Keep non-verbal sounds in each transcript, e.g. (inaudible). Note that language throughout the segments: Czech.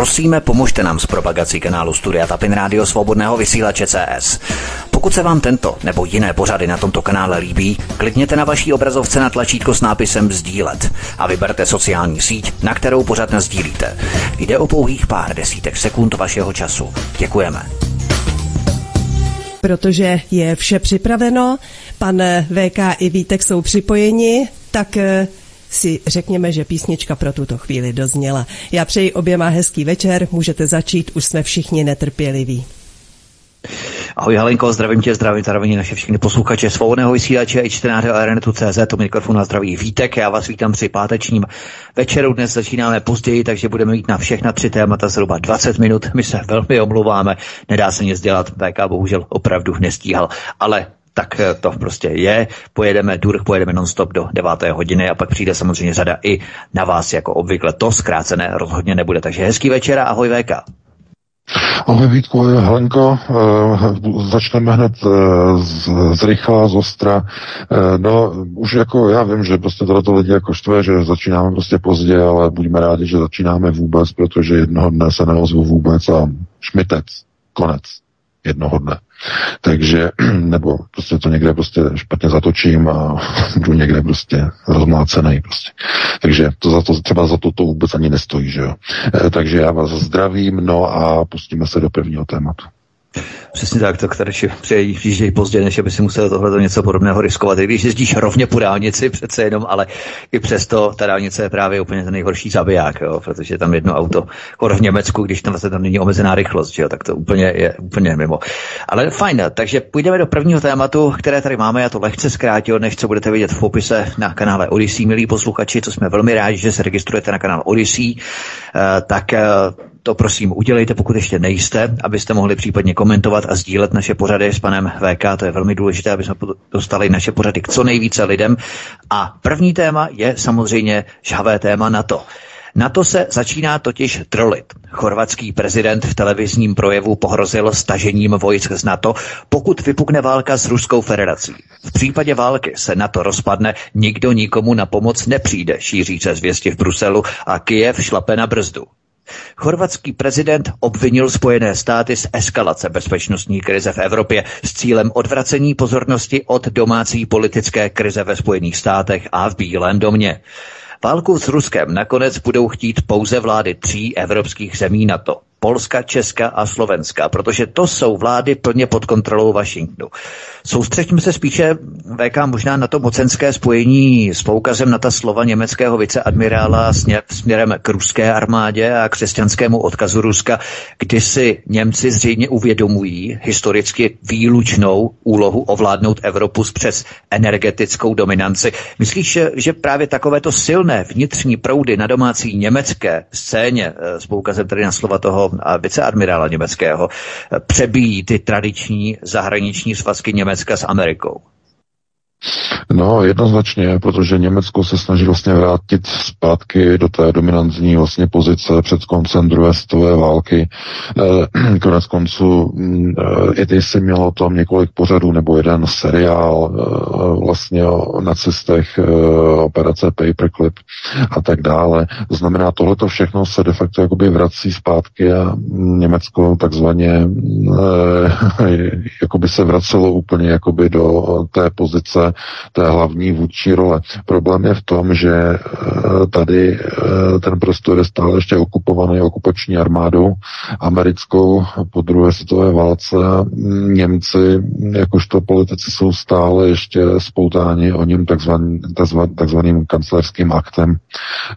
Prosíme, pomožte nám s propagací kanálu Studia Tapin Rádio Svobodného vysílače CS. Pokud se vám tento nebo jiné pořady na tomto kanále líbí, klikněte na vaší obrazovce na tlačítko s nápisem Sdílet a vyberte sociální síť, na kterou pořád sdílíte. Jde o pouhých pár desítek sekund vašeho času. Děkujeme. Protože je vše připraveno, pan VK i Vítek jsou připojeni, tak eh, si řekněme, že písnička pro tuto chvíli dozněla. Já přeji oběma hezký večer, můžete začít, už jsme všichni netrpěliví. Ahoj Halenko, zdravím tě, zdravím zároveň naše všechny posluchače svobodného vysílače i čtenáře Arenetu CZ, to mikrofon na zdraví Vítek, já vás vítám při pátečním večeru, dnes začínáme později, takže budeme mít na všechna tři témata zhruba 20 minut, my se velmi omluváme, nedá se nic dělat, VK bohužel opravdu nestíhal, ale tak eh, to prostě je. Pojedeme Durh, pojedeme nonstop do 9. hodiny a pak přijde samozřejmě řada i na vás jako obvykle. To zkrácené rozhodně nebude. Takže hezký večer a ahoj VK. Ahoj Vítku, Helenko, e, začneme hned e, z, z rychlá, z ostra. No, už jako já vím, že prostě tohle lidi jako štve, že začínáme prostě pozdě, ale buďme rádi, že začínáme vůbec, protože jednoho dne se neozvu vůbec a šmitec, konec, jednoho dne. Takže, (clears throat) nebo prostě to někde prostě špatně zatočím a (laughs) budu někde prostě rozmlácený prostě. Takže to za to, třeba za to to vůbec ani nestojí, že jo. E, takže já vás zdravím, no a pustíme se do prvního tématu. Přesně tak, tak tady přijíždějí pozdě, než aby si musel tohle něco podobného riskovat. I když jezdíš rovně po dálnici přece jenom, ale i přesto ta dálnice je právě úplně ten nejhorší zabiják, jo, protože tam jedno auto, jako v Německu, když tam vlastně tam není omezená rychlost, jo, tak to úplně je úplně mimo. Ale fajn, takže půjdeme do prvního tématu, které tady máme, já to lehce zkrátil, než co budete vidět v popise na kanále Odyssey, milí posluchači, co jsme velmi rádi, že se registrujete na kanál Odyssey, uh, tak uh, to prosím udělejte, pokud ještě nejste, abyste mohli případně komentovat a sdílet naše pořady s panem VK. To je velmi důležité, aby jsme dostali naše pořady k co nejvíce lidem. A první téma je samozřejmě žhavé téma na to. Na to se začíná totiž trolit. Chorvatský prezident v televizním projevu pohrozil stažením vojsk z NATO, pokud vypukne válka s Ruskou federací. V případě války se NATO rozpadne, nikdo nikomu na pomoc nepřijde, šíří se zvěsti v Bruselu a Kijev šlape na brzdu. Chorvatský prezident obvinil Spojené státy z eskalace bezpečnostní krize v Evropě s cílem odvracení pozornosti od domácí politické krize ve Spojených státech a v Bílém domě. Válku s Ruskem nakonec budou chtít pouze vlády tří evropských zemí NATO. Polska, Česka a Slovenska, protože to jsou vlády plně pod kontrolou Washingtonu. Soustřeďme se spíše VK možná na to mocenské spojení s poukazem na ta slova německého viceadmirála směrem k ruské armádě a křesťanskému odkazu Ruska, kdy si Němci zřejmě uvědomují historicky výlučnou úlohu ovládnout Evropu přes energetickou dominanci. Myslíš, že právě takovéto silné vnitřní proudy na domácí německé scéně eh, s poukazem tedy na slova toho viceadmirála německého přebíjí ty tradiční zahraniční svazky Německa s Amerikou? No, jednoznačně, protože Německo se snaží vlastně vrátit zpátky do té dominantní vlastně pozice před koncem druhé světové války. E, (clears throat) konec konců e, i ty si mělo tam několik pořadů nebo jeden seriál e, vlastně o nacistech, e, operace Paperclip a tak dále. To znamená, tohleto všechno se de facto jakoby vrací zpátky a Německo takzvaně e, (laughs) jakoby se vracelo úplně jakoby do té pozice té hlavní vůdčí role. Problém je v tom, že eh, tady eh, ten prostor je stále ještě okupovaný okupační armádou americkou po druhé světové válce. Němci, jakožto politici, jsou stále ještě spoutáni o něm takzvaný, takzvaným kancelářským aktem,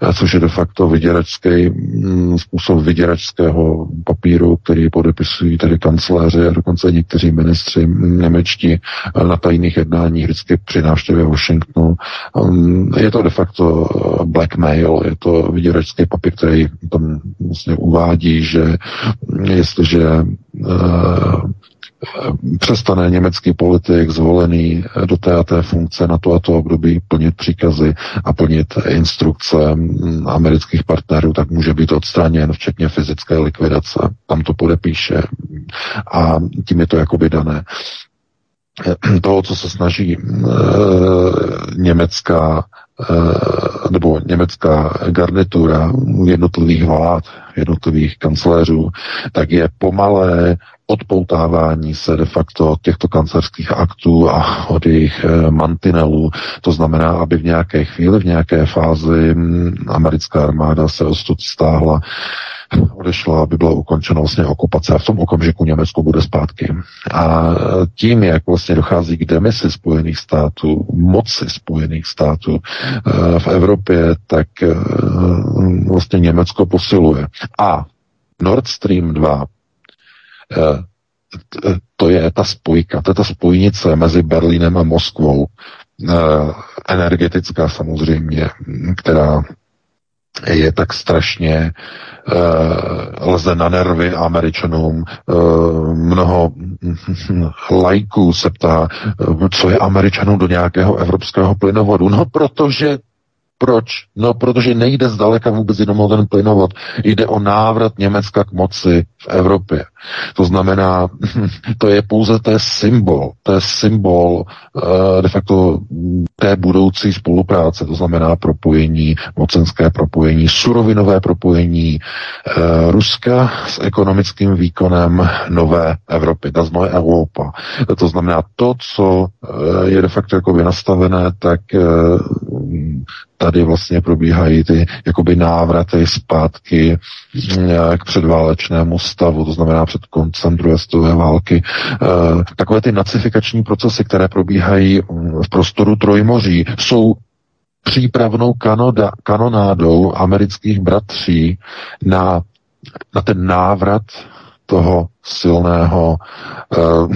eh, což je de facto vyděračský mm, způsob vyděračského papíru, který podepisují tedy kanceláři a dokonce někteří ministři němečtí na tajných jednáních vždycky při návštěvě Washingtonu. Um, je to de facto uh, blackmail, je to vyděračský papír, který tam vlastně uvádí, že jestliže uh, přestane německý politik zvolený do té a té funkce na to a to období plnit příkazy a plnit instrukce um, amerických partnerů, tak může být odstraněn, včetně fyzické likvidace. Tam to podepíše a tím je to jakoby dané toho, co se snaží e, německá nebo německá garnitura jednotlivých vlád, jednotlivých kancléřů, tak je pomalé odpoutávání se de facto od těchto kancerských aktů a od jejich eh, mantinelů. To znamená, aby v nějaké chvíli, v nějaké fázi hm, americká armáda se ostud stáhla odešla, aby byla ukončena vlastně okupace a v tom okamžiku Německo bude zpátky. A tím, jak vlastně dochází k demisi Spojených států, moci Spojených států eh, v Evropě, tak eh, vlastně Německo posiluje. A Nord Stream 2 eh, to je ta spojka, to je ta spojnice mezi Berlínem a Moskvou, energetická samozřejmě, která je tak strašně uh, lze na nervy američanům. Uh, mnoho (laughs) lajků se ptá, uh, co je američanům do nějakého evropského plynovodu. No, protože proč? No, protože nejde zdaleka vůbec jenom o ten plynovod. Jde o návrat Německa k moci v Evropě. To znamená, (laughs) to je pouze to je symbol, to je symbol uh, de facto té budoucí spolupráce, to znamená propojení, mocenské propojení, surovinové propojení uh, Ruska s ekonomickým výkonem nové Evropy, ta znové Evropa. To znamená to, co uh, je de facto jako nastavené, tak tady vlastně probíhají ty jakoby návraty zpátky k předválečnému stavu, to znamená před koncem druhé světové války. Eh, takové ty nacifikační procesy, které probíhají mm, v prostoru Trojmoří, jsou přípravnou kanoda, kanonádou amerických bratří na, na ten návrat toho silného uh,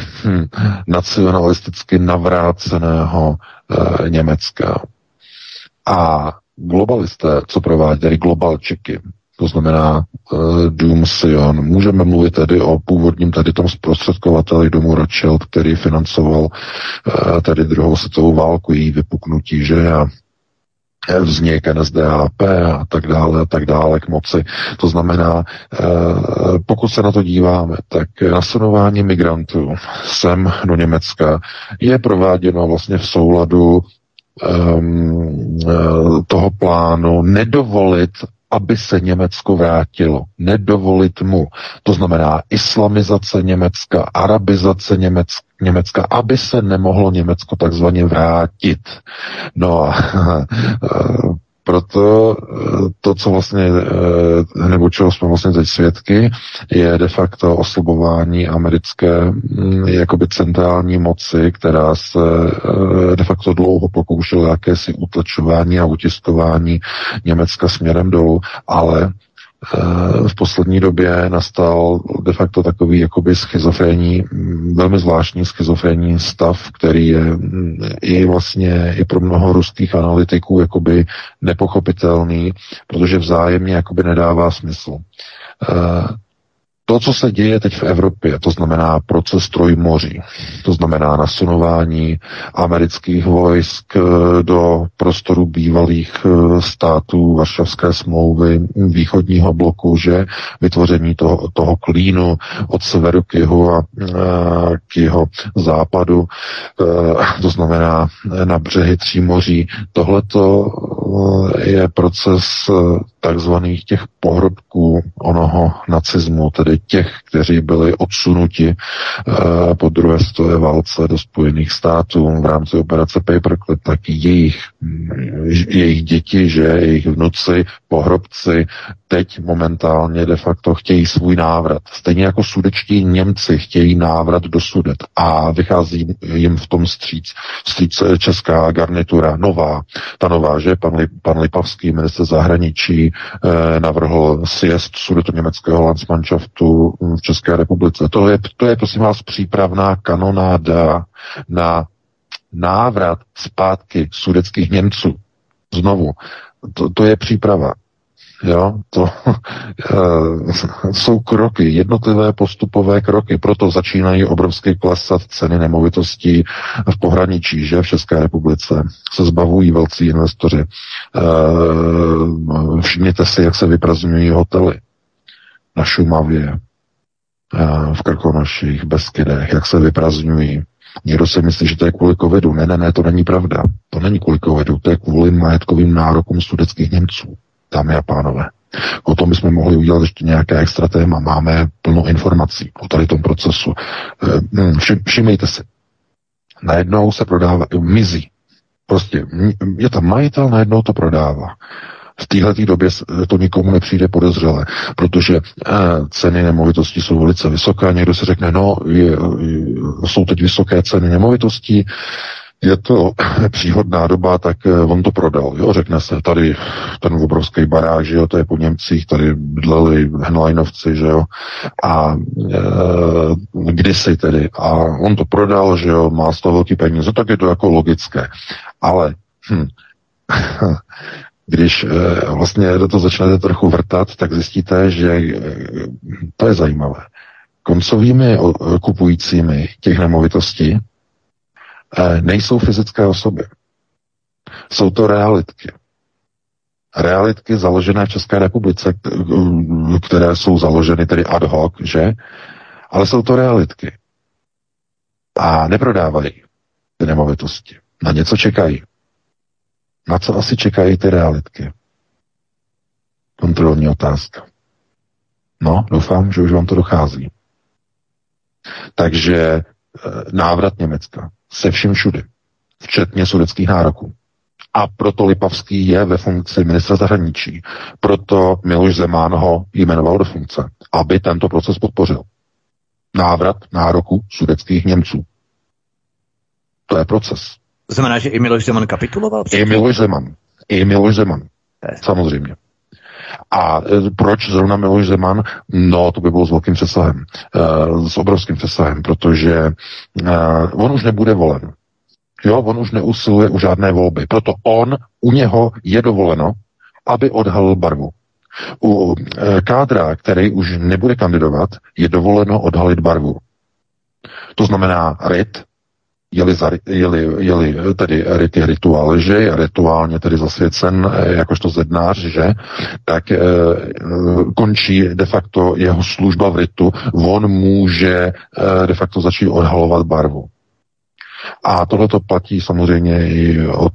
nacionalisticky navráceného uh, Německa. A globalisté, co prováděli globalčiky, to znamená uh, Dům Sion. Můžeme mluvit tedy o původním tady tom zprostředkovateli domu Rothschild, který financoval uh, tady druhou světovou válku, její vypuknutí, že a vznik NSDAP a tak dále a tak dále k moci. To znamená, pokud se na to díváme, tak nasunování migrantů sem do Německa je prováděno vlastně v souladu um, toho plánu nedovolit, aby se Německo vrátilo, nedovolit mu. To znamená islamizace Německa, arabizace Německa, Německa, aby se nemohlo Německo takzvaně vrátit. No a (laughs) proto eh, to, co vlastně, eh, nebo čeho jsme vlastně teď svědky, je de facto oslabování americké mm, jakoby centrální moci, která se eh, de facto dlouho pokoušela jakési utlačování a utiskování Německa směrem dolů, ale v poslední době nastal de facto takový jakoby schizofrénní, velmi zvláštní schizofrénní stav, který je i vlastně i pro mnoho ruských analytiků jakoby nepochopitelný, protože vzájemně jakoby nedává smysl. To, co se děje teď v Evropě, to znamená proces trojmoří, to znamená nasunování amerických vojsk eh, do prostoru bývalých eh, států Varšavské smlouvy východního bloku, že vytvoření toho, toho klínu od severu k jihu a eh, k jeho západu, to znamená na břehy tří moří. Tohleto je proces takzvaných těch pohrobků onoho nacismu, tedy těch, kteří byli odsunuti uh, po druhé světové válce do Spojených států v rámci operace Paperclip, tak jejich, jejich děti, že jejich vnuci, pohrobci, teď momentálně de facto chtějí svůj návrat. Stejně jako sudečtí Němci chtějí návrat do Sudet a vychází jim v tom stříc, stříc česká garnitura, nová, ta nová, že pan, Lip, pan Lipavský, minister zahraničí, eh, navrhl sjezd sudeto německého Landsmannschaftu v České republice. To je, to je prosím vás přípravná kanonáda na návrat zpátky sudeckých Němců. Znovu, to, to je příprava. Jo, to (laughs) e, jsou kroky, jednotlivé postupové kroky, proto začínají obrovsky klesat ceny nemovitostí v pohraničí, že v České republice se zbavují velcí investoři. E, všimněte si, jak se vyprazňují hotely na Šumavě, e, v Krkonoších, Beskydech, jak se vyprazňují Někdo si myslí, že to je kvůli covidu. Ne, ne, ne, to není pravda. To není kvůli covidu, to je kvůli majetkovým nárokům sudeckých Němců, dámy a pánové. O tom bychom mohli udělat ještě nějaké extra téma. Máme plno informací o tady tom procesu. Eh, hm, všimejte si. Najednou se prodává, mizí. Prostě je tam majitel, najednou to prodává. V téhle době to nikomu nepřijde podezřelé, protože eh, ceny nemovitostí jsou velice vysoké. Někdo si řekne, no, je, jsou teď vysoké ceny nemovitostí, je to (laughs) příhodná doba, tak eh, on to prodal. Jo, řekne se, tady ten obrovský baráž, jo, to je po Němcích, tady bydleli Henleinovci, že jo, a e, kdysi tedy, a on to prodal, že jo, má z toho velký peníze, tak je to jako logické. Ale hm, (laughs) když e, vlastně do toho začnete trochu vrtat, tak zjistíte, že e, to je zajímavé. Koncovými kupujícími těch nemovitostí nejsou fyzické osoby. Jsou to realitky. Realitky založené v České republice, které jsou založeny tedy ad hoc, že? Ale jsou to realitky. A neprodávají ty nemovitosti. Na něco čekají. Na co asi čekají ty realitky? Kontrolní otázka. No, doufám, že už vám to dochází. Takže eh, návrat Německa se vším všudy, včetně sudeckých nároků. A proto Lipavský je ve funkci ministra zahraničí. Proto Miloš Zemán ho jmenoval do funkce, aby tento proces podpořil. Návrat nároku sudeckých Němců. To je proces. To znamená, že i Miloš Zeman kapituloval? I Miloš Zeman. I Miloš Zeman. Samozřejmě. A e, proč zrovna Miloš Zeman? No, to by bylo s velkým přesahem, e, s obrovským přesahem, protože e, on už nebude volen. Jo, on už neusiluje u žádné volby. Proto on, u něho je dovoleno, aby odhalil barvu. U kádra, který už nebude kandidovat, je dovoleno odhalit barvu. To znamená RIT, jeli, za, jeli, jeli tedy rity rituál, že? Je rituálně tedy zasvěcen eh, jakožto zednář, že, tak e, končí de facto jeho služba v ritu, on může e, de facto začít odhalovat barvu. A tohle to platí samozřejmě i od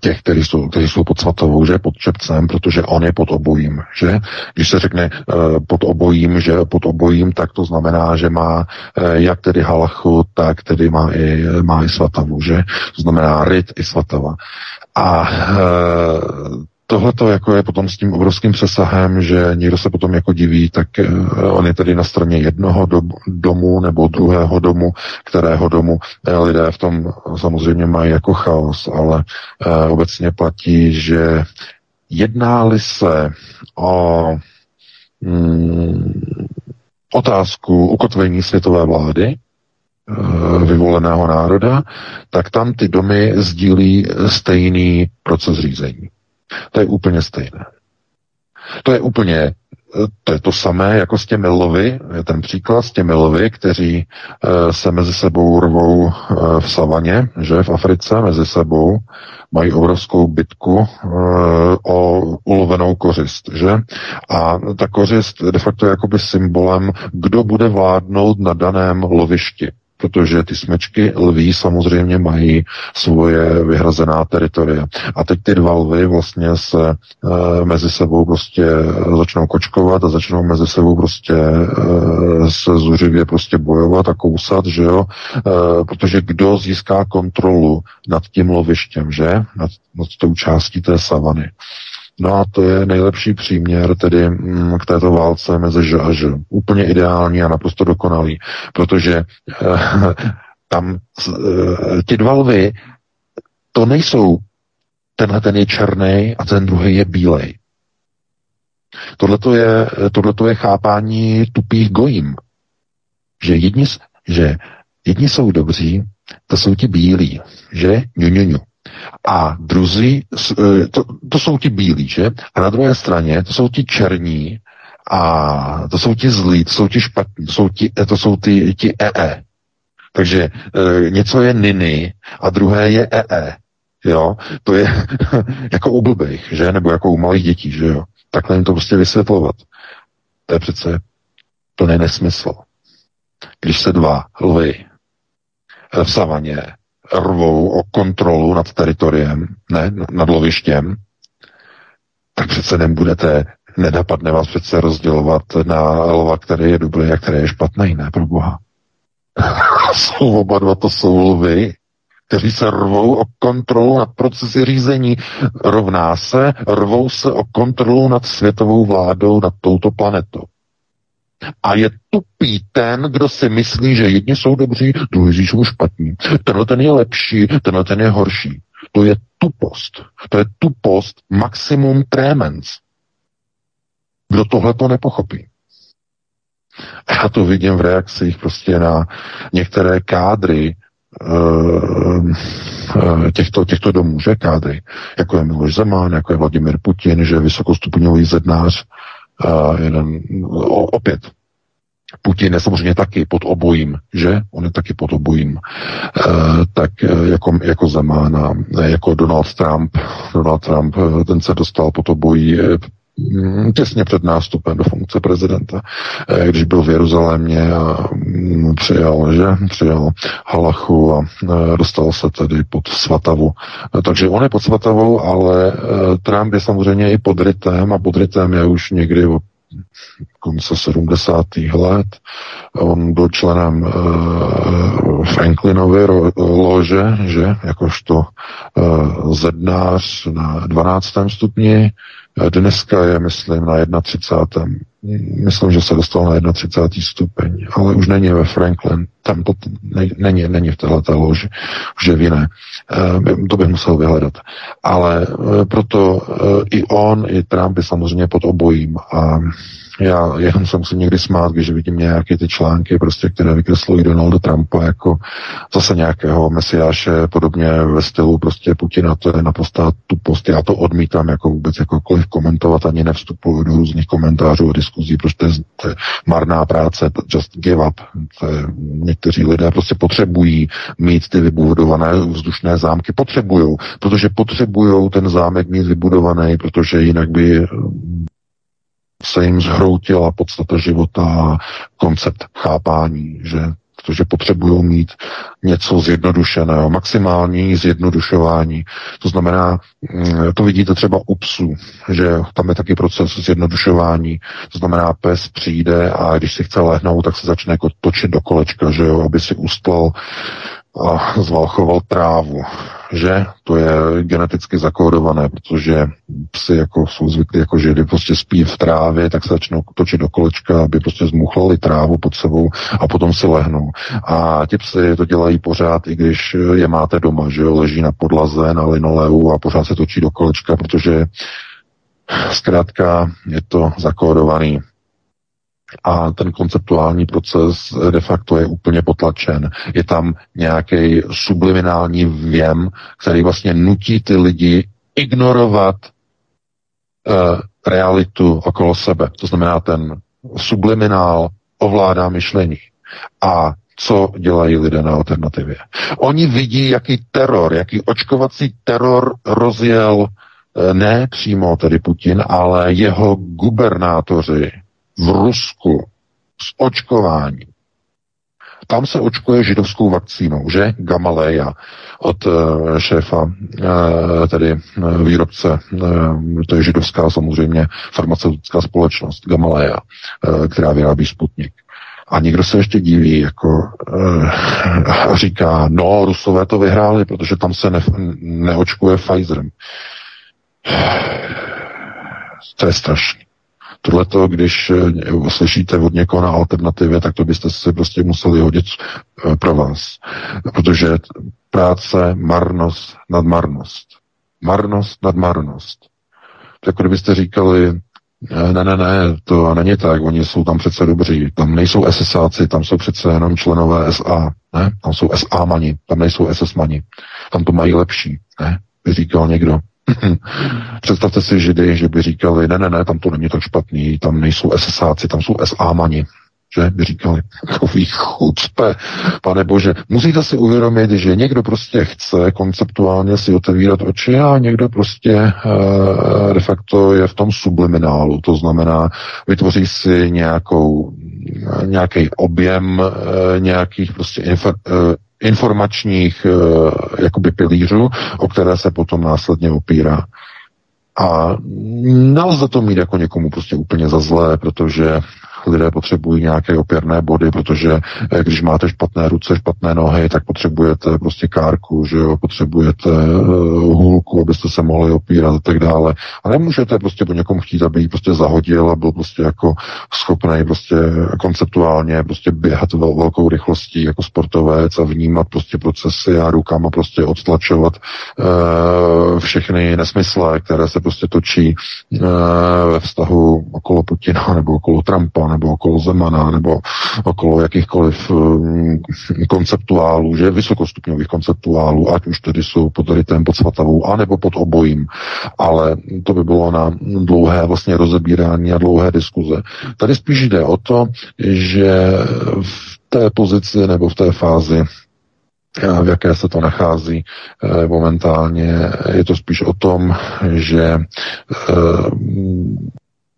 těch, kteří jsou, kteří jsou pod svatovou, že pod čepcem, protože on je pod obojím, že? Když se řekne uh, pod obojím, že pod obojím, tak to znamená, že má uh, jak tedy halachu, tak tedy má i, má i svatavu, že? To znamená ryt i svatava. A uh, tohle to jako je potom s tím obrovským přesahem, že někdo se potom jako diví, tak uh, on je tedy na straně jednoho do, domu nebo druhého domu, kterého domu uh, lidé v tom samozřejmě mají jako chaos, ale uh, obecně platí, že jednáli se o mm, otázku ukotvení světové vlády, vyvoleného národa, tak tam ty domy sdílí stejný proces řízení. To je úplně stejné. To je úplně to je to samé jako s těmi lovy, je ten příklad s těmi lovy, kteří e, se mezi sebou rvou e, v savaně, že v Africe mezi sebou mají obrovskou bitku e, o ulovenou kořist, že? A ta kořist de facto je jakoby symbolem, kdo bude vládnout na daném lovišti protože ty smečky lví samozřejmě mají svoje vyhrazená teritoria. A teď ty dva lvy vlastně se e, mezi sebou prostě začnou kočkovat a začnou mezi sebou prostě e, se zuřivě prostě bojovat a kousat, že jo, e, protože kdo získá kontrolu nad tím lovištěm, že, nad, nad tou částí té savany. No a to je nejlepší příměr tedy mm, k této válce mezi Ž a Ž. Úplně ideální a naprosto dokonalý, protože eh, (laughs) tam eh, ti dva lvy, to nejsou, tenhle ten je černý a ten druhý je bílej. Tohle je, je chápání tupých gojím. Že jedni, že jedni jsou dobří, to jsou ti bílí, že? Ňu, ňu, ňu. A druzí, e, to, to jsou ti bílí, že? A na druhé straně to jsou ti černí a to jsou ti zlí, to jsou ti špatní, to jsou, ti, to jsou ti, ti EE. Takže e, něco je niny a druhé je EE. Jo, to je (laughs) jako u blbých, že? Nebo jako u malých dětí, že jo? Takhle jim to prostě vysvětlovat. To je přece plný nesmysl. Když se dva lvy v savaně rvou o kontrolu nad teritoriem, ne, nad lovištěm, tak přece nebudete, nedapadne vás přece rozdělovat na lova, který je dobrý a který je špatný, ne, pro boha. (laughs) jsou oba dva, to jsou lvy, kteří se rvou o kontrolu nad procesy řízení. Rovná se, rvou se o kontrolu nad světovou vládou nad touto planetou. A je tupý ten, kdo si myslí, že jedni jsou dobří, druhý jsou špatní. Tenhle ten je lepší, tenhle ten je horší. To je tupost. To je tupost maximum tremens. Kdo tohle to nepochopí? Já to vidím v reakcích prostě na některé kádry uh, těchto, těchto domů, že kádry, jako je Miloš Zeman, jako je Vladimir Putin, že je vysokostupňový zednář, uh, jeden, o, opět, Putin je samozřejmě taky pod obojím, že? On je taky pod obojím. E, tak jako, jako Zeman a jako Donald Trump. Donald Trump, ten se dostal pod obojí těsně před nástupem do funkce prezidenta, eh, když byl v Jeruzalémě a mm, přijal, že, přijal Halachu a eh, dostal se tedy pod Svatavu. Eh, takže on je pod Svatavou, ale Trump je samozřejmě i pod rytem a pod rytem je už někdy od konce 70. let. On byl členem uh, Franklinovy lože, že, jakožto uh, zednář na 12. stupni, Dneska je, myslím, na 31. Myslím, že se dostal na 31. stupeň, ale už není ve Franklin. Tam to ne, není, není v této loži, už je v jiné. E, to bych musel vyhledat. Ale e, proto e, i on, i Trump je samozřejmě pod obojím a já jenom se musím někdy smát, když vidím nějaké ty články, prostě, které vykreslují Donalda Trumpa jako zase nějakého mesiáše, podobně ve stylu prostě Putina, to je naprosto tupost. Já to odmítám jako vůbec jakkoliv komentovat, ani nevstupuji do různých komentářů a diskuzí, protože to je, to je marná práce, just give up. To je, někteří lidé prostě potřebují mít ty vybudované vzdušné zámky, potřebují, protože potřebují ten zámek mít vybudovaný, protože jinak by se jim zhroutila podstata života, koncept chápání, že protože potřebují mít něco zjednodušeného, maximální zjednodušování. To znamená, mm, to vidíte třeba u psů, že tam je taky proces zjednodušování. To znamená, pes přijde a když si chce lehnout, tak se začne jako točit do kolečka, že jo, aby si ustlal a zvalchoval trávu, že? To je geneticky zakódované, protože psy jako jsou zvyklí, jako že kdy prostě spí v trávě, tak se začnou točit do kolečka, aby prostě zmuchlali trávu pod sebou a potom si lehnou. A ti psy to dělají pořád, i když je máte doma, že jo, leží na podlaze, na linoleu a pořád se točí do kolečka, protože zkrátka je to zakódovaný a ten konceptuální proces de facto je úplně potlačen. Je tam nějaký subliminální věm, který vlastně nutí ty lidi ignorovat uh, realitu okolo sebe. To znamená, ten subliminál ovládá myšlení. A co dělají lidé na alternativě? Oni vidí, jaký teror, jaký očkovací teror rozjel eh, ne přímo tedy Putin, ale jeho gubernátoři, v Rusku s očkováním. Tam se očkuje židovskou vakcínou, že? Gamaleya od uh, šéfa, uh, tedy uh, výrobce, to je židovská samozřejmě farmaceutická společnost Gamaleya, uh, která vyrábí Sputnik. A někdo se ještě diví, jako (laughs) říká, no, Rusové to vyhráli, protože tam se ne, neočkuje Pfizerem. (sighs) To je strašný. Tohle to, když eh, slyšíte od někoho na alternativě, tak to byste si prostě museli hodit eh, pro vás. Protože práce, marnost nad marnost. Marnost nad marnost. To jako kdybyste říkali, eh, ne, ne, ne, to není tak, oni jsou tam přece dobří, tam nejsou SSáci, tam jsou přece jenom členové SA, ne, tam jsou SA mani, tam nejsou SS mani, tam to mají lepší, ne, by říkal někdo. (laughs) Představte si Židy, že by říkali, ne, ne, ne, tam to není tak špatný, tam nejsou SSáci, tam jsou SA mani že by říkali, takový chucpe, pane bože. Musíte si uvědomit, že někdo prostě chce konceptuálně si otevírat oči a někdo prostě e, de facto je v tom subliminálu, to znamená, vytvoří si nějakou, nějaký objem e, nějakých prostě infor, e, informačních e, jakoby pilířů, o které se potom následně opírá. A nelze to mít jako někomu prostě úplně za zlé, protože lidé potřebují nějaké opěrné body, protože eh, když máte špatné ruce, špatné nohy, tak potřebujete prostě kárku, že jo, potřebujete uh, hůlku, abyste se mohli opírat a tak dále. A nemůžete prostě po někom chtít, aby ji prostě zahodil a byl prostě jako schopný prostě konceptuálně prostě běhat vel, velkou rychlostí jako sportovec a vnímat prostě procesy a rukama prostě odtlačovat uh, všechny nesmysle, které se prostě točí uh, ve vztahu okolo Putina nebo okolo Trumpa nebo okolo Zemana, nebo okolo jakýchkoliv um, konceptuálů, že vysokostupňových konceptuálů, ať už tedy jsou pod rytem, pod svatavou, anebo pod obojím. Ale to by bylo na dlouhé vlastně rozebírání a dlouhé diskuze. Tady spíš jde o to, že v té pozici nebo v té fázi v jaké se to nachází eh, momentálně. Je to spíš o tom, že eh,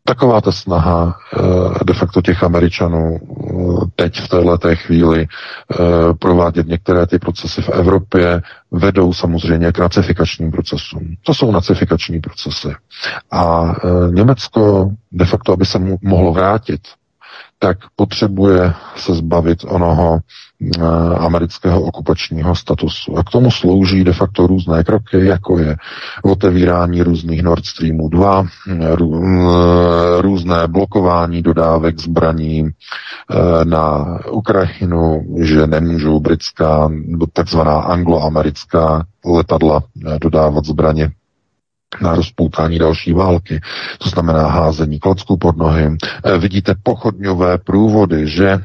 Taková ta snaha eh, de facto těch Američanů eh, teď v této chvíli eh, provádět některé ty procesy v Evropě vedou samozřejmě k nacifikačním procesům. To jsou nacifikační procesy. A Německo de facto, aby se mu mohlo vrátit tak potřebuje se zbavit onoho amerického okupačního statusu. A k tomu slouží de facto různé kroky, jako je otevírání různých Nord Streamů 2, rů, eh, různé blokování dodávek zbraní eh, na Ukrajinu, že nemůžou britská, takzvaná angloamerická letadla dodávat zbraně na rozpoutání další války. To znamená házení klocků pod nohy. Vidíte pochodňové průvody, že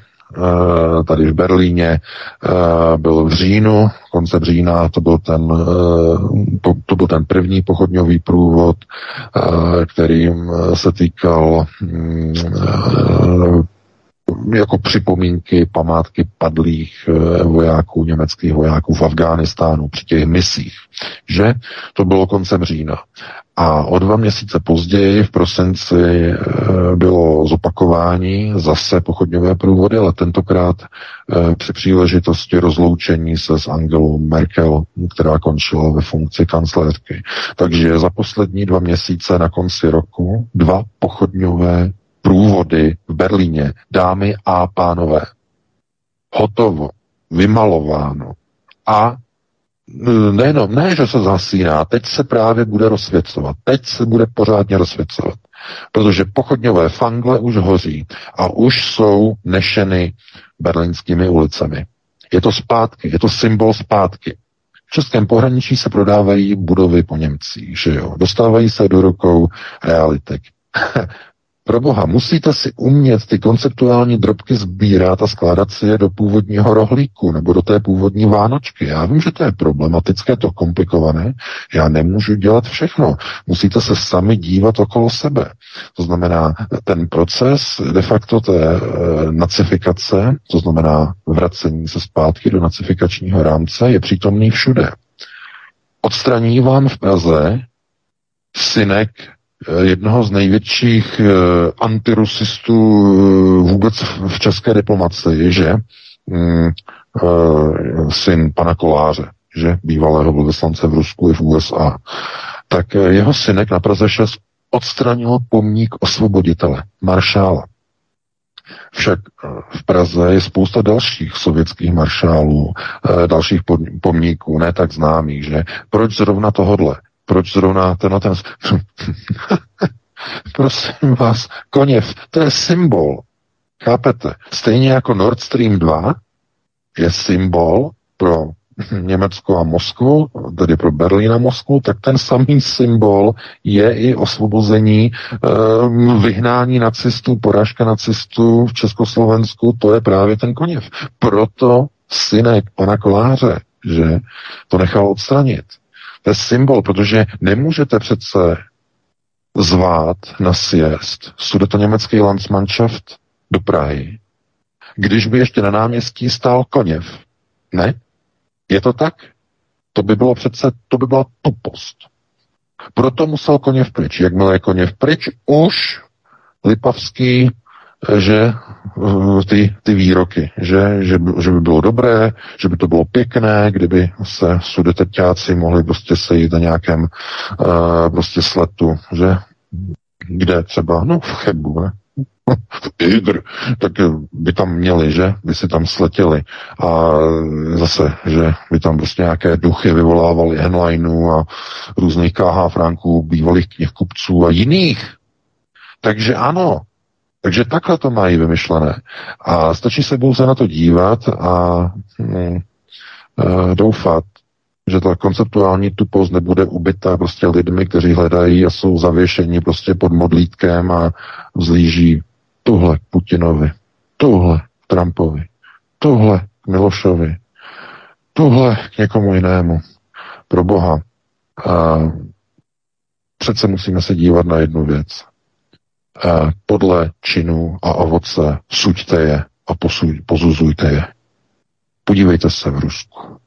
tady v Berlíně e, byl v říjnu, konce října, to byl ten, to byl ten první pochodňový průvod, kterým se týkal mm, jako připomínky, památky padlých eh, vojáků, německých vojáků v Afghánistánu při těch misích, že to bylo koncem října. A o dva měsíce později, v prosinci, eh, bylo zopakování zase pochodňové průvody, ale tentokrát eh, při příležitosti rozloučení se s Angelou Merkel, která končila ve funkci kancléřky. Takže za poslední dva měsíce na konci roku dva pochodňové průvody v Berlíně, dámy a pánové. Hotovo, vymalováno. A nejenom, ne, že se zasíná, teď se právě bude rozsvěcovat, teď se bude pořádně rozsvěcovat, protože pochodňové fangle už hoří a už jsou nešeny berlínskými ulicemi. Je to zpátky, je to symbol zpátky. V českém pohraničí se prodávají budovy po Němcích, že jo? Dostávají se do rukou realitek. (laughs) Pro boha, musíte si umět ty konceptuální drobky sbírat a skládat si je do původního rohlíku nebo do té původní vánočky. Já vím, že to je problematické, to komplikované. Já nemůžu dělat všechno. Musíte se sami dívat okolo sebe. To znamená, ten proces de facto té e, nacifikace, to znamená vracení se zpátky do nacifikačního rámce, je přítomný všude. Odstraní vám v Praze synek jednoho z největších eh, antirusistů eh, vůbec v české diplomaci, že mm, syn pana Koláře, že bývalého velvyslance v Rusku i v USA, tak jeho synek na Praze 6 odstranil pomník osvoboditele, maršála. Však v Praze je spousta dalších sovětských maršálů, dalších pomníků, ne tak známých, že? Proč zrovna tohodle? Proč zrovna ten ten... (laughs) Prosím vás, Koněv, to je symbol. Chápete? Stejně jako Nord Stream 2 je symbol pro Německo a Moskvu, tedy pro Berlín a Moskvu, tak ten samý symbol je i osvobození, e, vyhnání nacistů, porážka nacistů v Československu, to je právě ten Koněv. Proto synek pana Koláře, že to nechal odstranit. To je symbol, protože nemůžete přece zvát na sjezd německý Landsmannschaft do Prahy, když by ještě na náměstí stál Koněv. Ne? Je to tak? To by bylo přece, to by byla tupost. Proto musel Koněv pryč. Jakmile je Koněv pryč, už Lipavský, že ty, ty výroky, že, že, že by bylo dobré, že by to bylo pěkné, kdyby se sudeteťáci mohli prostě sejít na nějakém uh, prostě sletu, že kde třeba, no v Chebu, ne? (laughs) Igr, tak by tam měli, že? By si tam sletěli. A zase, že by tam prostě nějaké duchy vyvolávali henlinů a různých KH franků, bývalých knihkupců a jiných. Takže ano, takže takhle to mají vymyšlené. A stačí se pouze na to dívat a hm, doufat, že ta konceptuální tupost nebude ubytá prostě lidmi, kteří hledají a jsou zavěšeni prostě pod modlítkem a vzlíží tohle Putinovi, tohle Trumpovi, tohle Milošovi, tohle k někomu jinému. Pro Boha. A přece musíme se dívat na jednu věc. A podle činů a ovoce suďte je a posuj, pozuzujte je. Podívejte se v Rusku.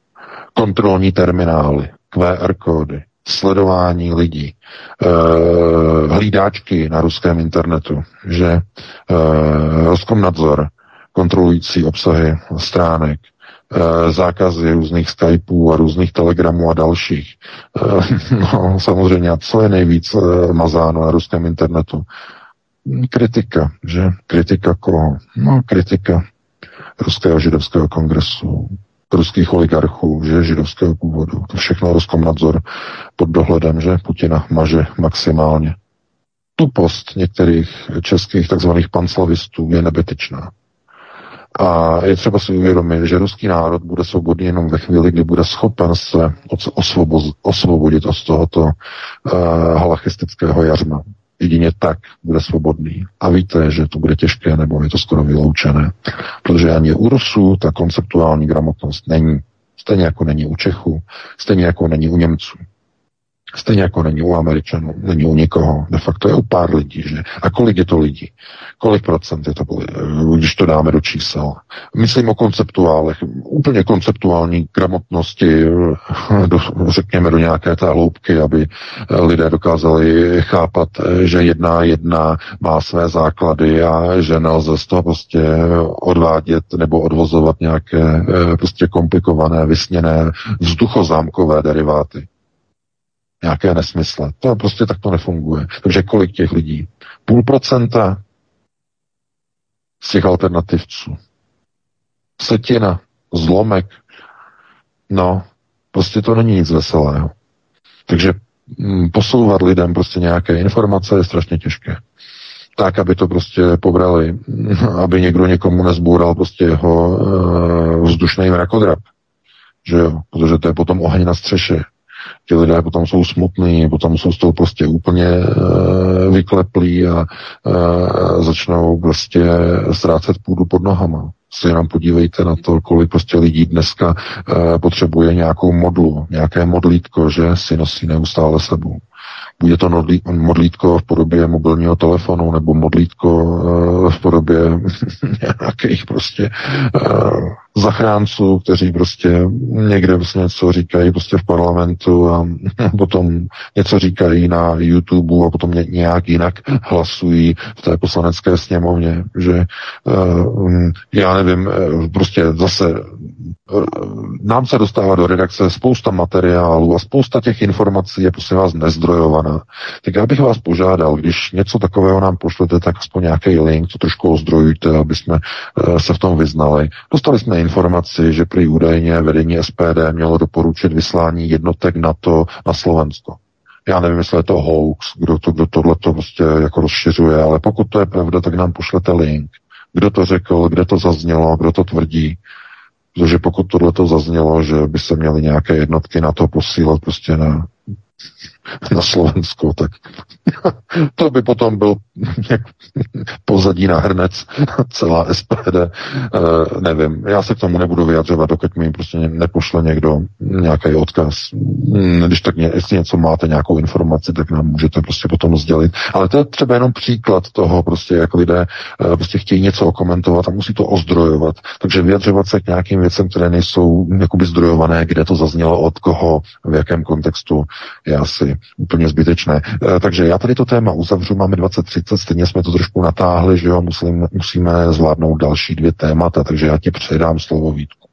Kontrolní terminály, QR kódy, sledování lidí, e, hlídáčky na ruském internetu, že e, Roskomnadzor kontrolující obsahy stránek, e, zákazy různých Skypeů a různých telegramů a dalších. E, (laughs) no, samozřejmě, a co je nejvíc mazáno na ruském internetu? Kritika, že? Kritika koho? No, kritika Ruského židovského kongresu, ruských oligarchů, že židovského původu. To všechno Roskomnadzor pod dohledem, že Putina maže maximálně. Tupost některých českých takzvaných panslavistů je nebetyčná. A je třeba si uvědomit, že ruský národ bude svobodný jenom ve chvíli, kdy bude schopen se osvobodit od tohoto uh, halachistického jařma. Jedině tak bude svobodný. A víte, že to bude těžké, nebo je to skoro vyloučené. Protože ani u Rusů ta konceptuální gramotnost není. Stejně jako není u Čechů, stejně jako není u Němců. Stejně jako není u Američanů, není u nikoho. De facto je u pár lidí, že? A kolik je to lidí? Kolik procent je to, když to dáme do čísel? Myslím o konceptuálech, úplně konceptuální gramotnosti, do, řekněme do nějaké té hloubky, aby lidé dokázali chápat, že jedna jedna má své základy a že nelze z toho prostě odvádět nebo odvozovat nějaké eh, prostě komplikované, vysněné vzduchozámkové deriváty nějaké nesmysle. To prostě takto nefunguje. Takže kolik těch lidí? Půl procenta z těch alternativců. Setina, zlomek. No, prostě to není nic veselého. Takže mm, posouvat lidem prostě nějaké informace je strašně těžké. Tak, aby to prostě pobrali, (laughs) aby někdo někomu nezbůral prostě jeho uh, vzdušný mrakodrap. Že jo? Protože to je potom oheň na střeše ti lidé potom jsou smutní, potom jsou z toho prostě úplně uh, vykleplí a uh, začnou prostě ztrácet půdu pod nohama. Si jenom podívejte na to, kolik prostě lidí dneska uh, potřebuje nějakou modlu, nějaké modlítko, že si nosí neustále sebou. Bude to modlítko v podobě mobilního telefonu nebo modlítko v podobě (laughs) nějakých prostě zachránců, kteří prostě někde prostě něco říkají prostě v parlamentu a (laughs) potom něco říkají na YouTube a potom nějak jinak hlasují v té poslanecké sněmovně, že uh, já nevím, eh, prostě zase uh, nám se dostává do redakce spousta materiálů a spousta těch informací je prostě vás nezdrojovaná. Tak já bych vás požádal, když něco takového nám pošlete, tak aspoň nějaký link, co trošku ozdrojujte, aby jsme se v tom vyznali. Dostali jsme informaci, že prý údajně vedení SPD mělo doporučit vyslání jednotek NATO na Slovensko. Já nevím, jestli je to hoax, kdo, to, kdo tohle to prostě jako rozšiřuje, ale pokud to je pravda, tak nám pošlete link. Kdo to řekl, kde to zaznělo, kdo to tvrdí. Protože pokud tohle to zaznělo, že by se měly nějaké jednotky na to posílat prostě na na Slovensko, tak (laughs) to by potom byl pozadí na hrnec celá SPD. E, eh, nevím, já se k tomu nebudu vyjadřovat, dokud mi prostě nepošle někdo nějaký odkaz. Hm, když tak ně, jestli něco máte, nějakou informaci, tak nám můžete prostě potom sdělit. Ale to je třeba jenom příklad toho, prostě jak lidé e, prostě chtějí něco okomentovat a musí to ozdrojovat. Takže vyjadřovat se k nějakým věcem, které nejsou jakoby zdrojované, kde to zaznělo od koho, v jakém kontextu, já si úplně, úplně zbytečné. E, takže já tady to téma uzavřu, máme 2030, stejně jsme to trošku natáhli, že jo, musím, musíme zvládnout další dvě témata, takže já ti předám slovo Vítku.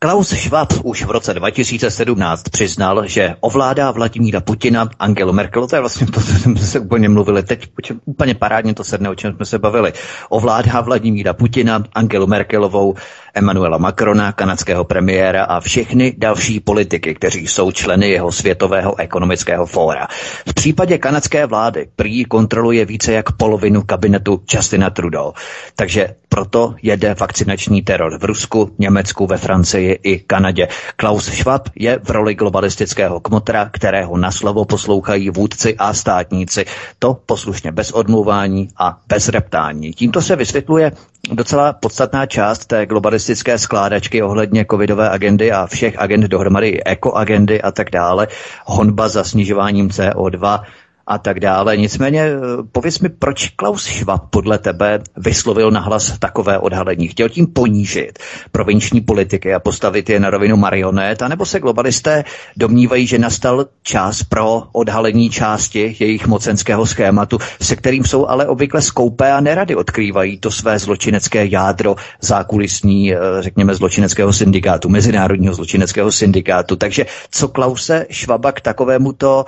Klaus Schwab už v roce 2017 přiznal, že ovládá Vladimíra Putina, Angelu Merkel, to je vlastně to, co jsme se úplně mluvili teď, úplně parádně to sedne, o čem jsme se bavili. Ovládá Vladimíra Putina, Angelu Merkelovou, Emanuela Macrona, kanadského premiéra a všechny další politiky, kteří jsou členy jeho světového ekonomického fóra. V případě kanadské vlády prý kontroluje více jak polovinu kabinetu Justina Trudeau. Takže proto jede vakcinační teror v Rusku, Německu, ve Francii i Kanadě. Klaus Schwab je v roli globalistického kmotra, kterého na slovo poslouchají vůdci a státníci. To poslušně bez odmluvání a bez reptání. Tímto se vysvětluje docela podstatná část té globalistické skládačky ohledně covidové agendy a všech agent dohromady, ekoagendy a tak dále, honba za snižováním CO2, a tak dále. Nicméně eh, pověz mi, proč Klaus Schwab podle tebe vyslovil nahlas takové odhalení? Chtěl tím ponížit provinční politiky a postavit je na rovinu marionet, anebo se globalisté domnívají, že nastal čas pro odhalení části jejich mocenského schématu, se kterým jsou ale obvykle skoupé a nerady odkrývají to své zločinecké jádro zákulisní, eh, řekněme, zločineckého syndikátu, mezinárodního zločineckého syndikátu. Takže co Klause Švaba k takovému to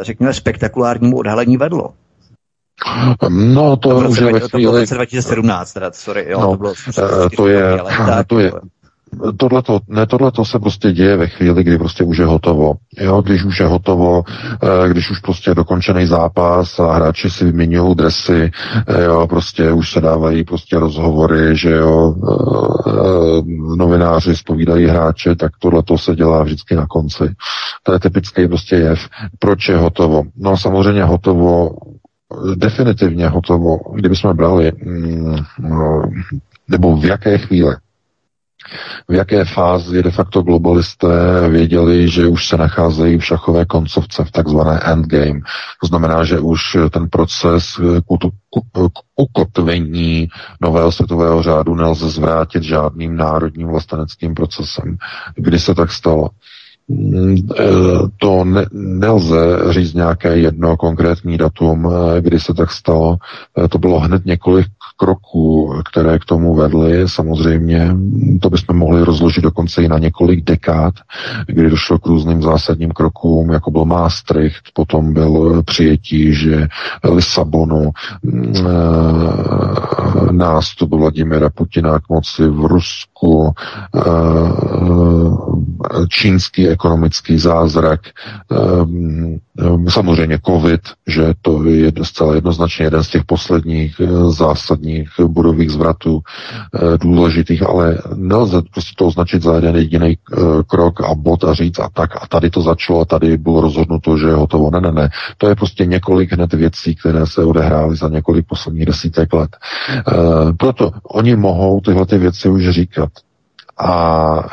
řekněme, spektakulárnímu odhalení vedlo. No, to, to už je ve chvíli... To bylo v roce 2017, teda, sorry, jo, no, to bylo... Eh, to je, to (laughs) je, tohleto, ne, tohleto se prostě děje ve chvíli, kdy prostě už je hotovo. Jo, když už je hotovo, eh, když už prostě je dokončený zápas a hráči si vyměňují dresy, eh, jo, prostě už se dávají prostě rozhovory, že jo, eh, novináři spovídají hráče, tak tohleto se dělá vždycky na konci. To je typický prostě jev. Proč je hotovo? No samozřejmě hotovo definitivně hotovo, kdybychom brali, mm, no, nebo v jaké chvíli v jaké fázi de facto globalisté věděli, že už se nacházejí v šachové koncovce, v takzvané endgame. To znamená, že už ten proces k ukotvení nového světového řádu nelze zvrátit žádným národním vlasteneckým procesem. Kdy se tak stalo? Mm, e, to ne, nelze říct nějaké jedno konkrétní datum, e, kdy se tak stalo. E, to bylo hned několik kroků, které k tomu vedly. Samozřejmě to bychom mohli rozložit dokonce i na několik dekád, kdy došlo k různým zásadním krokům, jako byl Maastricht, potom byl přijetí, že Lisabonu, nástup Vladimira Putina k moci v Rusku, čínský ekonomický zázrak, ehm, samozřejmě covid, že to je zcela jednoznačně jeden z těch posledních eh, zásadních budových zvratů eh, důležitých, ale nelze prostě to označit za jeden jediný eh, krok a bod a říct a tak a tady to začalo a tady bylo rozhodnuto, že je hotovo. Ne, ne, ne. To je prostě několik hned věcí, které se odehrály za několik posledních desítek let. Proto oni mohou tyhle ty věci už říkat. A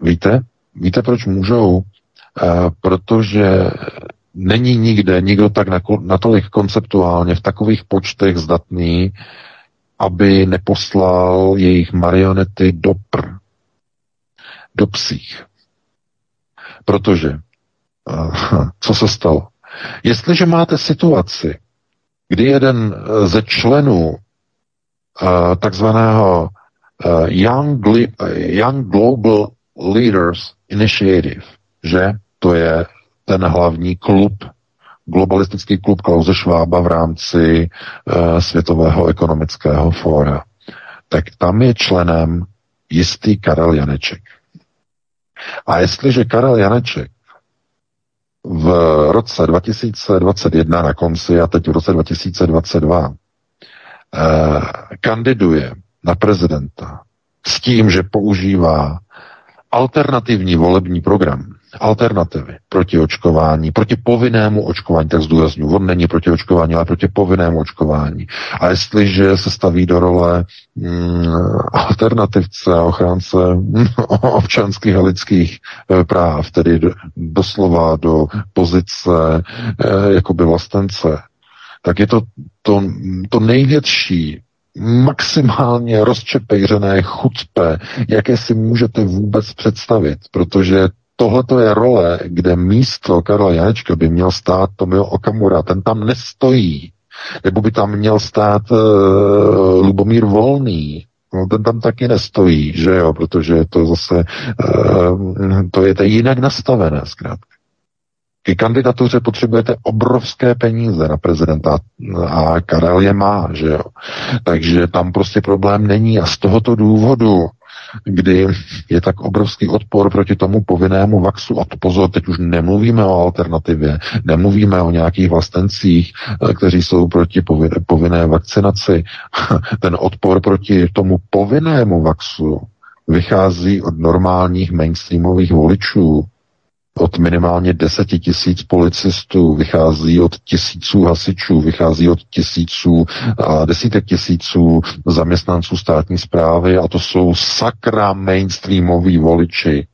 víte, Víte, proč můžou? Protože není nikde nikdo tak natolik konceptuálně v takových počtech zdatný, aby neposlal jejich marionety do pr, do psích. Protože, co se stalo? Jestliže máte situaci, kdy jeden ze členů uh, takzvaného uh, Young, Young Global Leaders Initiative, že to je ten hlavní klub, globalistický klub Klauze Švába v rámci uh, Světového ekonomického fóra. Tak tam je členem jistý Karel Janeček. A jestliže Karel Janeček v roce 2021 na konci a teď v roce 2022 eh, kandiduje na prezidenta s tím, že používá alternativní volební program, alternativy proti očkování, proti povinnému očkování, tak zdůraznuju, on není proti očkování, ale proti povinnému očkování. A jestliže se staví do role mm, alternativce a ochránce mm, (laughs) občanských a lidských e, práv, tedy do, doslova do pozice e, jakoby vlastence, tak je to to, to největší maximálně rozčepejřené chucpe, jaké si můžete vůbec představit, protože tohle je role, kde místo Karla Janečka by měl stát Tomio Okamura. Ten tam nestojí. Nebo by tam měl stát uh, Lubomír Volný, No, ten tam taky nestojí, že jo, protože to zase, uh, to je to jinak nastavené zkrátka. K kandidatuře potřebujete obrovské peníze na prezidenta a Karel je má, že jo. Takže tam prostě problém není a z tohoto důvodu kdy je tak obrovský odpor proti tomu povinnému vaxu. A to pozor, teď už nemluvíme o alternativě, nemluvíme o nějakých vlastencích, eh, kteří jsou proti povinné, povinné vakcinaci. (laughs) Ten odpor proti tomu povinnému vaxu vychází od normálních mainstreamových voličů, od minimálně deseti tisíc policistů, vychází od tisíců hasičů, vychází od tisíců a desítek tisíců zaměstnanců státní zprávy a to jsou sakra mainstreamoví voliči.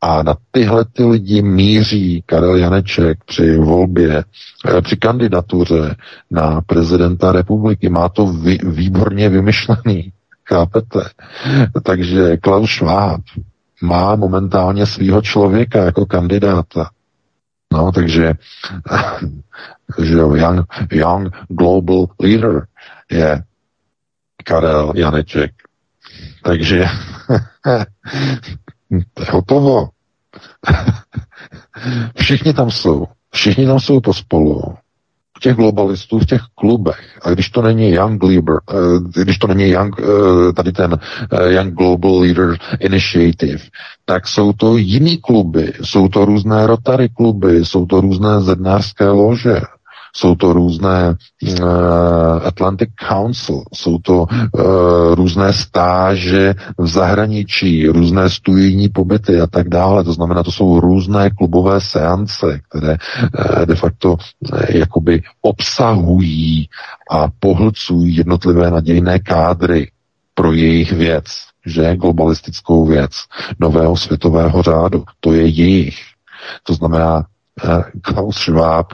A na tyhle ty lidi míří Karel Janeček při volbě, eh, při kandidatuře na prezidenta republiky. Má to vý, výborně vymyšlený, chápete? Takže Klaus Schwab, má momentálně svého člověka jako kandidáta. No, takže (laughs) že young, young global leader je Karel Janeček. Takže (laughs) to je hotovo. (laughs) Všichni tam jsou. Všichni tam jsou pospolu těch globalistů v těch klubech, a když to není Young Leader, uh, když to není Young, uh, tady ten uh, Young Global Leader Initiative, tak jsou to jiný kluby, jsou to různé Rotary kluby, jsou to různé zednářské lože, jsou to různé uh, Atlantic Council, jsou to uh, různé stáže v zahraničí, různé studijní pobyty a tak dále. To znamená, to jsou různé klubové seance, které uh, de facto uh, jakoby obsahují a pohlcují jednotlivé nadějné kádry pro jejich věc, že globalistickou věc nového světového řádu. To je jejich. To znamená, Klaus Schwab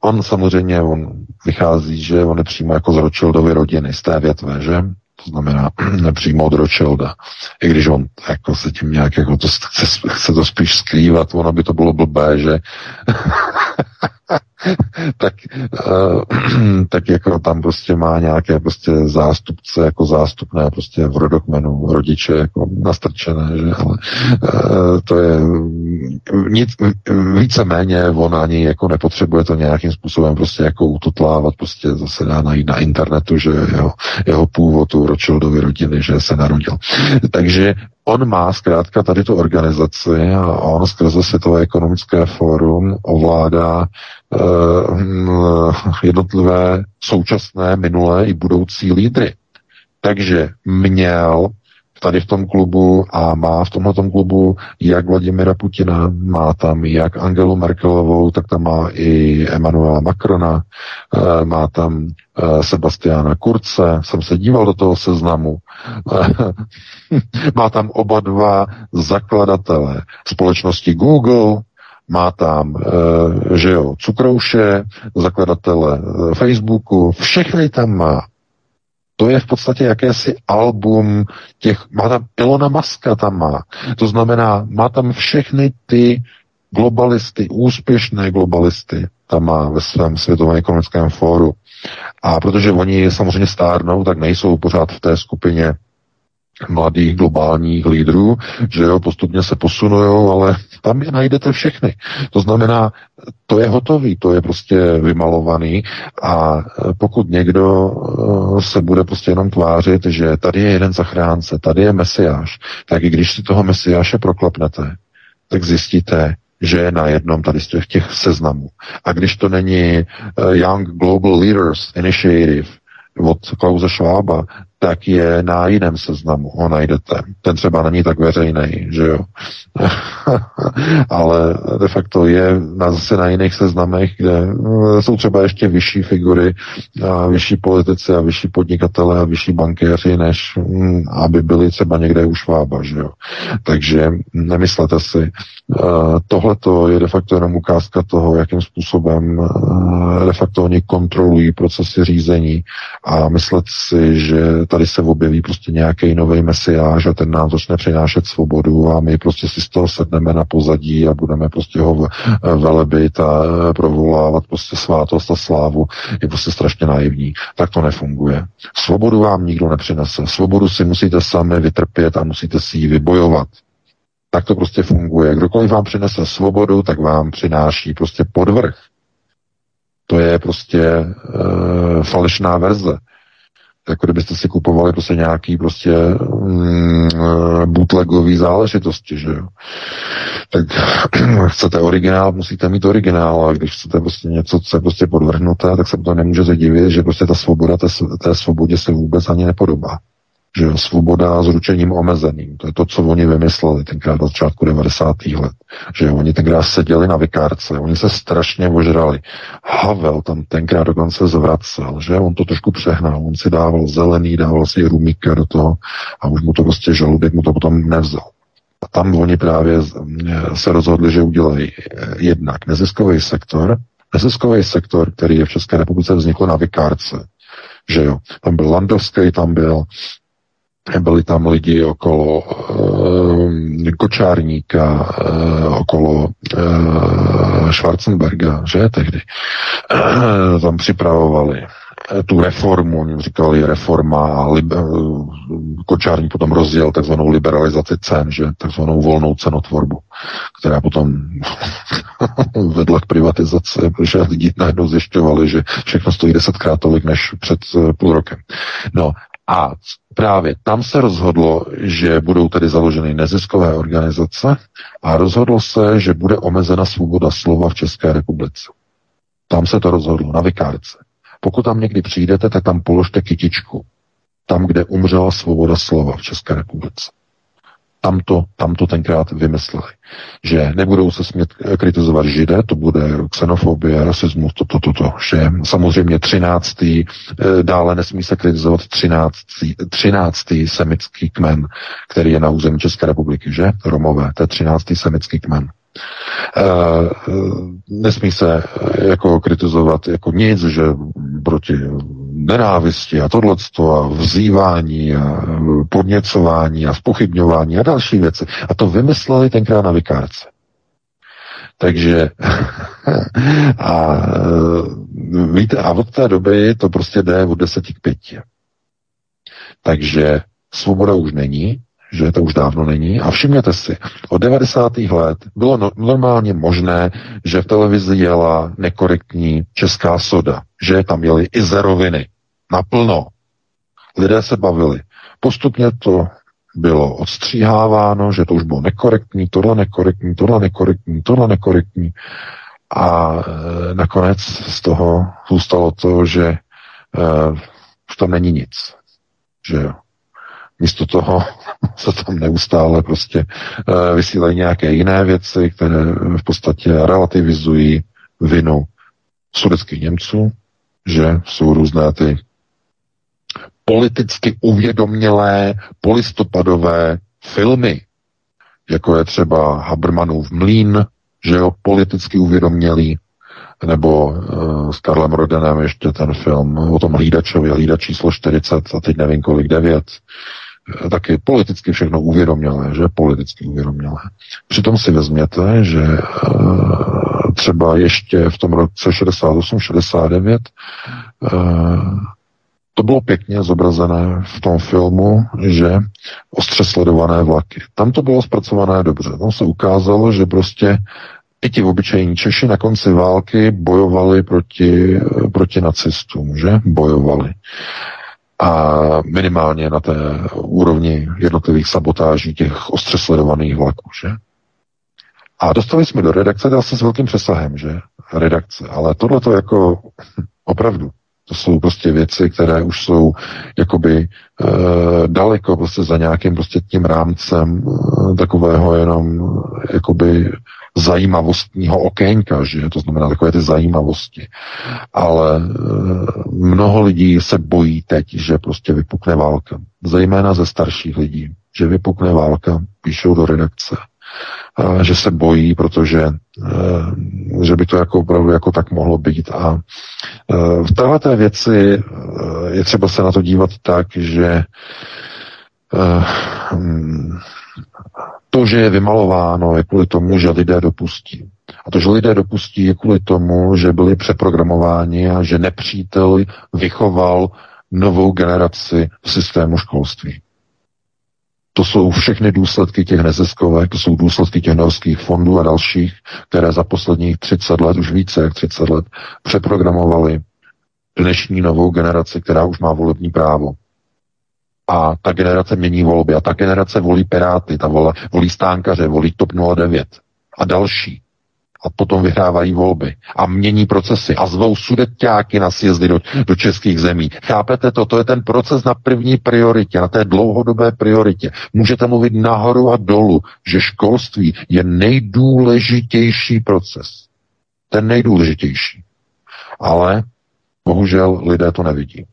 On samozřejmě, on vychází, že on je přímo jako z Rothschildovy rodiny, z té větve, že? To znamená (clears throat) přímo od Rothschilda. I když on jako se tím nějak jako to chce, chce to spíš skrývat, ono by to bylo blbé, že (laughs) (laughs) tak, uh, (clears throat) tak jako tam prostě má nějaké prostě zástupce, jako zástupné prostě v rodokmenu rodiče jako nastrčené, že, ale uh, to je nic, víceméně on ani jako nepotřebuje to nějakým způsobem prostě jako ututlávat, prostě zase dá najít na internetu, že jeho, jeho původ u Rothschildovy rodiny, že se narodil. Takže On má zkrátka tady tu organizaci a on skrze Světové ekonomické fórum ovládá jednotlivé současné, minulé i budoucí lídry. Takže měl tady v tom klubu a má v tomhle klubu jak Vladimira Putina, má tam jak Angelu Merkelovou, tak tam má i Emanuela Macrona, eh, má tam eh, Sebastiana Kurce, jsem se díval do toho seznamu, (laughs) má tam oba dva zakladatele společnosti Google, má tam, že jo, Cukrouše, zakladatele Facebooku, všechny tam má. To je v podstatě jakési album těch, má tam Ilona Maska tam má. To znamená, má tam všechny ty globalisty, úspěšné globalisty, tam má ve svém světovém ekonomickém fóru. A protože oni samozřejmě stárnou, tak nejsou pořád v té skupině mladých globálních lídrů, že jo, postupně se posunují, ale tam je najdete všechny. To znamená, to je hotový, to je prostě vymalovaný a pokud někdo eh, se bude prostě jenom tvářit, že tady je jeden zachránce, tady je mesiáš, tak i když si toho mesiáše proklepnete, tak zjistíte, že je na jednom tady z těch, seznamů. A když to není uh, Young Global Leaders Initiative od Klauze Schwaba, tak je na jiném seznamu, ho najdete. Ten třeba není tak veřejný, že jo. (laughs) Ale de facto je na, zase na jiných seznamech, kde eh, jsou třeba ještě vyšší figury, a vyšší politici a vyšší podnikatele a vyšší bankéři, než hm, aby byli třeba někde u Švába, že jo. Takže nemyslete si, uh, tohle je de facto jenom ukázka toho, jakým způsobem uh, de facto oni kontrolují procesy řízení a myslet si, že tady se objeví prostě nějaký nový mesiáš a ten nám začne přinášet svobodu a my prostě si z toho sedneme na pozadí a budeme prostě ho velebit a provolávat prostě svátost a slávu, je prostě strašně naivní. Tak to nefunguje. Svobodu vám nikdo nepřinese. Svobodu si musíte sami vytrpět a musíte si ji vybojovat. Tak to prostě funguje. Kdokoliv vám přinese svobodu, tak vám přináší prostě podvrh. To je prostě e, falešná verze. Jako kdybyste si kupovali prostě nějaký prostě mm, bootlegový záležitosti, že jo. Tak (clears throat) chcete originál, musíte mít originál a když chcete prostě něco, co je prostě podvrhnuté, tak se to nemůže divit, že prostě ta svoboda té, té svobodě se vůbec ani nepodobá že svoboda s ručením omezeným. To je to, co oni vymysleli tenkrát na začátku 90. let. Že oni tenkrát seděli na vikárce, oni se strašně ožrali. Havel tam tenkrát dokonce zvracel, že on to trošku přehnal, on si dával zelený, dával si rumíka do toho a už mu to prostě žaludek mu to potom nevzal. A tam oni právě se rozhodli, že udělají eh, jednak neziskový sektor, neziskový sektor, který je v České republice vznikl na vikárce, že jo. Tam byl Landovský, tam byl byli tam lidi okolo uh, Kočárníka, uh, okolo uh, Schwarzenberga, že tehdy. Uh, tam připravovali tu reformu, oni říkali reforma liber, Kočárník potom rozdělil takzvanou liberalizaci cen, že takzvanou volnou cenotvorbu, která potom (laughs) vedla k privatizaci, protože lidi najednou zjišťovali, že všechno stojí desetkrát tolik než před půl rokem. No a právě tam se rozhodlo, že budou tedy založeny neziskové organizace a rozhodlo se, že bude omezena svoboda slova v České republice. Tam se to rozhodlo, na vikárce. Pokud tam někdy přijdete, tak tam položte kytičku. Tam, kde umřela svoboda slova v České republice tam to, tam to tenkrát vymysleli. Že nebudou se smět kritizovat židé, to bude xenofobie, rasismus, toto, toto, to, že samozřejmě třináctý, eh, dále nesmí se kritizovat třináctý, třináctý semický kmen, který je na území České republiky, že? Romové, to je třináctý semický kmen. Uh, nesmí se jako kritizovat jako nic, že proti nenávisti a tohleto a vzývání a podněcování a spochybňování a další věci. A to vymysleli tenkrát na vikárce. Takže (laughs) a víte, a od té doby to prostě jde od deseti k pěti. Takže svoboda už není, že to už dávno není. A všimněte si, od 90. let bylo no, normálně možné, že v televizi jela nekorektní česká soda, že tam jeli i zeroviny. Naplno. Lidé se bavili. Postupně to bylo odstříháváno, že to už bylo nekorektní, tohle nekorektní, tohle nekorektní, tohle nekorektní. A e, nakonec z toho zůstalo to, že e, už tam není nic. Že jo. Místo toho (laughs) se tam neustále prostě uh, vysílají nějaké jiné věci, které v podstatě relativizují vinu sudeckých Němců, že jsou různé ty politicky uvědomělé polistopadové filmy, jako je třeba Habermanův mlín, že jo, politicky uvědomělý, nebo uh, s Karlem Rodenem ještě ten film o tom hlídačovi, hlídač číslo 40 a teď nevím kolik, 9, taky politicky všechno uvědomělé, že politicky uvědomělé. Přitom si vezměte, že eh, třeba ještě v tom roce 68-69 eh, to bylo pěkně zobrazené v tom filmu, že ostře sledované vlaky. Tam to bylo zpracované dobře. Tam se ukázalo, že prostě i ti obyčejní Češi na konci války bojovali proti, eh, proti nacistům, že? Bojovali a minimálně na té úrovni jednotlivých sabotáží těch ostře sledovaných vlaků, že? A dostali jsme do redakce zase s velkým přesahem, že? Redakce. Ale tohle to jako (laughs) opravdu, to jsou prostě věci, které už jsou jakoby e, daleko prostě za nějakým prostě tím rámcem e, takového jenom jakoby zajímavostního okénka, že to znamená takové ty zajímavosti. Ale e, mnoho lidí se bojí teď, že prostě vypukne válka. Zejména ze starších lidí, že vypukne válka, píšou do redakce, že se bojí, protože e, že by to jako opravdu jako tak mohlo být. A e, v této věci je třeba se na to dívat tak, že hm, to, že je vymalováno, je kvůli tomu, že lidé dopustí. A to, že lidé dopustí, je kvůli tomu, že byli přeprogramováni a že nepřítel vychoval novou generaci v systému školství. To jsou všechny důsledky těch neziskovek, to jsou důsledky těch norských fondů a dalších, které za posledních 30 let, už více jak 30 let, přeprogramovali dnešní novou generaci, která už má volební právo. A ta generace mění volby. A ta generace volí Piráty, ta volí, volí Stánkaře, volí TOP 09 a další a potom vyhrávají volby a mění procesy a zvou sudeťáky na sjezdy do, do českých zemí. Chápete to? To je ten proces na první prioritě, na té dlouhodobé prioritě. Můžete mluvit nahoru a dolů, že školství je nejdůležitější proces. Ten nejdůležitější. Ale bohužel lidé to nevidí.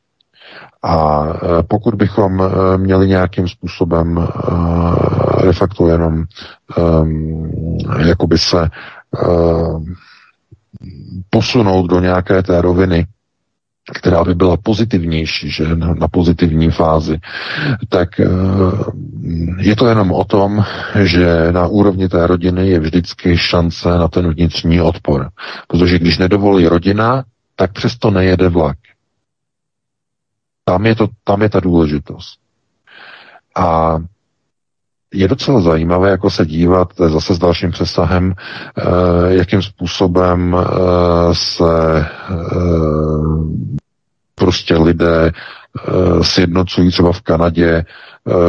A e, pokud bychom e, měli nějakým způsobem de facto jenom jakoby se posunout do nějaké té roviny, která by byla pozitivnější, že na pozitivní fázi, tak je to jenom o tom, že na úrovni té rodiny je vždycky šance na ten vnitřní odpor. Protože když nedovolí rodina, tak přesto nejede vlak. Tam je, to, tam je ta důležitost. A je docela zajímavé jako se dívat zase s dalším přesahem, eh, jakým způsobem eh, se eh, prostě lidé sjednocují třeba v Kanadě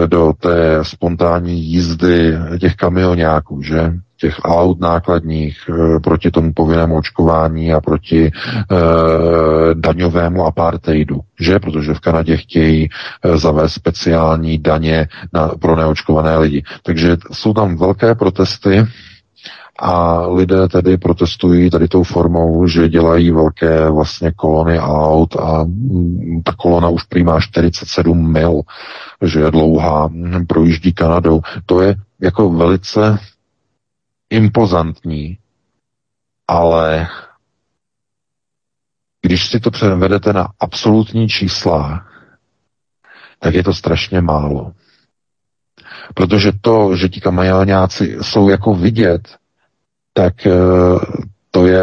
do té spontánní jízdy těch kamionáků, že? Těch aut nákladních e, proti tomu povinnému očkování a proti e, daňovému apartheidu, že? Protože v Kanadě chtějí e, zavést speciální daně na, pro neočkované lidi. Takže jsou tam velké protesty a lidé tedy protestují tady tou formou, že dělají velké vlastně kolony aut a mm, ta kolona už prý má 47 mil, že je dlouhá, projíždí Kanadou. To je jako velice impozantní, ale když si to převedete na absolutní čísla, tak je to strašně málo. Protože to, že ti kamajálňáci jsou jako vidět, tak eh, to je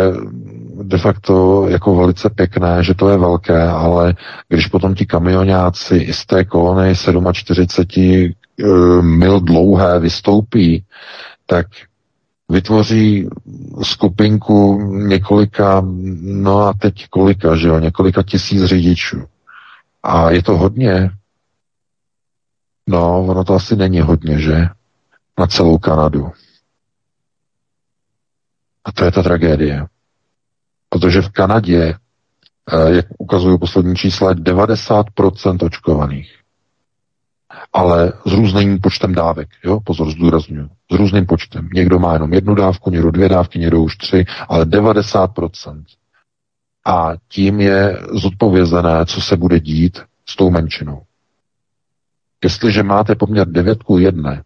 de facto jako velice pěkné, že to je velké, ale když potom ti kamionáci z té kolony 47 eh, mil dlouhé vystoupí, tak vytvoří skupinku několika, no a teď kolika, že jo, několika tisíc řidičů. A je to hodně? No, ono to asi není hodně, že? Na celou Kanadu. A to je ta tragédie. Protože v Kanadě, eh, jak ukazují poslední čísla, 90% očkovaných ale s různým počtem dávek. Jo? Pozor, zdůraznuju. S různým počtem. Někdo má jenom jednu dávku, někdo dvě dávky, někdo už tři, ale 90%. A tím je zodpovězené, co se bude dít s tou menšinou. Jestliže máte poměr 9 k 1,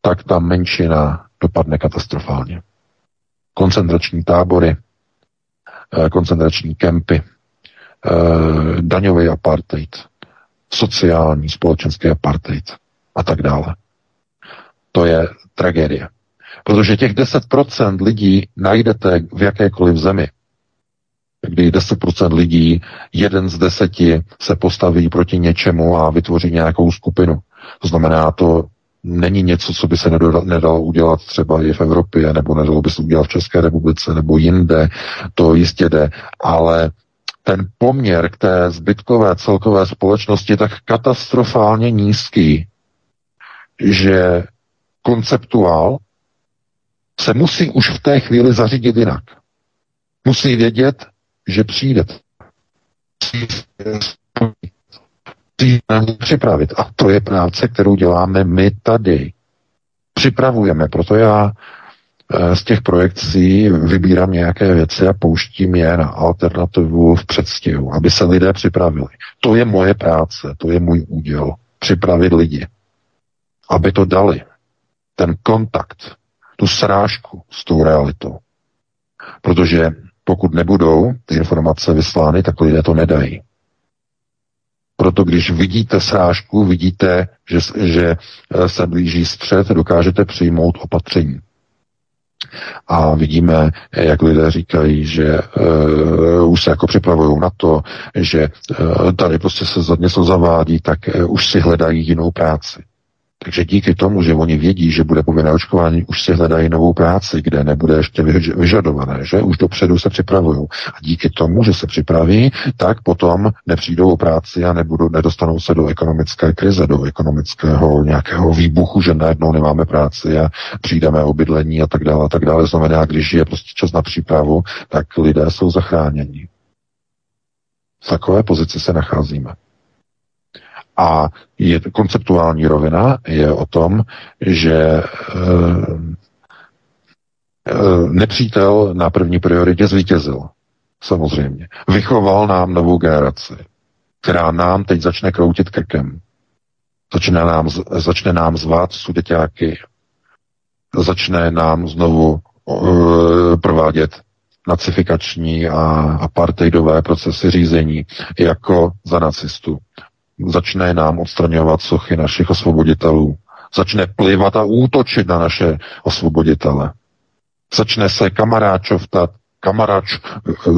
tak ta menšina dopadne katastrofálně. Koncentrační tábory, eh, koncentrační kempy, eh, daňový apartheid, sociální, společenský apartheid a tak dále. To je tragédie. Protože těch 10% lidí najdete v jakékoliv zemi, kdy 10% lidí, jeden z deseti se postaví proti něčemu a vytvoří nějakou skupinu. To znamená, to není něco, co by se nedalo udělat třeba i v Evropě, nebo nedalo by se udělat v České republice, nebo jinde, to jistě jde, ale ten poměr k té zbytkové celkové společnosti je tak katastrofálně nízký, že konceptuál se musí už v té chvíli zařídit jinak. Musí vědět, že přijde. Musí připravit. A to je práce, kterou děláme my tady. Připravujeme. Proto já z těch projekcí vybírám nějaké věci a pouštím je na alternativu v předstihu, aby se lidé připravili. To je moje práce, to je můj úděl. Připravit lidi, aby to dali. Ten kontakt, tu srážku s tou realitou. Protože pokud nebudou ty informace vyslány, tak lidé to nedají. Proto když vidíte srážku, vidíte, že, že eh, se blíží střed, dokážete přijmout opatření. A vidíme, jak lidé říkají, že uh, už se jako připravují na to, že uh, tady prostě se něco zavádí, tak uh, už si hledají jinou práci. Takže díky tomu, že oni vědí, že bude povinné očkování, už si hledají novou práci, kde nebude ještě vyžadované, že už dopředu se připravují. A díky tomu, že se připraví, tak potom nepřijdou o práci a nebudou, nedostanou se do ekonomické krize, do ekonomického nějakého výbuchu, že najednou nemáme práci a přijdeme o bydlení a tak dále a tak dále. Znamená, když je prostě čas na přípravu, tak lidé jsou zachráněni. V takové pozici se nacházíme. A je konceptuální rovina je o tom, že e, e, nepřítel na první prioritě zvítězil. Samozřejmě. Vychoval nám novou generaci, která nám teď začne kroutit krkem. Začne nám, začne nám zvát sudeťáky. Začne nám znovu e, provádět nacifikační a apartheidové procesy řízení jako za nacistů začne nám odstraňovat sochy našich osvoboditelů, začne plivat a útočit na naše osvoboditele, začne se kamaráčovtat, kamaráč,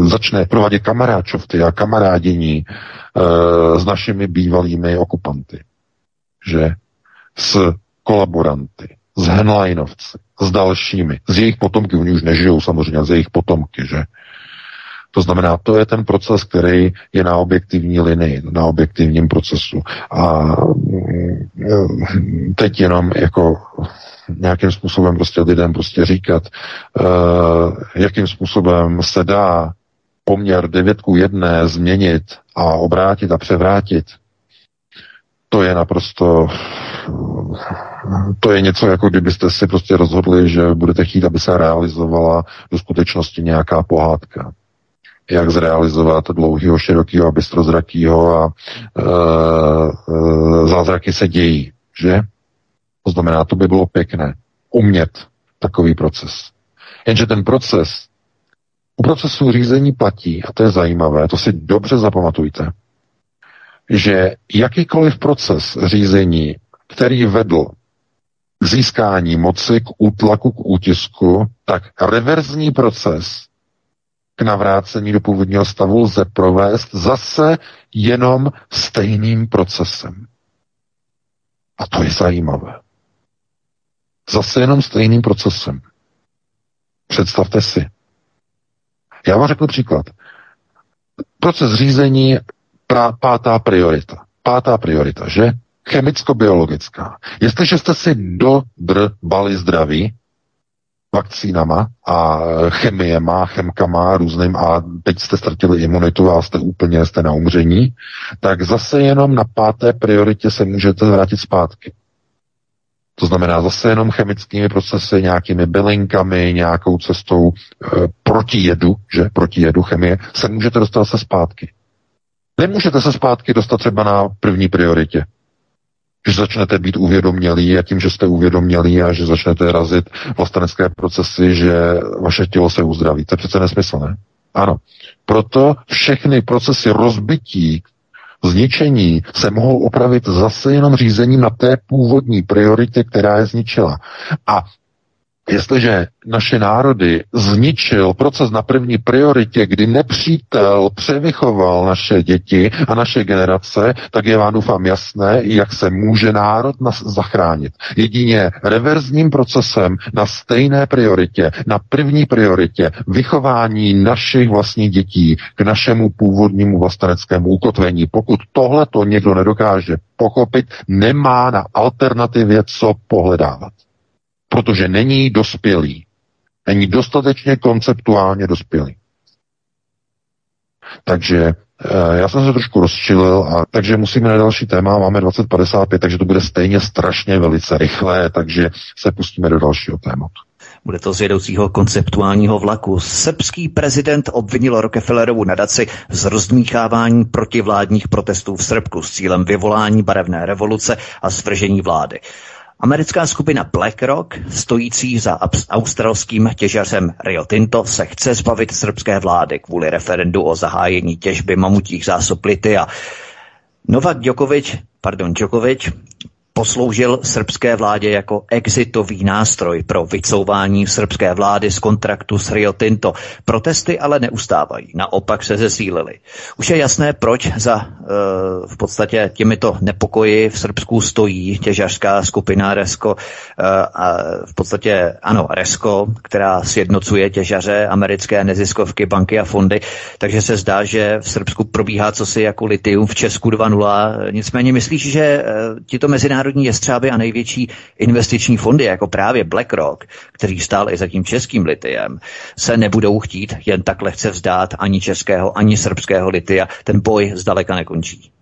začne provádět kamaráčovty a kamarádění e, s našimi bývalými okupanty. Že? S kolaboranty, s Henleinovci, s dalšími, z jejich potomky, oni už nežijou samozřejmě, z jejich potomky, že to znamená, to je ten proces, který je na objektivní linii, na objektivním procesu. A mm, teď jenom jako nějakým způsobem prostě lidem prostě říkat, uh, jakým způsobem se dá poměr 9 k 1 změnit a obrátit a převrátit, to je naprosto to je něco, jako kdybyste si prostě rozhodli, že budete chtít, aby se realizovala do skutečnosti nějaká pohádka jak zrealizovat dlouhého, širokého a bystrozrakýho a e, zázraky se dějí, že? To znamená, to by bylo pěkné. Umět takový proces. Jenže ten proces, u procesu řízení platí, a to je zajímavé, to si dobře zapamatujte, že jakýkoliv proces řízení, který vedl k získání moci, k útlaku, k útisku, tak reverzní proces k navrácení do původního stavu lze provést zase jenom stejným procesem. A to je zajímavé. Zase jenom stejným procesem. Představte si. Já vám řeknu příklad. Proces řízení pra, pátá priorita. Pátá priorita, že? Chemicko-biologická. Jestliže jste si dodrbali zdraví, vakcínama a chemiema, chemkama různým a teď jste ztratili imunitu a jste úplně jste na umření, tak zase jenom na páté prioritě se můžete vrátit zpátky. To znamená zase jenom chemickými procesy, nějakými bylinkami, nějakou cestou e, proti jedu, že proti jedu chemie, se můžete dostat se zpátky. Nemůžete se zpátky dostat třeba na první prioritě že začnete být uvědomělí a tím, že jste uvědomělí a že začnete razit vlastenecké procesy, že vaše tělo se uzdraví. To je přece nesmysl, ne? Ano. Proto všechny procesy rozbití, zničení se mohou opravit zase jenom řízením na té původní prioritě, která je zničila. A Jestliže naše národy zničil proces na první prioritě, kdy nepřítel převychoval naše děti a naše generace, tak je vám doufám jasné, jak se může národ nas- zachránit. Jedině reverzním procesem na stejné prioritě, na první prioritě vychování našich vlastních dětí k našemu původnímu vlasteneckému ukotvení. Pokud tohle to někdo nedokáže pochopit, nemá na alternativě co pohledávat protože není dospělý. Není dostatečně konceptuálně dospělý. Takže e, já jsem se trošku rozčilil, a, takže musíme na další téma, máme 2055, takže to bude stejně strašně velice rychlé, takže se pustíme do dalšího tématu. Bude to z jedoucího konceptuálního vlaku. Srbský prezident obvinil Rockefellerovu nadaci z rozdmíchávání protivládních protestů v Srbku s cílem vyvolání barevné revoluce a svržení vlády. Americká skupina BlackRock, stojící za australským těžařem Rio Tinto, se chce zbavit srbské vlády kvůli referendu o zahájení těžby mamutích zásob a Novak Djokovic, pardon, Djokovic posloužil srbské vládě jako exitový nástroj pro vycouvání srbské vlády z kontraktu s Rio Tinto. Protesty ale neustávají, naopak se zesílily. Už je jasné, proč za uh, v podstatě těmito nepokoji v Srbsku stojí těžařská skupina Resko, uh, a v podstatě ano, Resko, která sjednocuje těžaře, americké neziskovky, banky a fondy, takže se zdá, že v Srbsku probíhá cosi jako litium v Česku 2.0. Nicméně myslíš, že uh, tito mezinárodní mezinárodní jestřáby a největší investiční fondy, jako právě BlackRock, který stál i za tím českým litiem, se nebudou chtít jen tak lehce vzdát ani českého, ani srbského litia. Ten boj zdaleka nekončí.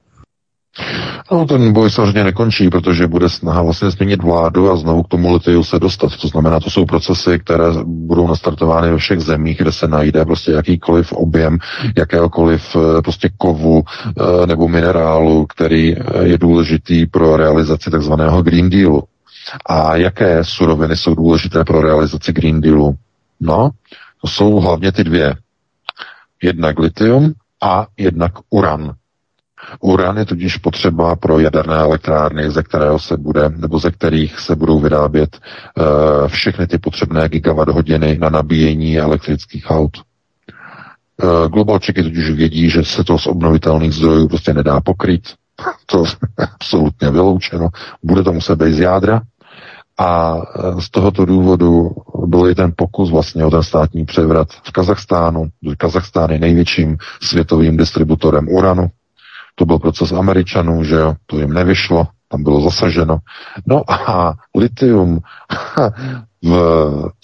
No, ten boj samozřejmě nekončí, protože bude snaha vlastně změnit vládu a znovu k tomu litiu se dostat. To znamená, to jsou procesy, které budou nastartovány ve všech zemích, kde se najde prostě jakýkoliv objem jakéhokoliv eh, prostě kovu eh, nebo minerálu, který eh, je důležitý pro realizaci takzvaného Green Dealu. A jaké suroviny jsou důležité pro realizaci Green Dealu? No, to jsou hlavně ty dvě. Jednak litium a jednak uran. Uran je tudíž potřeba pro jaderné elektrárny, ze kterého se bude, nebo ze kterých se budou vyrábět uh, všechny ty potřebné gigawatt hodiny na nabíjení elektrických aut. Uh, globalčiky totiž vědí, že se to z obnovitelných zdrojů prostě nedá pokryt. (laughs) To je absolutně vyloučeno. Bude to muset být z jádra. A eh, z tohoto důvodu byl i ten pokus vlastně o ten státní převrat v Kazachstánu. Kazachstán je největším světovým distributorem uranu to byl proces Američanů, že jo, to jim nevyšlo, tam bylo zasaženo. No a litium (laughs) v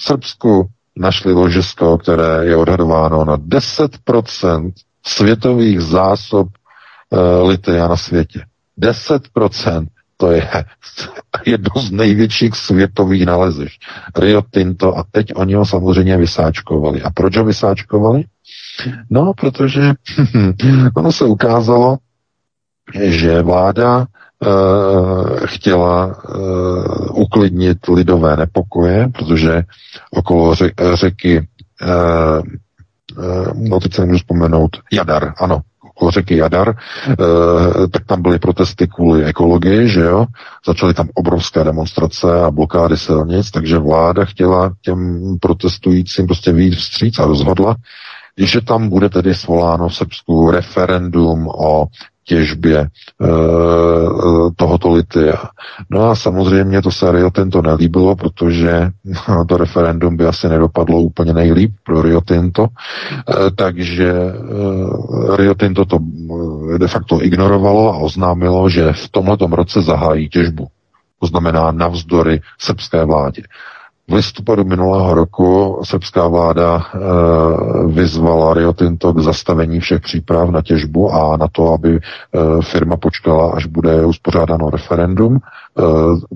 Srbsku našli ložisko, které je odhadováno na 10% světových zásob e, litia na světě. 10% to je (laughs) jedno z největších světových nalezišť. Rio Tinto a teď oni ho samozřejmě vysáčkovali. A proč ho vysáčkovali? No, protože (laughs) ono se ukázalo, že vláda uh, chtěla uh, uklidnit lidové nepokoje, protože okolo řeky, uh, no teď se nemůžu vzpomenout, Jadar, ano, okolo řeky Jadar, tak tam byly protesty kvůli ekologii, že jo, začaly tam obrovské demonstrace a blokády silnic, takže vláda chtěla těm protestujícím prostě výjít vstříc a rozhodla, že tam bude tedy svoláno v Srbsku referendum o těžbě e, tohoto litia. No a samozřejmě to se Rio Tinto nelíbilo, protože to referendum by asi nedopadlo úplně nejlíp pro Rio Tinto, e, takže Rio Tinto to de facto ignorovalo a oznámilo, že v tomhletom roce zahájí těžbu. To znamená navzdory srbské vládě. V listopadu minulého roku srbská vláda e, vyzvala Rio Tinto k zastavení všech příprav na těžbu a na to, aby e, firma počkala, až bude uspořádáno referendum. E,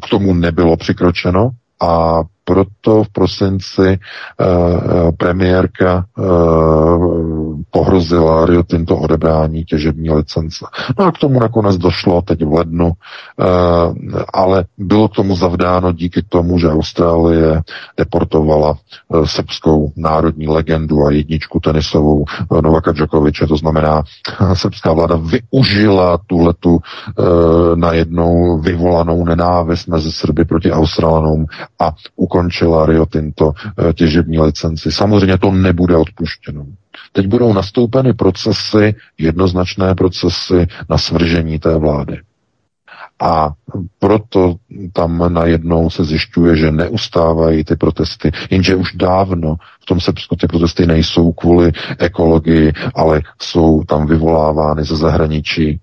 k tomu nebylo přikročeno a proto v prosinci uh, premiérka uh, pohrozila Rio Tinto odebrání těžební licence. No a k tomu nakonec došlo teď v lednu, uh, ale bylo tomu zavdáno díky tomu, že Austrálie deportovala uh, srbskou národní legendu a jedničku tenisovou uh, Novaka Djokoviče, to znamená, (laughs) srbská vláda využila tuhletu uh, najednou vyvolanou nenávist mezi Srby proti Australanům a ukončila Rio Tinto eh, těžební licenci. Samozřejmě to nebude odpuštěno. Teď budou nastoupeny procesy, jednoznačné procesy na svržení té vlády. A proto tam najednou se zjišťuje, že neustávají ty protesty, jenže už dávno v tom Srbsku ty protesty nejsou kvůli ekologii, ale jsou tam vyvolávány ze zahraničí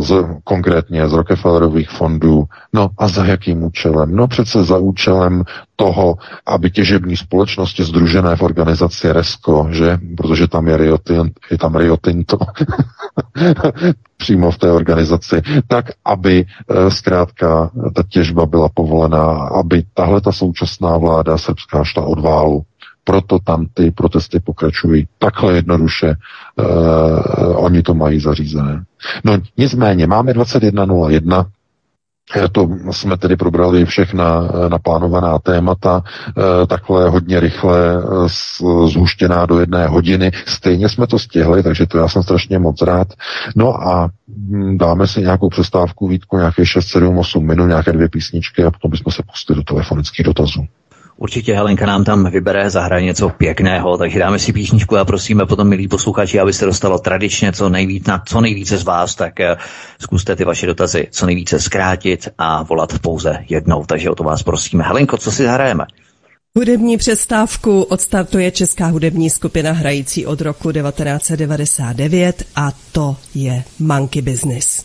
z, konkrétně z Rockefellerových fondů. No a za jakým účelem? No přece za účelem toho, aby těžební společnosti združené v organizaci RESCO, že? Protože tam je, Rio je tam Rio Tinto (laughs) přímo v té organizaci, tak aby e, zkrátka ta těžba byla povolená, aby tahle ta současná vláda srbská šla od válu proto tam ty protesty pokračují. Takhle jednoduše uh, oni to mají zařízené. No nicméně, máme 21.01, to jsme tedy probrali všechna naplánovaná témata, takhle hodně rychle zhuštěná do jedné hodiny. Stejně jsme to stihli, takže to já jsem strašně moc rád. No a hm, dáme si nějakou přestávku, Vítko, nějaké 6, 7, 8 minut, nějaké dvě písničky a potom bychom se pustili do telefonických dotazů. Určitě Helenka nám tam vybere, zahraje něco pěkného, takže dáme si písničku a prosíme potom, milí posluchači, aby se dostalo tradičně co, nejvíc, na co nejvíce z vás, tak eh, zkuste ty vaše dotazy co nejvíce zkrátit a volat pouze jednou. Takže o to vás prosíme. Helenko, co si zahrajeme? Hudební přestávku odstartuje česká hudební skupina hrající od roku 1999 a to je Monkey Business.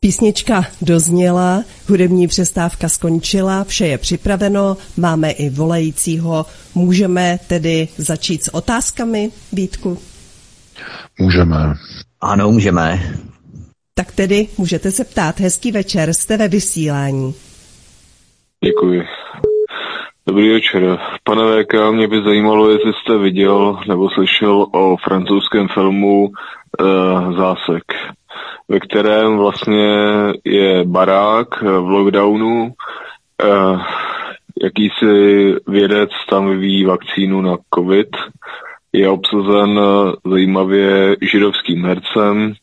Písnička dozněla, hudební přestávka skončila, vše je připraveno, máme i volajícího. Můžeme tedy začít s otázkami, Vítku? Můžeme. Ano, můžeme. Tak tedy můžete se ptát. Hezký večer, jste ve vysílání. Děkuji. Dobrý večer. Pane VK, mě by zajímalo, jestli jste viděl nebo slyšel o francouzském filmu uh, Zásek ve kterém vlastně je barák v lockdownu, eh, jakýsi vědec tam vyvíjí vakcínu na covid, je obsazen zajímavě židovským hercem,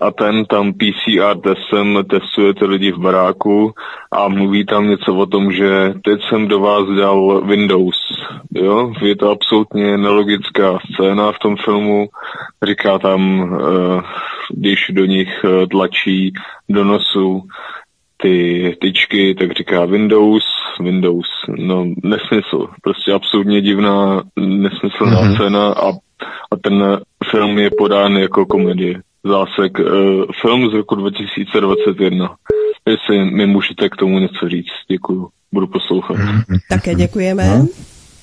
a ten tam PCR testem testuje ty lidi v baráku a mluví tam něco o tom, že teď jsem do vás dal Windows. Jo? Je to absolutně nelogická scéna v tom filmu. Říká tam, uh, když do nich uh, tlačí do nosu ty tyčky, tak říká Windows, Windows. No, nesmysl. Prostě absolutně divná, nesmyslná mm-hmm. scéna a, a ten film je podán jako komedie zásek, uh, film z roku 2021. Jestli mi můžete k tomu něco říct, děkuju. Budu poslouchat. Také děkujeme. Hmm.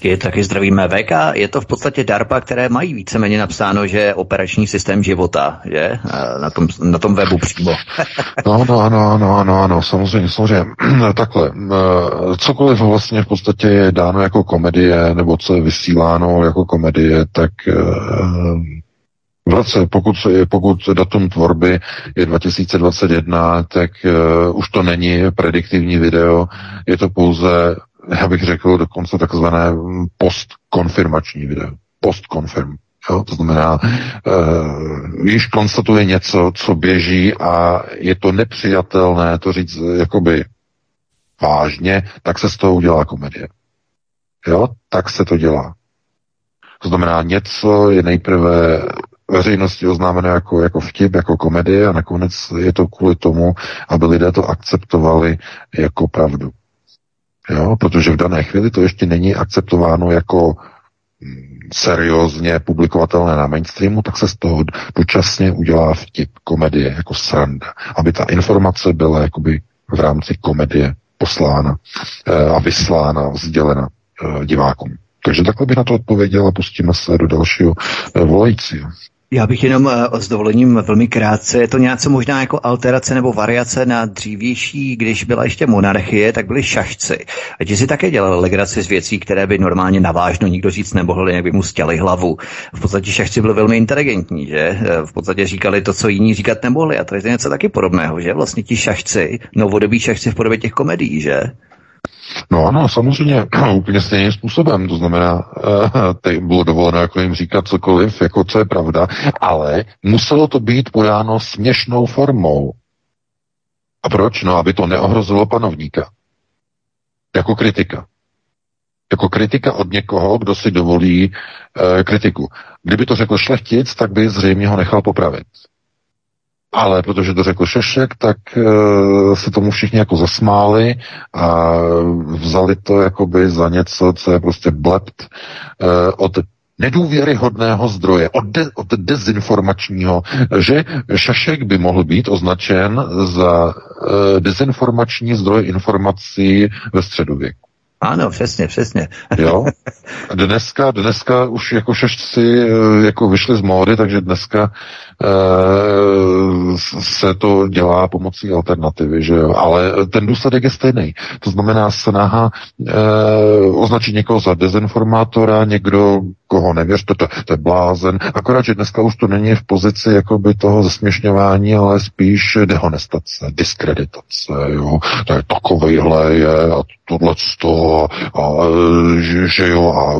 Je taky zdravíme VK. Je to v podstatě DARPA, které mají víceméně napsáno, že je operační systém života, že? Eh, na tom, na tom webu přímo. (laughs) no, no, ano, ano, ano, ano, samozřejmě, samozřejmě. (clears throat) Takhle, eh, cokoliv vlastně v podstatě je dáno jako komedie, nebo co je vysíláno jako komedie, tak v roce, pokud, pokud datum tvorby je 2021, tak uh, už to není prediktivní video, je to pouze, já bych řekl, dokonce takzvané postkonfirmační video. Postkonfirm. Jo? To znamená, uh, již konstatuje něco, co běží a je to nepřijatelné to říct jakoby vážně, tak se z toho udělá komedie. Jo, tak se to dělá. To znamená, něco je nejprve veřejnosti oznámené jako, jako vtip, jako komedie a nakonec je to kvůli tomu, aby lidé to akceptovali jako pravdu. Jo, protože v dané chvíli to ještě není akceptováno jako mm, seriózně publikovatelné na mainstreamu, tak se z toho dočasně udělá vtip, komedie, jako sranda, aby ta informace byla jakoby v rámci komedie poslána e, a vyslána, sdělena e, divákům. Takže takhle bych na to odpověděl a pustíme se do dalšího e, volajícího. Já bych jenom eh, s dovolením velmi krátce, je to něco možná jako alterace nebo variace na dřívější, když byla ještě monarchie, tak byli šašci. A ti si také dělali legraci z věcí, které by normálně navážno nikdo říct nemohl, jak by mu stěli hlavu. V podstatě šašci byli velmi inteligentní, že? Eh, v podstatě říkali to, co jiní říkat nemohli. A to je něco taky podobného, že? Vlastně ti šašci, novodobí šašci v podobě těch komedií, že? No ano, samozřejmě (clears throat) úplně stejným způsobem. To znamená, uh, teď bylo dovoleno jako jim říkat cokoliv, jako co je pravda, ale muselo to být podáno směšnou formou. A proč? No, aby to neohrozilo panovníka. Jako kritika. Jako kritika od někoho, kdo si dovolí uh, kritiku. Kdyby to řekl šlechtic, tak by zřejmě ho nechal popravit. Ale protože to řekl Šešek, tak uh, se tomu všichni jako zasmáli a vzali to jakoby za něco, co je prostě blept uh, od nedůvěryhodného zdroje, od, de, od dezinformačního, že Šašek by mohl být označen za uh, dezinformační zdroj informací ve středověku. Ano, přesně, přesně. Jo? (laughs) Dneska, dneska už jako šešci eh, jako vyšly z módy, takže dneska e, se to dělá pomocí alternativy, že jo? Ale ten důsledek je stejný. To znamená snaha e, označit někoho za dezinformátora, někdo, koho nevěřte, to, to je blázen. Akorát, že dneska už to není v pozici jakoby toho zesměšňování, ale spíš dehonestace, diskreditace, jo? To je takovejhle je a tohle a, a že, že jo, a,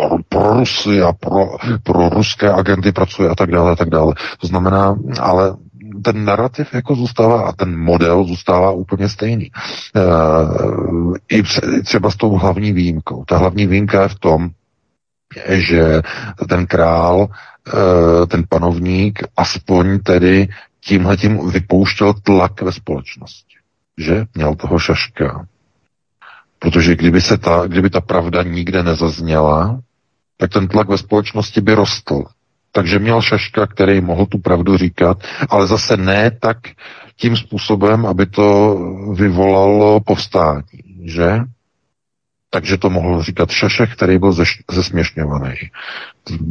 a pro Rusy a pro, pro ruské agenty pracuje a tak dále, a tak dále. To znamená, ale ten narrativ jako zůstává a ten model zůstává úplně stejný. E, I třeba s tou hlavní výjimkou. Ta hlavní výjimka je v tom, že ten král, e, ten panovník, aspoň tedy tímhletím vypouštěl tlak ve společnosti. Že? Měl toho šaška. Protože kdyby, se ta, kdyby ta pravda nikde nezazněla, tak ten tlak ve společnosti by rostl. Takže měl Šaška, který mohl tu pravdu říkat, ale zase ne tak tím způsobem, aby to vyvolalo povstání, že? Takže to mohl říkat Šašek, který byl zesměšňovaný.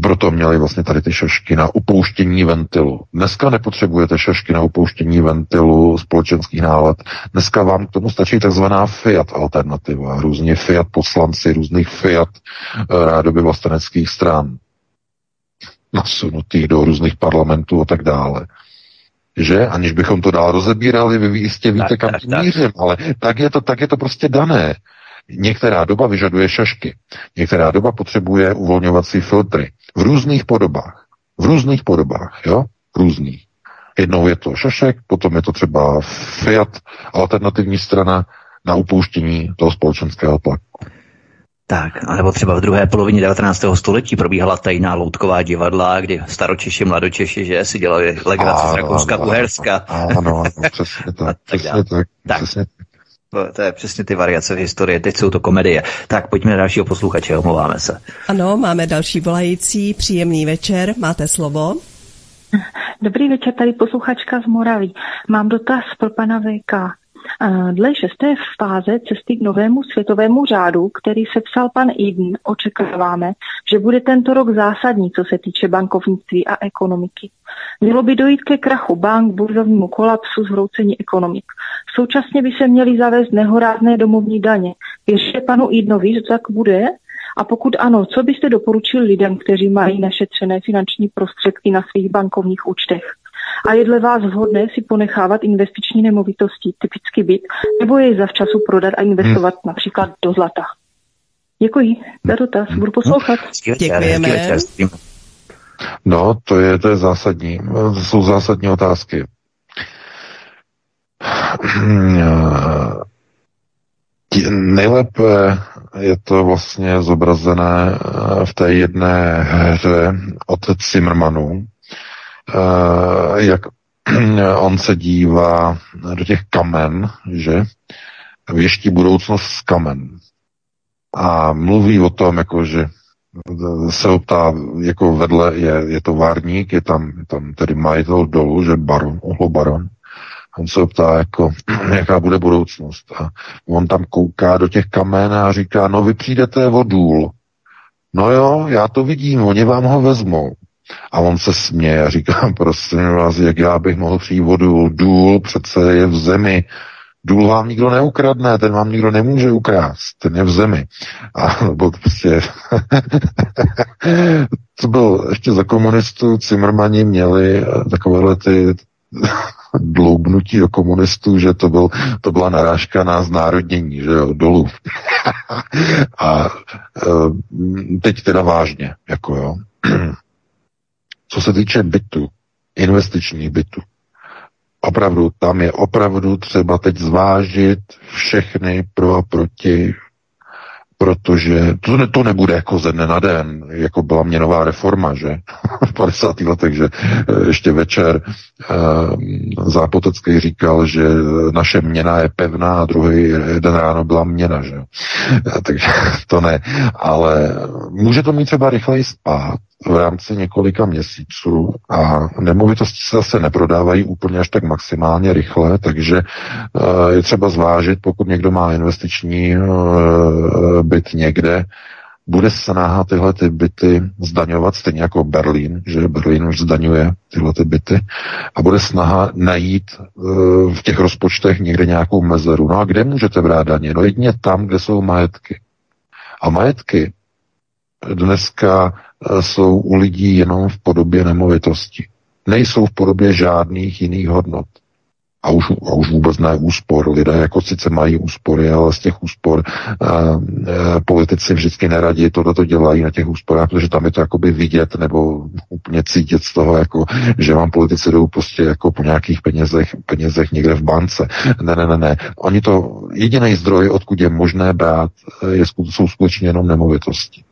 Proto měli vlastně tady ty šašky na upouštění ventilu. Dneska nepotřebujete šašky na upouštění ventilu společenských nálad. Dneska vám k tomu stačí takzvaná Fiat alternativa. Různě Fiat poslanci, různých Fiat eh, rádoby vlasteneckých stran nasunutých do různých parlamentů a tak dále že? Aniž bychom to dál rozebírali, vy jistě víte, tak, kam tak, mířím, ale tak je, to, tak je to prostě dané. Některá doba vyžaduje šašky, některá doba potřebuje uvolňovací filtry v různých podobách. V různých podobách, jo? Různých. Jednou je to šašek, potom je to třeba Fiat, alternativní strana na upouštění toho společenského tlaku. Tak, anebo třeba v druhé polovině 19. století probíhala tajná loutková divadla, kdy staročeši, mladočeši, že si dělali legraci z Rakouska, Uherska. Ano, ano, přesně (laughs) tak. přesně tak, tak. Přesně tak. To, to je přesně ty variace v historii, teď jsou to komedie. Tak pojďme na dalšího posluchače, omlouváme se. Ano, máme další volající, příjemný večer, máte slovo. Dobrý večer, tady posluchačka z Moravy. Mám dotaz pro pana VK. Dle šesté fáze cesty k novému světovému řádu, který sepsal pan Eden, očekáváme, že bude tento rok zásadní, co se týče bankovnictví a ekonomiky. Mělo by dojít ke krachu bank, burzovnímu kolapsu, zhroucení ekonomik. Současně by se měly zavést nehorázné domovní daně. Věřte panu Idnovi, že tak bude? A pokud ano, co byste doporučil lidem, kteří mají našetřené finanční prostředky na svých bankovních účtech? A je dle vás vhodné si ponechávat investiční nemovitosti, typicky byt, nebo je zavčasu prodat a investovat hmm. například do zlata? Děkuji za dotaz, budu poslouchat. Děkujeme. No, to je, to je zásadní. To jsou zásadní otázky. Nejlépe je to vlastně zobrazené v té jedné hře od Zimmermanů, jak (clears throat) on se dívá do těch kamen, že věští budoucnost z kamen. A mluví o tom, jako že se optá, jako vedle je, je to várník, je tam, je tam tedy majitel dolu, že baron, ohlo baron. On se optá, jako, (clears throat) jaká bude budoucnost. A on tam kouká do těch kamen a říká, no vy přijdete o důl. No jo, já to vidím, oni vám ho vezmou. A on se směje a říká, (laughs) prosím vás, jak já bych mohl přijít vodu, důl přece je v zemi, důl vám nikdo neukradne, ten vám nikdo nemůže ukrást, ten je v zemi. A (laughs) nebo prostě, (laughs) to byl ještě za komunistů, Cimrmani měli takovéhle ty dloubnutí do komunistů, že to, byl, to byla narážka na znárodnění, že jo, dolů. a e, teď teda vážně, jako jo. (clears throat) Co se týče bytu, investičních bytů, opravdu, tam je opravdu třeba teď zvážit všechny pro a proti, protože to, ne, to nebude jako ze dne na den, jako byla měnová reforma, že (laughs) v 50. letech, že eh, ještě večer uh, Zápotecký říkal, že naše měna je pevná a druhý den ráno byla měna, že (laughs) takže to ne, ale může to mít třeba rychleji spát, v rámci několika měsíců a nemovitosti se zase neprodávají úplně až tak maximálně rychle, takže eh, je třeba zvážit, pokud někdo má investiční eh, byt někde, bude snaha tyhle ty byty zdaňovat, stejně jako Berlín, že Berlín už zdaňuje tyhle ty byty, a bude snaha najít uh, v těch rozpočtech někde nějakou mezeru. No a kde můžete brát daně? No jedině tam, kde jsou majetky. A majetky dneska jsou u lidí jenom v podobě nemovitosti. Nejsou v podobě žádných jiných hodnot a už, a už vůbec ne úspor. Lidé jako sice mají úspory, ale z těch úspor a, politici vždycky neradí tohle to dělají na těch úsporách, protože tam je to jakoby vidět nebo úplně cítit z toho, jako, že vám politici jdou prostě jako po nějakých penězech, penězech někde v bance. Ne, ne, ne, ne. Oni to, jediný zdroj, odkud je možné brát, je, jsou skutečně jenom nemovitosti.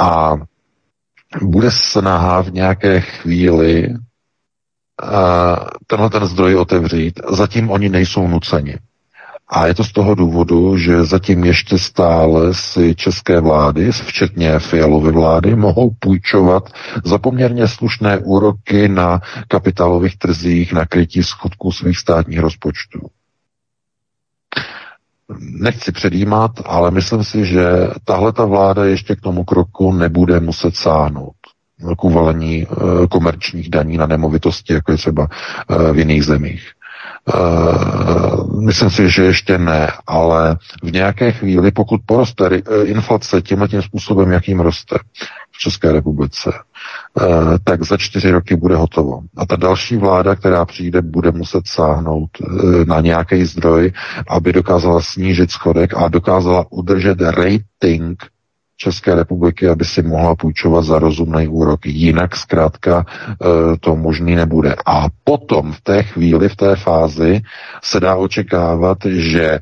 A bude snaha v nějaké chvíli tenhle ten zdroj otevřít. Zatím oni nejsou nuceni. A je to z toho důvodu, že zatím ještě stále si české vlády, včetně Fialovy vlády, mohou půjčovat za poměrně slušné úroky na kapitálových trzích na krytí schodků svých státních rozpočtů. Nechci předjímat, ale myslím si, že tahle ta vláda ještě k tomu kroku nebude muset sáhnout k uvalení eh, komerčních daní na nemovitosti, jako je třeba eh, v jiných zemích. Uh, myslím si, že ještě ne, ale v nějaké chvíli, pokud poroste inflace tímhle tím způsobem, jakým roste v České republice, tak za čtyři roky bude hotovo. A ta další vláda, která přijde, bude muset sáhnout uh, na nějaký zdroj, aby dokázala snížit schodek a dokázala udržet rating České republiky, aby si mohla půjčovat za rozumný úrok. Jinak zkrátka e, to možný nebude. A potom v té chvíli, v té fázi se dá očekávat, že